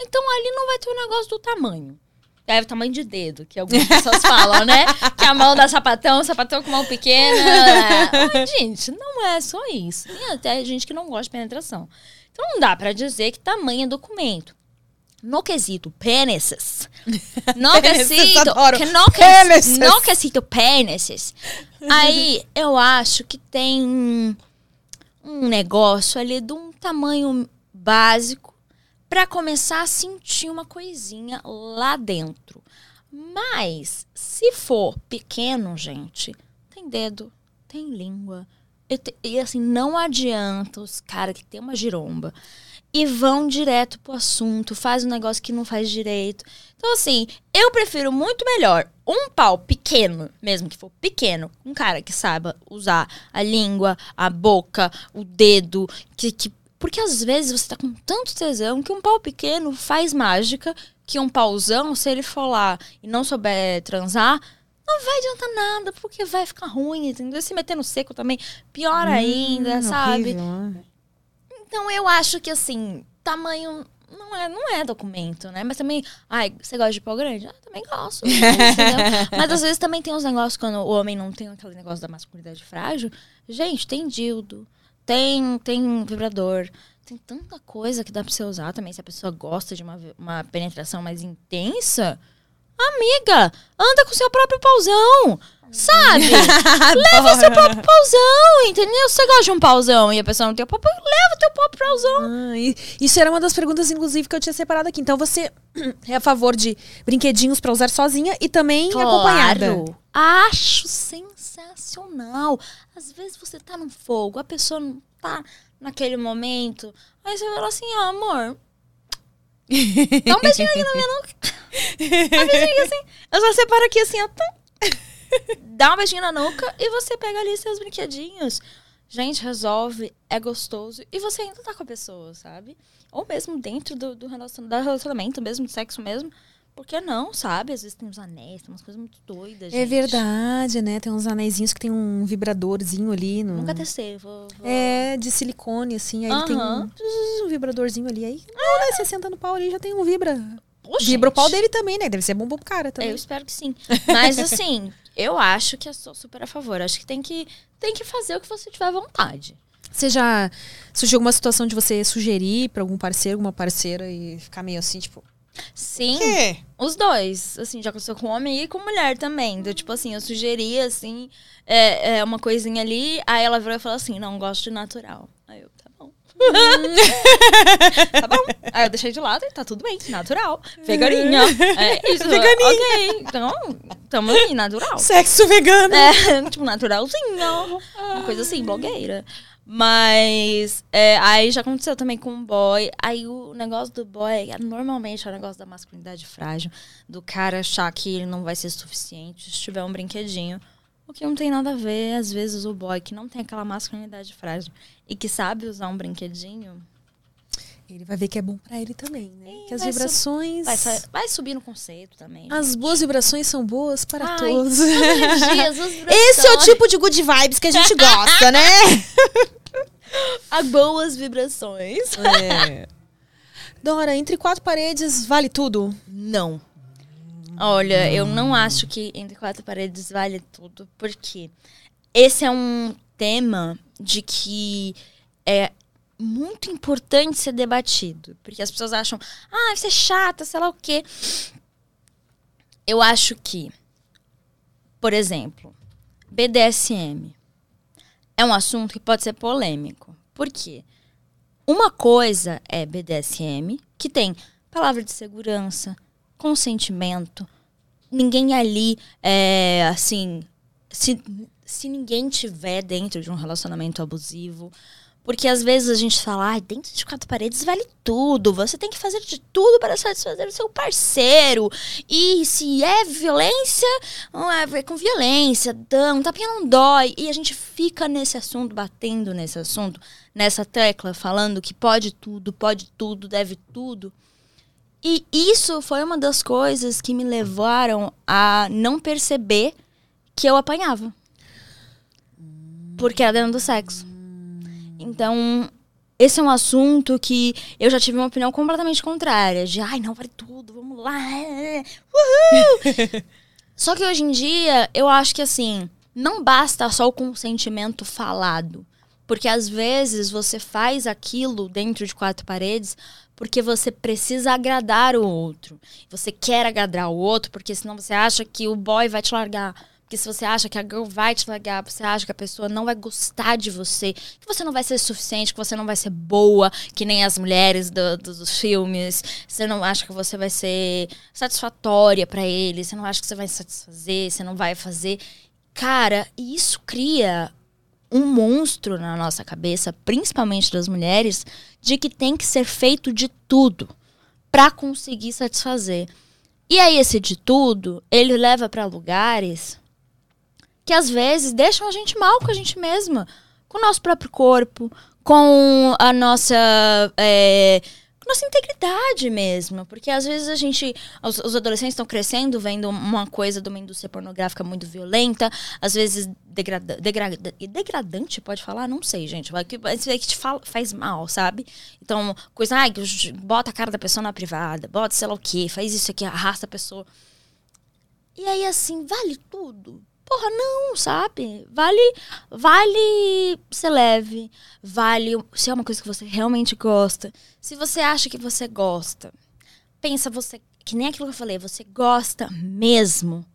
Então ali não vai ter o negócio do tamanho. É o tamanho de dedo, que algumas pessoas falam, né? Que a mão dá sapatão, sapatão com mão pequena. Gente, não é só isso. Tem até gente que não gosta de penetração. Então não dá pra dizer que tamanho é documento. No quesito pênises. No quesito. Que no, Pênises. no quesito pênises. Aí eu acho que tem um negócio ali de um tamanho básico pra começar a sentir uma coisinha lá dentro. Mas se for pequeno, gente, tem dedo, tem língua. E, e, assim, não adianta os caras que tem uma giromba e vão direto pro assunto, faz um negócio que não faz direito. Então, assim, eu prefiro muito melhor um pau pequeno, mesmo que for pequeno, um cara que saiba usar a língua, a boca, o dedo, que, que porque às vezes você tá com tanto tesão que um pau pequeno faz mágica, que um pauzão, se ele for lá e não souber transar, não vai adiantar nada, porque vai ficar ruim, entendeu? Se meter no seco também, pior ainda, sabe? Horrível. Então eu acho que assim, tamanho não é, não é documento, né? Mas também, ai, você gosta de pau grande? Ah, também gosto. Mas às vezes também tem uns negócios quando o homem não tem aquele negócio da masculinidade frágil. Gente, tem dildo, tem, tem vibrador, tem tanta coisa que dá pra você usar também. Se a pessoa gosta de uma, uma penetração mais intensa, amiga, anda com seu próprio pauzão. Sabe? Leva seu próprio pauzão, entendeu? Se você gosta de um pauzão e a pessoa não tem o pau, leva teu próprio pauzão. Ah, e- isso era uma das perguntas, inclusive, que eu tinha separado aqui. Então você é a favor de brinquedinhos pra usar sozinha e também acompanhada. Claro. Acho sensacional. Às vezes você tá no fogo, a pessoa não tá naquele momento. Aí você fala assim, ah, amor. Dá um beijinho aqui na minha nuca. Dá um beijinho aqui assim. Eu só separo aqui assim, ó. Dá um beijinho na nuca e você pega ali seus brinquedinhos. Gente, resolve, é gostoso. E você ainda tá com a pessoa, sabe? Ou mesmo dentro do, do relacionamento, mesmo, do sexo mesmo. Por que não, sabe? Às vezes tem uns anéis, tem umas coisas muito doidas, É gente. verdade, né? Tem uns anéisinhos que tem um vibradorzinho ali. No... Nunca testei, vou... vou... É, de silicone, assim. Aí ele tem um, um vibradorzinho ali. Aí, ah, né, você senta no pau ali já tem um vibra. Vibra o pau dele também, né? Deve ser bom pro cara também. Eu espero que sim. Mas assim, eu acho que eu sou super a favor. Acho que tem que, tem que fazer o que você tiver vontade. Você já surgiu alguma situação de você sugerir pra algum parceiro, alguma parceira e ficar meio assim, tipo. Sim. Quê? Os dois. Assim, já aconteceu com homem e com mulher também. Do, tipo assim, eu sugeri, assim, é, é, uma coisinha ali. Aí ela virou e falou assim: não, gosto de natural. Aí eu, tá bom. tá bom. Aí eu deixei de lado e tá tudo bem, natural. Veganinha. É isso. Veganinha. Ok. Então, tamo aí, natural. Sexo vegano. É, tipo, naturalzinho. Uma coisa assim, blogueira. Mas é, aí já aconteceu também com um boy. Aí o negócio do boy normalmente é o negócio da masculinidade frágil. Do cara achar que ele não vai ser suficiente se tiver um brinquedinho. O que não tem nada a ver, às vezes, o boy que não tem aquela masculinidade frágil e que sabe usar um brinquedinho, Ele vai ver que é bom pra ele também, né? que as vibrações. vai, vai subir no conceito também. As gente. boas vibrações são boas para Ai, todos. as energias, as Esse é o tipo de good vibes que a gente gosta, né? A boas vibrações. É. Dora, entre quatro paredes vale tudo? Não. Olha, eu não acho que entre quatro paredes vale tudo, porque esse é um tema de que é muito importante ser debatido. Porque as pessoas acham, ah, você é chata, sei lá o quê. Eu acho que, por exemplo, BDSM é um assunto que pode ser polêmico. Por quê? Uma coisa é BDSM, que tem palavra de segurança, consentimento. Ninguém ali é assim. Se, se ninguém tiver dentro de um relacionamento abusivo, Porque às vezes a gente fala, ah, dentro de quatro paredes vale tudo. Você tem que fazer de tudo para satisfazer o seu parceiro. E se é violência, é ver com violência. Dá, tapinha não dói. E a gente fica nesse assunto, batendo nesse assunto, nessa tecla, falando que pode tudo, pode tudo, deve tudo. E isso foi uma das coisas que me levaram a não perceber que eu apanhava. Porque era dentro do sexo. Então, esse é um assunto que eu já tive uma opinião completamente contrária. De, ai, não, vale tudo, vamos lá. Uhul! só que hoje em dia, eu acho que assim, não basta só o consentimento falado. Porque às vezes você faz aquilo dentro de quatro paredes porque você precisa agradar o outro. Você quer agradar o outro porque senão você acha que o boy vai te largar. Porque se você acha que a girl vai te largar, você acha que a pessoa não vai gostar de você, que você não vai ser suficiente, que você não vai ser boa, que nem as mulheres do, do, dos filmes, você não acha que você vai ser satisfatória para ele, você não acha que você vai satisfazer, você não vai fazer. Cara, isso cria um monstro na nossa cabeça, principalmente das mulheres, de que tem que ser feito de tudo para conseguir satisfazer. E aí esse de tudo, ele leva para lugares que às vezes deixam a gente mal com a gente mesma, com o nosso próprio corpo, com a nossa. É, nossa integridade mesmo. Porque às vezes a gente. Os, os adolescentes estão crescendo, vendo uma coisa de uma indústria pornográfica muito violenta, às vezes degrada, degrada, degradante, pode falar? Não sei, gente. Vai que, vai que te fala, faz mal, sabe? Então, coisa, ai, bota a cara da pessoa na privada, bota sei lá o quê, faz isso aqui, arrasta a pessoa. E aí, assim, vale tudo? Porra, não, sabe? Vale, vale ser leve, vale se é uma coisa que você realmente gosta. Se você acha que você gosta, pensa você, que nem aquilo que eu falei, você gosta mesmo?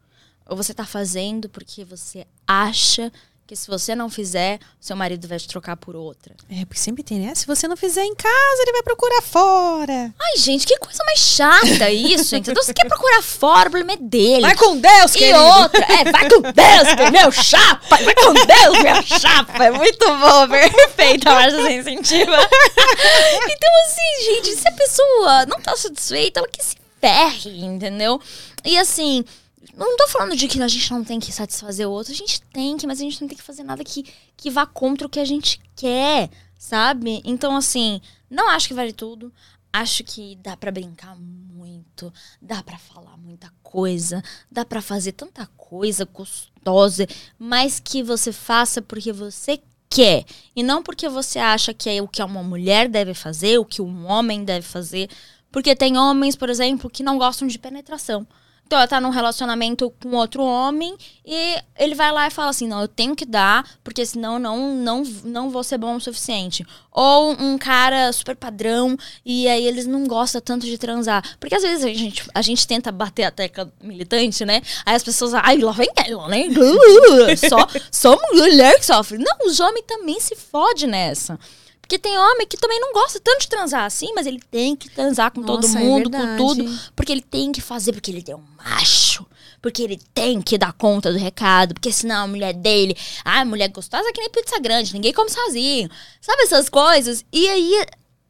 Ou você tá fazendo porque você acha que se você não fizer, seu marido vai te trocar por outra. É, porque sempre tem, né? Se você não fizer em casa, ele vai procurar fora. Ai, gente, que coisa mais chata isso, entendeu? Você quer procurar fora, o problema é dele. Vai com Deus, E querido. outra, é, vai com Deus, que é meu chapa, vai com Deus, meu chapa. É muito bom, perfeito, a Marcia sem incentiva. Então, assim, gente, se a pessoa não tá satisfeita, ela que se ferre, entendeu? E assim, não tô falando de que a gente não tem que satisfazer o outro, a gente tem que, mas a gente não tem que fazer nada que, que vá contra o que a gente quer, sabe? Então, assim, não acho que vale tudo. Acho que dá pra brincar muito, dá pra falar muita coisa, dá pra fazer tanta coisa gostosa, mas que você faça porque você quer e não porque você acha que é o que uma mulher deve fazer, o que um homem deve fazer, porque tem homens, por exemplo, que não gostam de penetração. Então, ela tá num relacionamento com outro homem e ele vai lá e fala assim: não, eu tenho que dar, porque senão não, não, não vou ser bom o suficiente. Ou um cara super padrão e aí eles não gostam tanto de transar. Porque às vezes a gente, a gente tenta bater a tecla militante, né? Aí as pessoas, ai, lá vem ela, né? Só, só mulher que sofre. Não, os homens também se fode nessa. Porque tem homem que também não gosta tanto de transar assim, mas ele tem que transar com todo Nossa, é mundo, com verdade. tudo. Porque ele tem que fazer, porque ele é um macho. Porque ele tem que dar conta do recado. Porque senão a mulher dele. Ah, mulher gostosa é que nem pizza grande, ninguém come sozinho. Sabe essas coisas? E aí.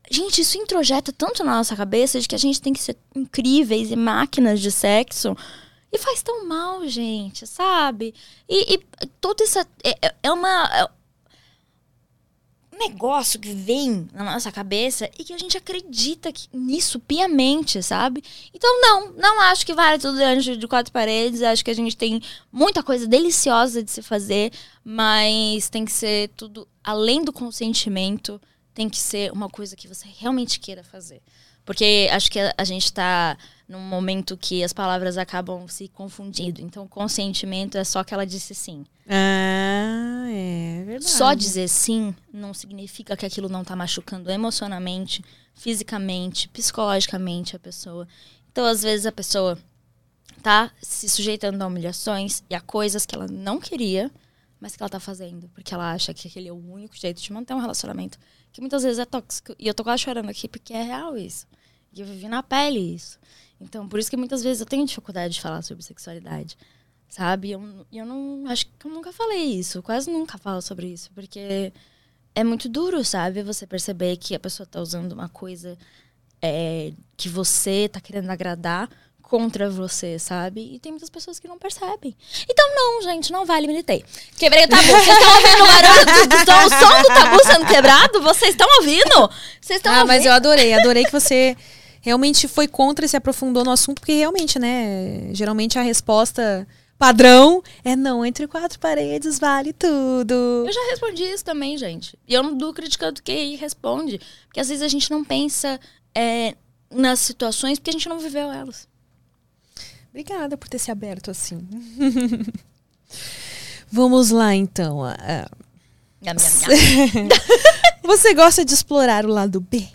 Gente, isso introjeta tanto na nossa cabeça de que a gente tem que ser incríveis e máquinas de sexo. E faz tão mal, gente, sabe? E, e toda essa. É, é- é uma. Negócio que vem na nossa cabeça e que a gente acredita que- nisso piamente, sabe? Então, não, não acho que vale tudo dentro de quatro paredes. Acho que a gente tem muita coisa deliciosa de se fazer, mas tem que ser tudo além do consentimento, tem que ser uma coisa que você realmente queira fazer. Porque acho que a, a gente tá num momento que as palavras acabam se confundindo. Então, consentimento é só que ela disse sim. Ah, é verdade. Só dizer sim não significa que aquilo não tá machucando emocionalmente, fisicamente, psicologicamente a pessoa. Então, às vezes, a pessoa tá se sujeitando a humilhações e a coisas que ela não queria, mas que ela tá fazendo, porque ela acha que aquele é o único jeito de manter um relacionamento, que muitas vezes é tóxico. E eu tô quase chorando aqui porque é real isso. E eu vivi na pele isso. Então, por isso que muitas vezes eu tenho dificuldade de falar sobre sexualidade. Sabe? Eu, eu não. Acho que eu nunca falei isso. Quase nunca falo sobre isso. Porque é muito duro, sabe? Você perceber que a pessoa tá usando uma coisa é, que você tá querendo agradar contra você, sabe? E tem muitas pessoas que não percebem. Então, não, gente, não vale militei. Quebrei o tabu. Vocês estão ouvindo o barulho do, do, do- o som do tabu sendo quebrado? Vocês estão ouvindo? Vocês estão Ah, ouvindo? mas eu adorei, adorei que você realmente foi contra e se aprofundou no assunto, porque realmente, né, geralmente a resposta padrão é não, entre quatro paredes vale tudo. Eu já respondi isso também, gente. E eu não dou criticando quem responde. Porque às vezes a gente não pensa é, nas situações porque a gente não viveu elas. Obrigada por ter se aberto assim. Vamos lá, então. Ah, Nham, nham, nham. Você gosta de explorar o lado B?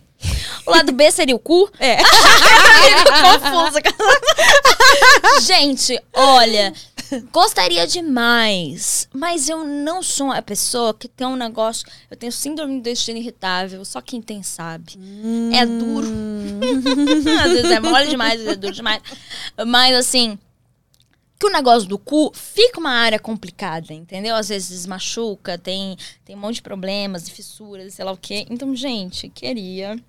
O lado B seria o cu? É. confusa. Gente, olha, gostaria demais, mas eu não sou uma pessoa que tem um negócio. Eu tenho síndrome do intestino irritável, só quem tem sabe. É duro. às vezes é mole demais, às vezes é duro demais. Mas assim. Que o negócio do cu fica uma área complicada, entendeu? Às vezes machuca, tem, tem um monte de problemas, de fissuras, sei lá o quê. Então, gente, queria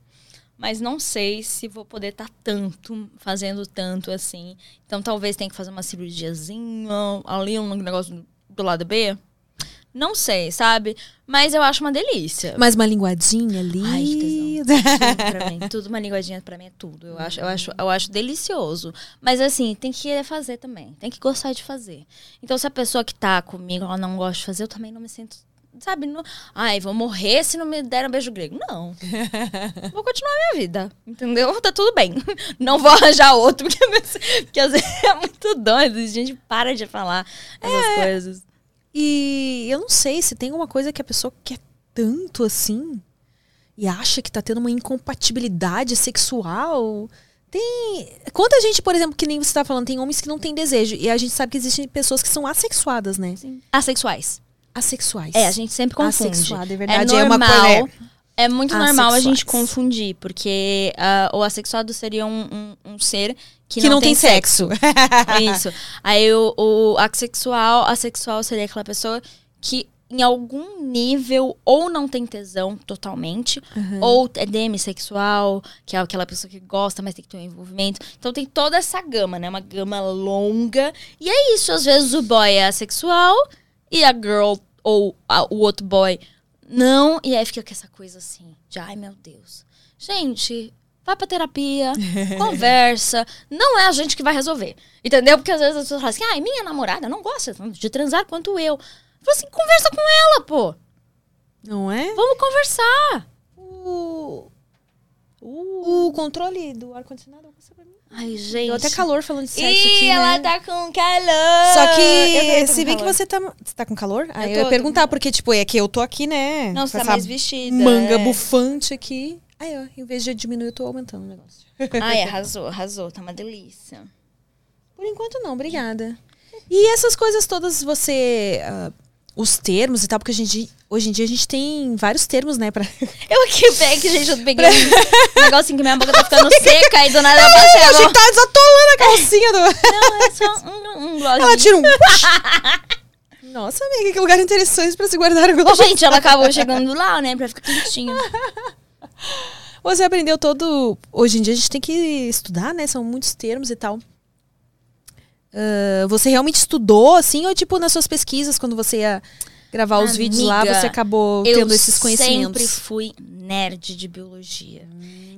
mas não sei se vou poder estar tanto, fazendo tanto assim. Então talvez tenha que fazer uma cirurgiazinha, ali um negócio do, do lado B. Não sei, sabe? Mas eu acho uma delícia. Mais uma linguadinha ali. Ai, que Tudo pra mim, tudo uma linguadinha pra mim é tudo. Eu acho, eu acho, eu acho delicioso. Mas assim, tem que fazer também. Tem que gostar de fazer. Então, se a pessoa que tá comigo, ela não gosta de fazer, eu também não me sinto. Sabe? Não, Ai, vou morrer se não me der um beijo grego. Não. vou continuar a minha vida. Entendeu? Tá tudo bem. Não vou arranjar outro, porque, porque às vezes é muito doido. A gente para de falar essas coisas. E eu não sei se tem uma coisa que a pessoa quer tanto assim e acha que tá tendo uma incompatibilidade sexual. Tem. Quanta gente, por exemplo, que nem você tá falando, tem homens que não têm desejo. E a gente sabe que existem pessoas que são assexuadas, né? Assexuais. Assexuais. É, a gente sempre confunde. Assexuada, é É verdade. É, uma normal. coisa. É muito normal a gente confundir, porque ah, o assexuado seria um, um, um ser que, Que, não, tem sexo. Isso. Aí o, o assexual, assexual seria aquela pessoa que em algum nível ou não tem tesão totalmente, ou é demissexual, que é aquela pessoa que gosta, mas tem que ter um envolvimento. Então tem toda essa gama, né? Uma gama longa. E é isso, às vezes o boy é assexual e a girl ou a- o outro boy não, e aí fica com essa coisa assim, de ai meu Deus. Gente, vai pra terapia, conversa. Não é a gente que vai resolver. Entendeu? Porque às vezes as pessoas falam assim, ai, minha namorada não gosta tanto de transar quanto eu. Fala assim, conversa com ela, pô. Não é? Vamos conversar. O, o controle do ar-condicionado. você pra mim. Ai, gente. Deu até calor falando de sexo Ih, aqui, ela né? tá com calor. Só Eu que, se bem que você tá. Você tá com calor? Aí eu, tô, ia tô perguntar, porque, tipo, é que eu tô aqui, né? Não, você tá mais vestida. Manga é. bufante aqui. Aí, ó, em vez de diminuir, eu tô aumentando o negócio. Ai, arrasou, arrasou. Tá uma delícia. Por enquanto, não, obrigada. E essas coisas todas, você. ah, os termos e tal, porque a gente, hoje em dia a gente tem vários termos, né? Pra... Eu aqui peguei, gente, eu peguei um negocinho que minha boca tá ficando seca e do nada eu a passei a gente tá desatolando a calcinha do. Não, é só um, um Ela glossinho. tira um. Nossa, amiga, que lugar interessante pra se guardar o gloss. Gente, ela acabou chegando lá, né? Pra ficar quentinho. Você aprendeu todo. Hoje em dia a gente tem que estudar, né? São muitos termos e tal. Ah, você realmente estudou, assim, ou tipo nas suas pesquisas, quando você ia gravar os vídeos lá, Amiga, você acabou Eu tendo esses conhecimentos? sempre fui nerd de biologia.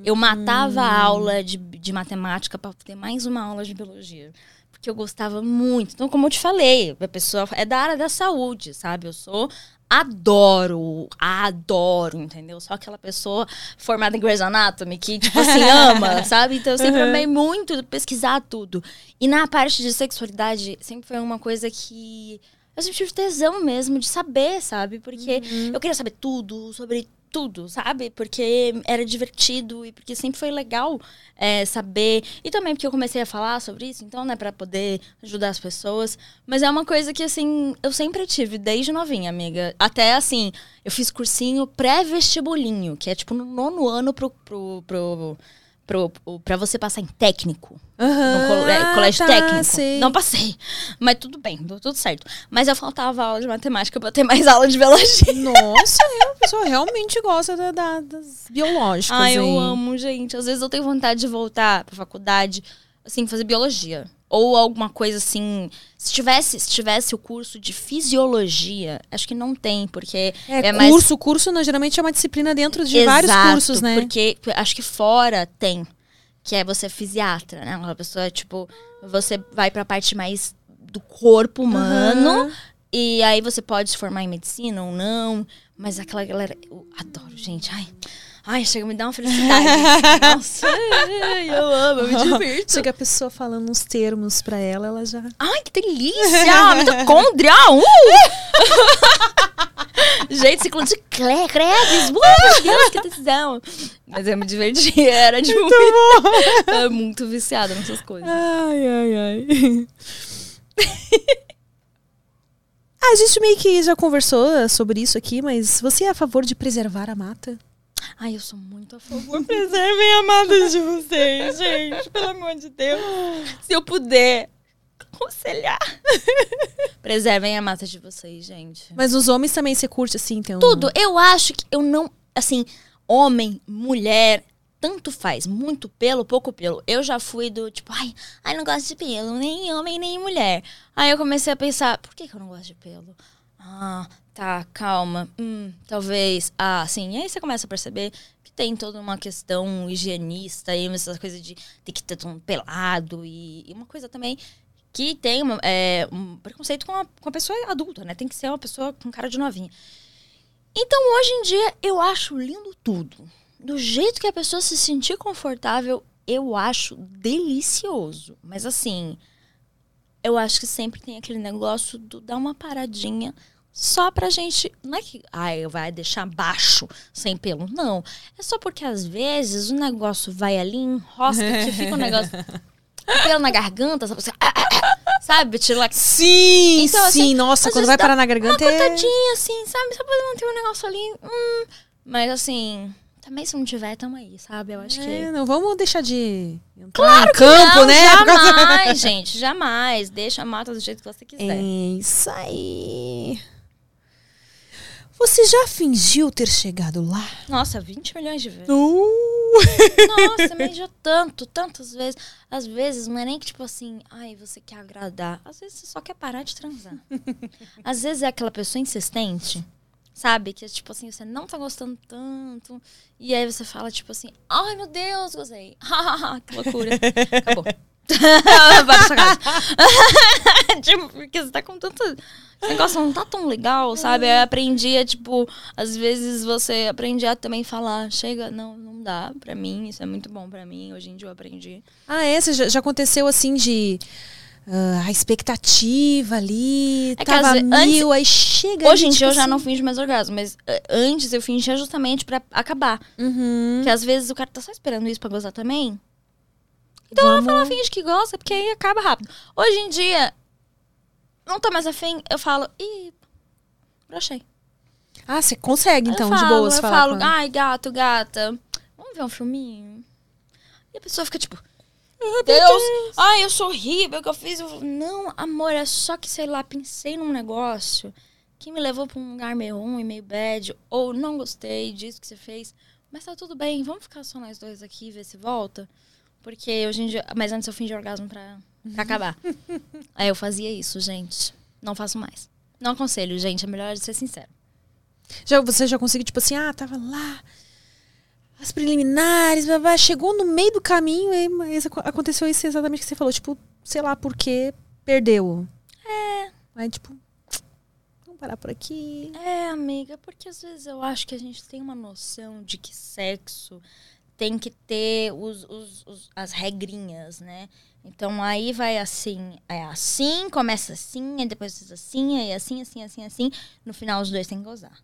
Eu matava a aula de, de matemática pra ter mais uma aula de biologia. Porque eu gostava muito. Então, como eu te falei, a pessoa é da área da saúde, sabe? Eu sou. Adoro, adoro, entendeu? Só aquela pessoa formada em Grey's Anatomy que, tipo assim, ama, sabe? Então eu sempre amei muito pesquisar tudo. E na parte de sexualidade, sempre foi uma coisa que eu sempre tive tesão mesmo de saber, sabe? Porque eu queria saber tudo sobre tudo, sabe? Porque era divertido e porque sempre foi legal é, saber. E também porque eu comecei a falar sobre isso, então, né, pra poder ajudar as pessoas. Mas é uma coisa que, assim, eu sempre tive, desde novinha, amiga. Até, assim, eu fiz cursinho pré-vestibulinho, que é tipo no nono ano pro. pro, pro pra você passar em técnico. Aham, no é, colégio tá, técnico. sei. Não passei. Mas tudo bem, deu tudo certo. Mas eu faltava aula de matemática pra ter mais aula de biologia. Nossa, a pessoa realmente gosta da- da- das biológicas. Ai, eu hein? amo, gente. Às vezes eu tenho vontade de voltar pra faculdade, assim, fazer biologia. Ou alguma coisa assim. Se tivesse, se tivesse o curso de fisiologia, acho que não tem, porque É, é mais curso, curso não, geralmente é uma disciplina dentro de vários Exato, cursos, né? Porque acho que fora tem, que é você fisiatra, né? Uma pessoa, tipo, você vai pra parte mais do corpo humano. Aham. E aí você pode se formar em medicina ou não. Mas aquela galera. Eu adoro, gente. Ai. Ai, chega a me dar uma felicidade. Nossa, eu amo, eu me divirto. Chega a pessoa falando uns termos pra ela, ela já. Ai, que delícia! Mitocôndria! Uh! Gente, ciclo de clé, credes! Uh, Deus, que decisão! Mas eu me diverti, era tipo... Muito bom! Muito viciada nessas coisas. Ai, ai, ai. a gente meio que já conversou sobre isso aqui, mas você é a favor de preservar a mata? Ai, eu sou muito a favor. Preservem a mata de vocês, gente. Pelo amor de Deus. Se eu puder aconselhar. Preservem a mata de vocês, gente. Mas os homens também você curte assim, então. Tudo. Eu acho que eu não. Assim, homem, mulher, tanto faz. Muito pelo, pouco pelo. Eu já fui do tipo, ai, ai, não gosto de pelo, nem homem, nem mulher. Aí eu comecei a pensar, por que, que eu não gosto de pelo? Ah, tá, calma. Hum, talvez. Ah, sim. E aí você começa a perceber que tem toda uma questão higienista e essas coisas de ter que ter um pelado e, e uma coisa também que tem é, um preconceito com a, com a pessoa adulta, né? Tem que ser uma pessoa com cara de novinha. Então, hoje em dia, eu acho lindo tudo. Do jeito que a pessoa se sentir confortável, eu acho delicioso. Mas assim, eu acho que sempre tem aquele negócio do dar uma paradinha só pra gente. Não é que ai, vai deixar baixo, sem pelo. Não. É só porque às vezes o negócio vai ali, enrosca, que fica um negócio. pelo na garganta, sabe? Você- Sabe? Tira lá. Sim, Então, sim. assim, Nossa, quando vai parar na garganta Uma é. cortadinha, assim, sabe? Só pra manter um negócio ali. Hum. Mas assim, também se não tiver, tamo aí, sabe? Eu acho que. É, não vamos deixar de entrar no campo, não, né? Jamais, gente, jamais. Deixa a mata do jeito que você quiser. É isso aí. Você já fingiu ter chegado lá? Nossa, 20 milhões de vezes. Uh! Nossa, mas já tanto, tantas vezes. Às vezes não é nem que tipo assim, ai, você quer agradar. Às vezes você só quer parar de transar. Às vezes é aquela pessoa insistente, sabe? Que tipo assim, você não tá gostando tanto. E aí você fala tipo assim, ai meu Deus, gostei. que loucura. Acabou. Tipo, porque você tá com tanto. Esse negócio não tá tão legal, sabe? Eu aprendi a, tipo, às vezes você aprende a também falar, chega, não, não dá pra mim, isso é muito bom pra mim. Hoje em dia eu aprendi. Ah, é? Você já, já aconteceu assim de. ah, a expectativa ali, É que tava às ve- mil, aí chega. Hoje em dia eu tipo já não assim, finjo mais orgasmo, mas eh, antes eu fingia justamente pra acabar. Uhum. Porque às vezes o cara tá só esperando isso pra gozar também. Então ela Vamos- fala, finge que gosta, porque aí acaba rápido. Hoje em dia, não tô mais afim, eu falo, ih, brochei. Ah, você consegue então, eu de falo, boas, eu falar. falo, com- ai, gato, gata, vamos ver um filminho? E a pessoa fica tipo, meu Deus, ai, eu sou horrível, o que eu fiz? Eu falo, não, amor, é só que, sei lá, pensei num negócio que me levou pra um lugar meio ruim, meio bad, ou não gostei disso que você fez, mas tá tudo bem, vamos ficar só nós dois aqui e ver se volta? Porque hoje em dia, mas antes eu fingi orgasmo pra, pra acabar. Aí eu fazia isso, gente. Não faço mais. Não aconselho, gente, é melhor ser sincero. Já, você já conseguiu, tipo assim, ah, tava lá, as preliminares, blá, chegou no meio do caminho e aconteceu isso exatamente que você falou, tipo, sei lá por que perdeu. É. Aí, tipo, vamos parar por aqui. É, amiga, porque às vezes eu acho que a gente tem uma noção de que sexo tem que ter os, os- os- as regrinhas, né? Então aí vai assim, é assim, começa assim, aí depois assim, aí assim, assim, assim, assim. No final os dois têm que gozar.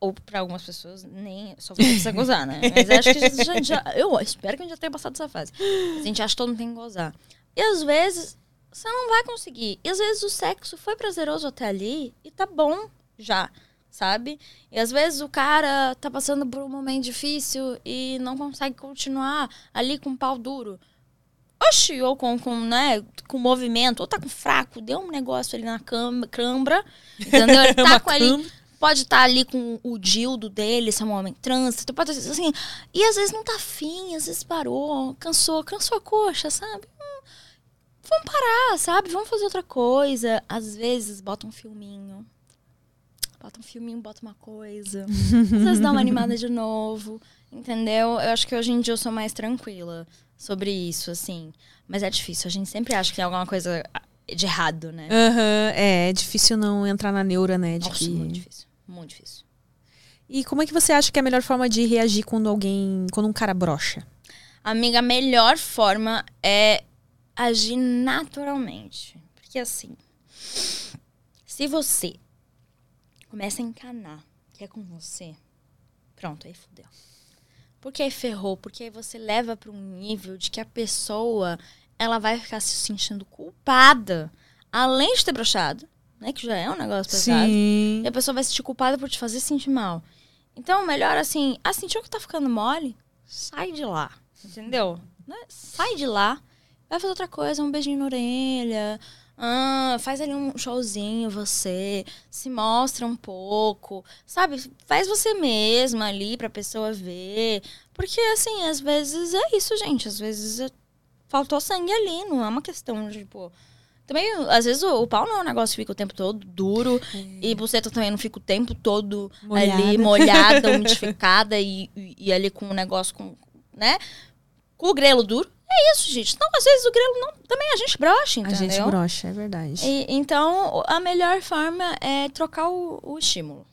Ou pra algumas pessoas, nem só precisa gozar, né? Mas acho que a gente já, eu espero que a gente já tenha passado essa fase. A gente acha que todo mundo tem que gozar. E às vezes você não vai conseguir. E às vezes o sexo foi prazeroso até ali e tá bom já. sabe? E às vezes o cara tá passando por um momento difícil e não consegue continuar ali com o pau duro. Oxi, ou com, com, né, com movimento, ou tá com fraco, deu um negócio ali na cãibra, entendeu? Ele tá Uma com ali, pode estar ali com o dildo dele, se é um homem trans, tu pode assim, e às vezes não tá afim, às vezes parou, cansou, cansou a coxa, sabe? Hum, vamos parar, sabe? Vamos fazer outra coisa. Às vezes bota um filminho. Bota um filminho, bota uma coisa. Às vezes dá uma animada de novo. Entendeu? Eu acho que hoje em dia eu sou mais tranquila sobre isso, assim. Mas é difícil. A gente sempre acha que tem alguma coisa de errado, né? Aham, é, é difícil não entrar na neura, né? De Nossa, que... muito difícil. Muito difícil. E como é que você acha que é a melhor forma de reagir quando alguém. quando um cara brocha? Amiga, a melhor forma é agir naturalmente. Porque assim, se você começa a encanar que é com você, pronto, aí fudeu. Porque aí ferrou, porque aí você leva para um nível de que a pessoa ela vai ficar se sentindo culpada, além de ter brochado, né? Que já é um negócio pesado. Sim. E a pessoa vai se sentir culpada por te fazer sentir mal. Então, melhor assim, ah, sentiu que tá ficando mole? Sai de lá. Entendeu? Né? Sai de lá. Vai fazer outra coisa, um beijinho na orelha. Ah, faz ali um showzinho você. Se mostra um pouco. Sabe? Faz você mesma ali pra pessoa ver. Porque, assim, às vezes é isso, gente. Às vezes é- faltou sangue ali. Não é uma questão de, tipo. Também, às vezes, o, o pau não é um negócio que fica o tempo todo duro. E buceta também não fica o tempo todo ali Molhada. molhada, umidificada e, e, e ali com um negócio com, né? Com o grelo duro. É isso, gente. Não, às vezes o grelo não. Também a gente brocha, A entendeu? gente brocha, é verdade. E- então, a melhor forma é trocar o, o estímulo.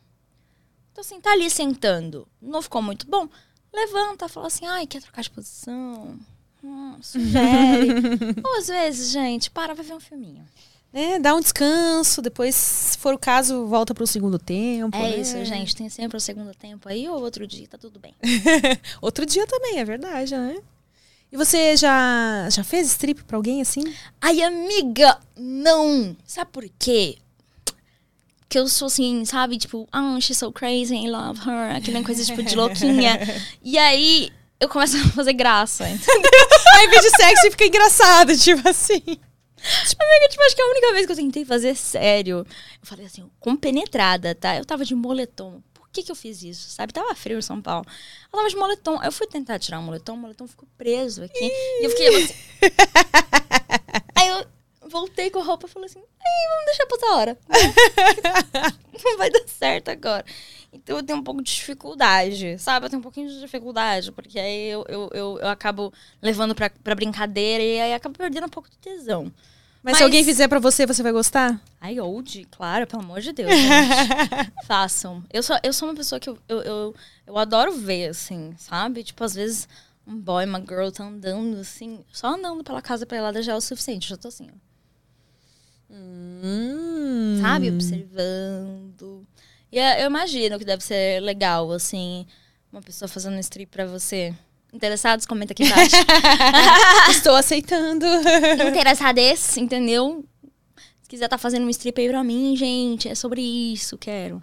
Então, assim, tá ali sentando, não ficou muito bom, levanta, fala assim, ai, quer trocar de posição? Hum, sugere. Ou às vezes, gente, para, vai ver um filminho. É, dá um descanso, depois, se for o caso, volta pro segundo tempo. É né? isso, gente. Tem sempre o segundo tempo aí ou outro dia, tá tudo bem. Outro dia também, é verdade, né? E você já, já fez strip pra alguém assim? Ai, amiga, não! Sabe por quê? Que eu sou assim, sabe? Tipo, ah, she's so crazy, I love her. Aquela coisa tipo de louquinha. E aí, eu começo a fazer graça. entendeu? Aí, vídeo sexy fica engraçado, tipo assim. Amiga, tipo, acho que a única vez que eu tentei fazer sério, eu falei assim, compenetrada, tá? Eu tava de moletom. Por que que eu fiz isso, sabe? Tava frio em São Paulo. Eu tava de moletom. Eu fui tentar tirar o moletom, o moletom ficou preso aqui. E eu fiquei assim... Aí eu voltei com a roupa e falei assim, Ai, vamos deixar pra outra hora. Não vai dar certo agora. Então eu tenho um pouco de dificuldade, sabe? Eu tenho um pouquinho de dificuldade, porque aí eu, eu, eu, eu acabo levando pra, pra brincadeira e aí acabo perdendo um pouco de tesão. Mas, se alguém fizer pra você, você vai gostar? Ai, old, claro, pelo amor de Deus, gente. Façam. Eu sou, eu sou uma pessoa que eu, eu, eu, eu adoro ver, assim, sabe? Tipo, às vezes um boy, uma girl tá andando, assim, só andando pela casa pelada já é o suficiente. Já tô assim, ó. Hum. Sabe? Observando. E eu imagino que deve ser legal, assim, uma pessoa fazendo um strip pra você. Interessados? Comenta aqui embaixo. Estou aceitando. Interessades, entendeu? Se quiser tá fazendo um strip aí pra mim, gente, é sobre isso, quero.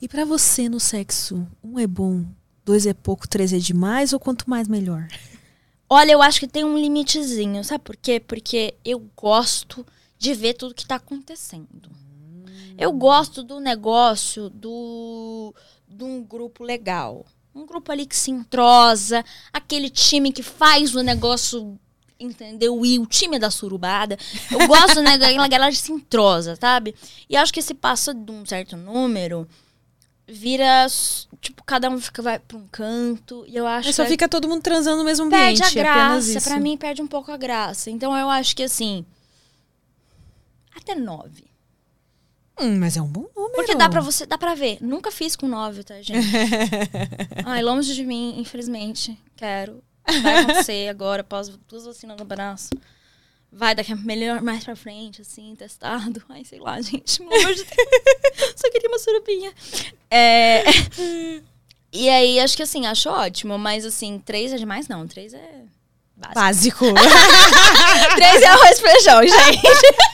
E pra você no sexo, um é bom, dois é pouco, três é demais ou quanto mais melhor? Olha, eu acho que tem um limitezinho, sabe por quê? Porque eu gosto de ver tudo que tá acontecendo. Eu gosto do negócio do de um grupo legal. Um grupo ali que se entrosa, aquele time que faz o negócio, entendeu? E o time da surubada. Eu gosto né, daquela galera que se entrosa, sabe? E acho que se passa de um certo número, vira, tipo, cada um fica, vai pra um canto. E eu acho Aí só que fica todo mundo transando no mesmo ambiente. perde a é graça. Pra mim, perde um pouco a graça. Então, eu acho que, assim, até nove. Hum, mas é um bom número. Porque dá pra você, dá pra ver. Nunca fiz com nove, tá, gente? Ai, longe de mim, infelizmente. Quero. Vai acontecer agora, após duas vacinas no braço. Vai daqui a melhor mais pra frente, assim, testado. Ai, sei lá, gente. Pelo amor de Deus. Só queria uma surubinha. É... E aí, acho que assim, acho ótimo. Mas assim, três é demais? Não, três é básico. Básico. Três é arroz e feijão, gente.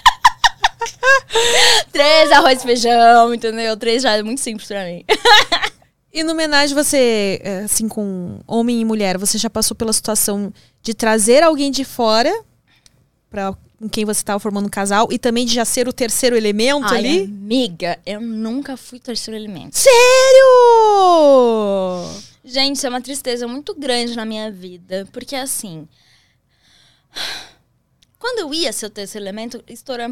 Três arroz e feijão, entendeu? Três já é muito simples pra mim. E no homenagem você, é, assim, com homem e mulher, você já passou pela situação de trazer alguém de fora para com quem você estava formando um casal e também de já ser o terceiro elemento Ai, ali? amiga, eu nunca fui terceiro elemento. Sério? Gente, isso é uma tristeza muito grande na minha vida. Porque assim. Quando eu ia ser o terceiro elemento, estourou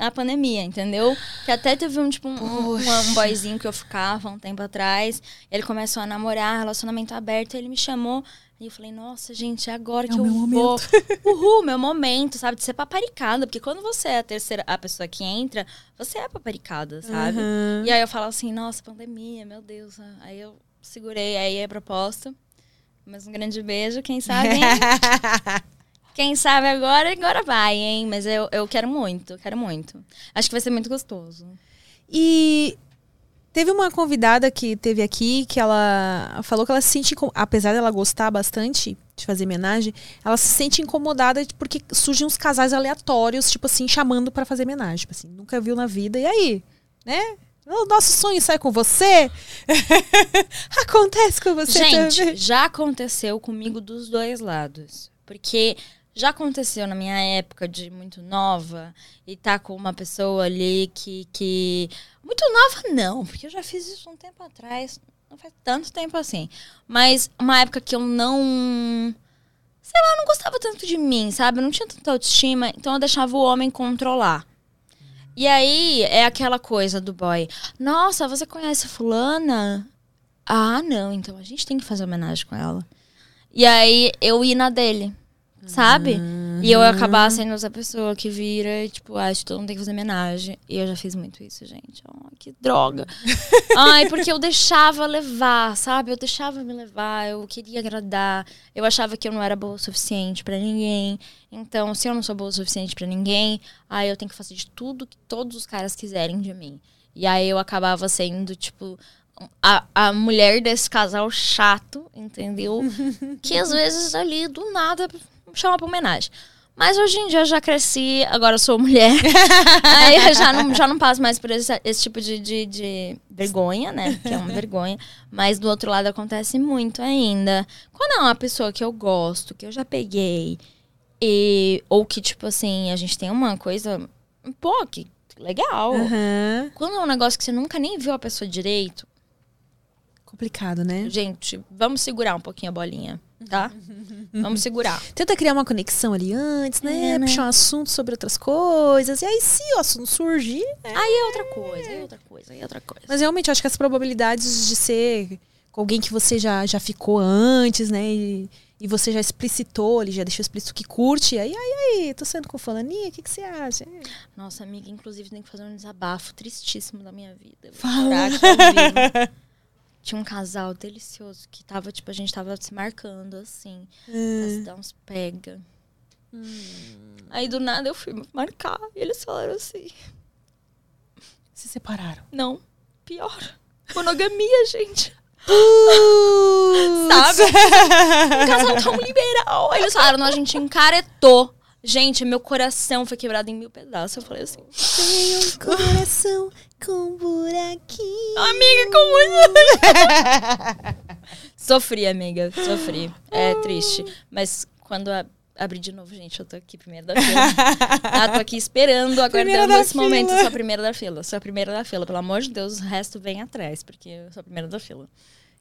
a pandemia, entendeu? Que até teve um, tipo, um, um, um boyzinho que eu ficava um tempo atrás. Ele começou a namorar, relacionamento aberto, ele me chamou. E eu falei, nossa, gente, é agora que o eu meu vou. momento. Uhul, meu momento, sabe? De ser paparicada. Porque quando você é a terceira, a pessoa que entra, você é paparicada, sabe? Uhum. E aí eu falo assim, nossa, pandemia, meu Deus. Aí eu segurei aí a proposta. Mas um grande beijo, quem sabe? quem sabe agora, agora vai, hein? Mas eu, eu quero muito, quero muito. Acho que vai ser muito gostoso. E teve uma convidada que teve aqui que ela falou que ela se sente, apesar dela gostar bastante de fazer homenagem, ela se sente incomodada porque surgem uns casais aleatórios, tipo assim, chamando pra fazer homenagem. Tipo assim, nunca viu na vida. E aí? Né? O nosso sonho sai com você? Acontece com você Gente, também. já aconteceu comigo dos dois lados. Porque já aconteceu na minha época de muito nova e tá com uma pessoa ali que. que... Muito nova, não, porque eu já fiz isso um tempo atrás. Não faz tanto tempo assim. Mas uma época que eu não. Sei lá, não gostava tanto de mim, sabe? Eu não tinha tanta autoestima, então eu deixava o homem controlar. E aí é aquela coisa do boy. Nossa, você conhece fulana? Ah, não, então a gente tem que fazer homenagem com ela. E aí eu ia na dele, sabe? E eu acabar sendo essa pessoa que vira e, tipo, acho que todo mundo tem que fazer homenagem. E eu já fiz muito isso, gente. Ai, que droga. Ai, porque eu deixava levar, sabe? Eu deixava me levar, eu queria agradar. Eu achava que eu não era boa o suficiente pra ninguém. Então, se eu não sou boa o suficiente pra ninguém, aí eu tenho que fazer de tudo que todos os caras quiserem de mim. E aí eu acabava sendo, tipo, a, a mulher desse casal chato, entendeu? que às vezes ali, do nada, me chama pra homenagem. Mas hoje em dia eu já cresci, agora eu sou mulher. Aí eu já não, já não passo mais por esse, esse tipo de, de, de vergonha, né? Que é uma vergonha. Mas do outro lado acontece muito ainda. Quando é uma pessoa que eu gosto, que eu já peguei, e, ou que, tipo assim, a gente tem uma coisa. Pô, que legal. Aham. Quando é um negócio que você nunca nem viu a pessoa direito, Complicado, né? gente, vamos segurar um pouquinho a bolinha, tá? Vamos segurar. Tenta criar uma conexão ali antes, né? É, né? Puxar um assunto sobre outras coisas. E aí, se o assunto surgir, Aí é outra coisa, aí é outra coisa, aí é outra coisa. Mas realmente, eu acho que as probabilidades de ser com alguém que você já, já ficou antes, né? E, e você já explicitou, ele já deixou explícito que curte. Aí, aí, aí, tô saindo com fulaninha, o que, que você acha? Nossa, amiga, inclusive tem que fazer um desabafo tristíssimo da minha vida. Fala. Tinha um casal delicioso que tava, tipo, a gente tava se marcando, assim. Pra se dar uns pega. Aí do nada eu fui marcar. E eles falaram assim: Se separaram. não, pior. Monogamia, gente. Sabe? Um casal tão liberal. Aí eles falaram, não, a gente encaretou. Gente, meu coração foi quebrado em mil pedaços. Eu falei assim, Tem um coração com buraquinho. amiga, como Sofri, amiga, sofri. É triste. Mas quando a- abrir de novo, gente, eu tô aqui primeira da fila. ah, tô aqui esperando, aguardando da esse momento. fila. Eu sou a primeira da fila. Sou a primeira da fila. Pelo amor de Deus, o resto vem atrás, porque eu sou a primeira da fila.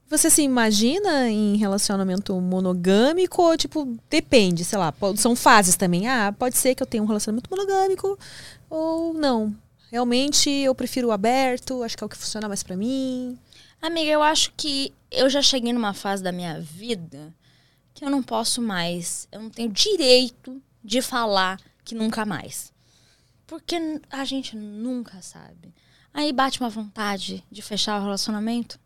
Você se imagina em relacionamento monogâmico ou, tipo, depende, sei lá, são fases também. Ah, pode ser que eu tenha um relacionamento monogâmico ou não. Realmente eu prefiro o aberto, acho que é o que funciona mais pra mim. Amiga, eu acho que eu já cheguei numa fase da minha vida que eu não posso mais. Eu não tenho direito de falar que nunca mais. Porque a gente nunca sabe. Aí bate uma vontade de fechar o relacionamento.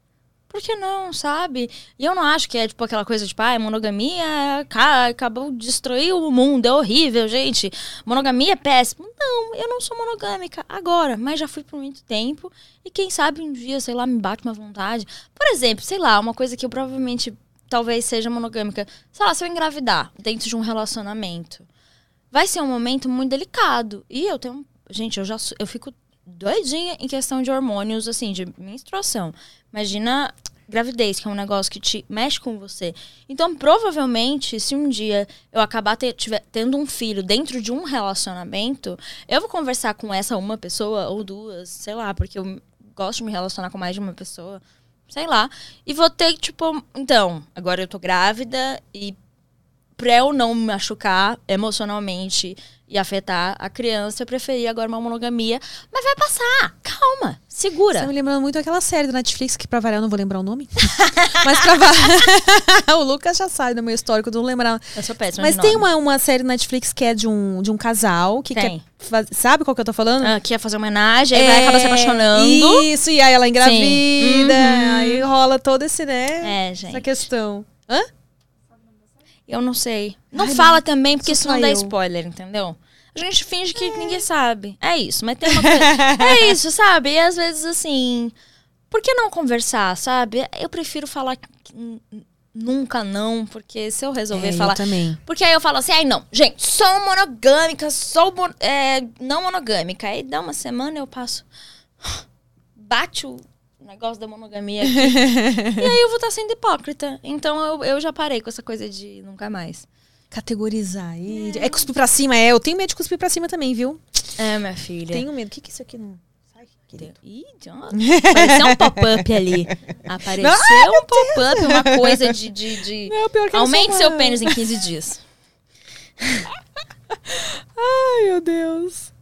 Por que não, sabe? E eu não acho que é tipo aquela coisa tipo, ah, monogamia ca- acabou de destruir o mundo, é horrível, gente. Monogamia é péssimo. Não, eu não sou monogâmica agora, mas já fui por muito tempo. E quem sabe um dia, sei lá, me bate uma vontade. Por exemplo, sei lá, uma coisa que eu provavelmente talvez seja monogâmica. Sei lá, se eu engravidar dentro de um relacionamento, vai ser um momento muito delicado. E eu tenho Gente, eu já eu fico doidinha em questão de hormônios, assim, de menstruação. Imagina gravidez, que é um negócio que te mexe com você. Então, provavelmente, se um dia eu acabar tiver- tendo um filho dentro de um relacionamento, eu vou conversar com essa uma pessoa ou duas, sei lá, porque eu gosto de me relacionar com mais de uma pessoa, sei lá. E vou ter, tipo, então, agora eu tô grávida e pra eu não me machucar emocionalmente e afetar a criança, eu preferi agora uma monogamia. Mas vai passar! Calma! Segura! Tá me lembrando muito aquela série do Netflix, que pra variar eu não vou lembrar o nome. Mas pra variar. o Lucas já sabe do meu histórico, não lembrar. Eu sou péssima Mas tem uma, uma série do Netflix que é de um, de um casal que Tem. quer. faz- sabe qual que eu tô falando? Ah, que ia fazer homenagem, aí vai acabar se É, apaixonando. Isso, e aí ela engravida. Uhum. Aí rola todo esse, né? É, gente. Essa questão. Hã? Eu não sei. Não Ai, fala também, porque senão só dá eu. spoiler, entendeu? A gente finge que ninguém sabe. É isso, mas tem uma coisa. é isso, sabe? E às vezes, assim. Por que não conversar, sabe? Eu prefiro falar nunca não, porque se eu resolver É, eu falar. também. Porque aí eu falo assim, ai não, gente, sou monogâmica, sou mon- é, não monogâmica. Aí dá uma semana eu passo. Bate o negócio da monogamia aqui. e aí eu vou estar sendo hipócrita. Então eu, eu já parei com essa coisa de nunca mais. Categorizar. aí. É. cuspir pra cima, é. Eu tenho medo de cuspir pra cima também, viu? É, minha filha. Tenho medo. O que, que é isso aqui não. Sai, querido. Ih, John. Apareceu um pop-up ali. Apareceu um pop-up, uma coisa de. de, de... Não, pior que Aumente seu pênis em 15 dias. Ai, meu Deus.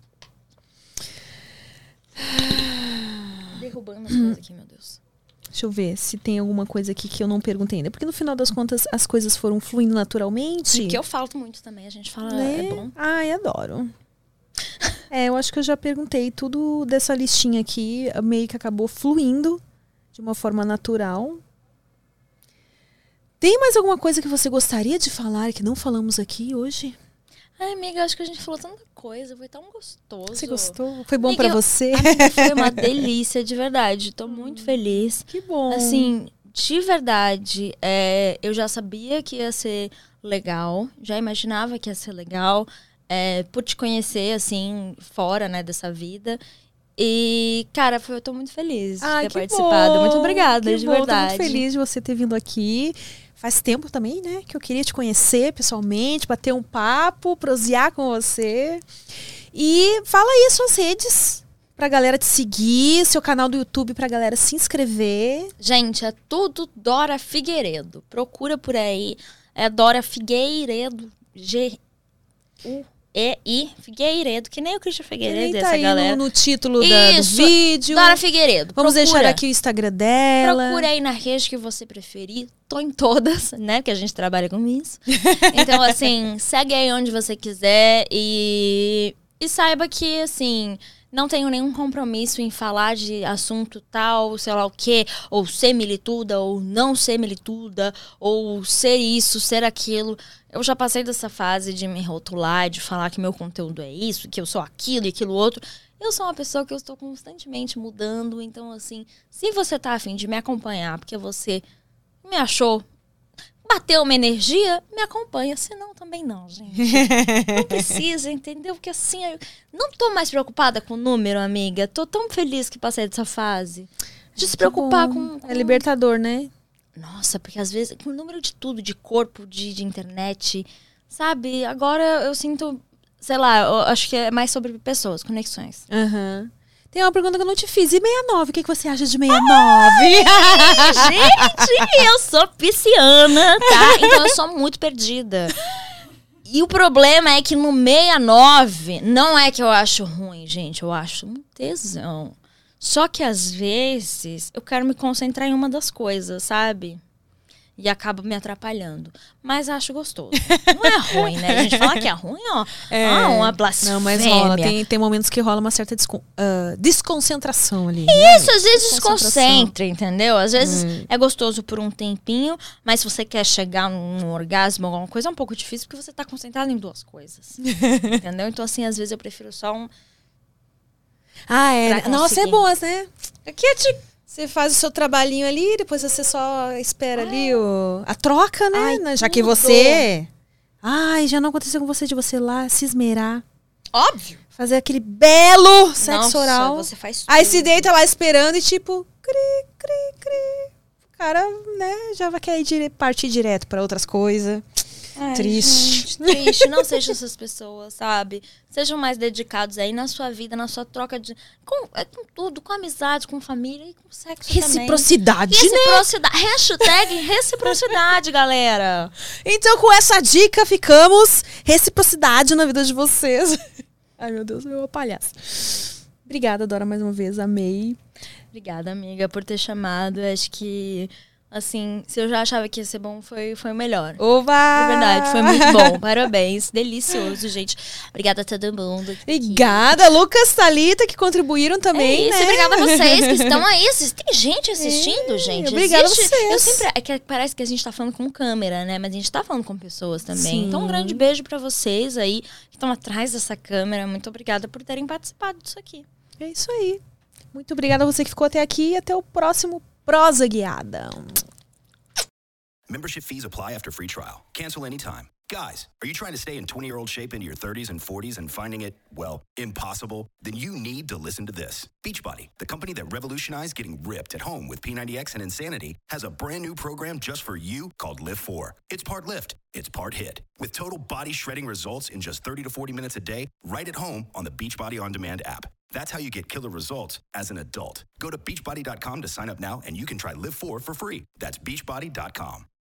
Derrubando as coisas aqui, meu Deus. Deixa eu ver se tem alguma coisa aqui que eu não perguntei ainda. Porque no final das contas as coisas foram fluindo naturalmente. E que eu falo muito também, a gente fala, né? é bom. Ai, adoro. É, eu acho que eu já perguntei tudo dessa listinha aqui, meio que acabou fluindo de uma forma natural. Tem mais alguma coisa que você gostaria de falar que não falamos aqui hoje? Ai, amiga, acho que a gente falou tanta coisa, foi tão gostoso. Você gostou? Foi bom eu- você? Amiga, foi uma delícia, de verdade. Tô muito feliz. Que bom. Assim, de verdade, é, eu já sabia que ia ser legal, já imaginava que ia ser legal, é, por te conhecer, assim, fora, né, dessa vida. E, cara, foi, eu tô muito feliz de Ai, ter participado. bom, Muito obrigada, que de bom, verdade. Tô muito feliz de você ter vindo aqui. Faz tempo também, né? Que eu queria te conhecer pessoalmente, bater um papo, prosear com você. E fala aí suas redes pra galera te seguir, seu canal do YouTube pra galera se inscrever. Gente, é tudo Dora Figueiredo. Procura por aí. É Dora Figueiredo. G-U-E-I Figueiredo. Que nem o Christian Figueiredo, Ele tá essa aí galera. no, no título da- do vídeo. Dora Figueiredo. Vamos procura. deixar aqui o Instagram dela. Procura aí na rede que você preferir. Tô em todas, né? Porque a gente trabalha com isso. Então, assim, segue aí onde você quiser e, e saiba que, assim, não tenho nenhum compromisso em falar de assunto tal, sei lá o quê, ou ser milituda, ou não ser milituda, ou ser isso, ser aquilo. Eu já passei dessa fase de me rotular, de falar que meu conteúdo é isso, que eu sou aquilo e aquilo outro. Eu sou uma pessoa que eu estou constantemente mudando, então assim, se você tá afim de me acompanhar, porque você me achou, bateu uma energia, me acompanha, senão também não, gente. Não precisa, entendeu? Porque assim, eu não tô mais preocupada com o número, amiga. Tô tão feliz que passei dessa fase. De se preocupar com, com É libertador, né? Nossa, porque às vezes, com o número de tudo, de corpo, de, de internet, sabe? Agora eu sinto, sei lá, eu acho que é mais sobre pessoas, conexões. Aham. Tem uma pergunta que eu não te fiz. E 69? O que, que você acha de 69? Gente, eu sou pisciana, tá? Então eu sou muito perdida. E o problema é que no 69, não é que eu acho ruim, gente, eu acho um tesão. Só que às vezes eu quero me concentrar em uma das coisas, sabe? E acaba me atrapalhando. Mas acho gostoso. Não é ruim, né? A gente fala que é ruim, ó. É. Ah, uma blasfêmia. Não, mas rola. Tem, tem momentos que rola uma certa descon- ah, desconcentração ali. Isso, às vezes desconcentra, entendeu? Às vezes é gostoso por um tempinho, mas se você quer chegar num orgasmo, alguma coisa, é um pouco difícil porque você tá concentrado em duas coisas. entendeu? Então, assim, às vezes eu prefiro só um. Ah, é. Nossa, é boas, né? Aqui é de... Você faz o seu trabalhinho ali, depois você só espera ali o... a troca, né? Ai, já que você. Ai, já não aconteceu com você de você lá se esmerar. Óbvio! Fazer aquele belo sexo Nossa, oral. você faz Aí tudo. se deita lá esperando e tipo, cri, cri, cri. O cara, né, já vai querer partir direto pra outras coisas. Ai, Triste. gente, triste. Não sejam essas pessoas, sabe? Sejam mais dedicados aí na sua vida, na sua troca de. Com, é, com tudo, com amizade, com família e com sexo também. Reciprocidade, né? Reciprocidade. Hashtag reciprocidade, galera. Então, com essa dica, ficamos. Reciprocidade na vida de vocês. Ai, meu Deus, meu palhaço. Obrigada, Dora, mais uma vez. Amei. Obrigada, amiga, por ter chamado. Acho que, assim, se eu já achava que ia ser bom, foi, foi o melhor. Ova! De verdade, foi muito bom. Parabéns. Delicioso, gente. Obrigada a todo mundo. Obrigada, Lucas, Thalita, que contribuíram também, é isso, né? obrigada a vocês que estão aí. Tem gente assistindo, É, gente. obrigada a Existe- vocês. Eu sempre. É que parece que a gente tá falando com câmera, né? Mas a gente tá falando com pessoas também. Sim. Então, um grande beijo pra vocês aí que estão atrás dessa câmera. Muito obrigada por terem participado disso aqui. É isso aí. Muito obrigada a você que ficou até aqui e até o próximo Prosa Guiada. Membership fees apply after free trial. Cancel anytime. Guys, are you trying to stay in 20 year old shape into your 30s and 40s and finding it, well, impossible? Then you need to listen to this. Beachbody, the company that revolutionized getting ripped at home with P90X and Insanity, has a brand new program just for you called Lift 4. It's part lift, it's part hit, with total body shredding results in just 30 to 40 minutes a day, right at home on the Beachbody On Demand app. That's how you get killer results as an adult. Go to beachbody.com to sign up now and you can try Live 4 for free. That's beachbody.com.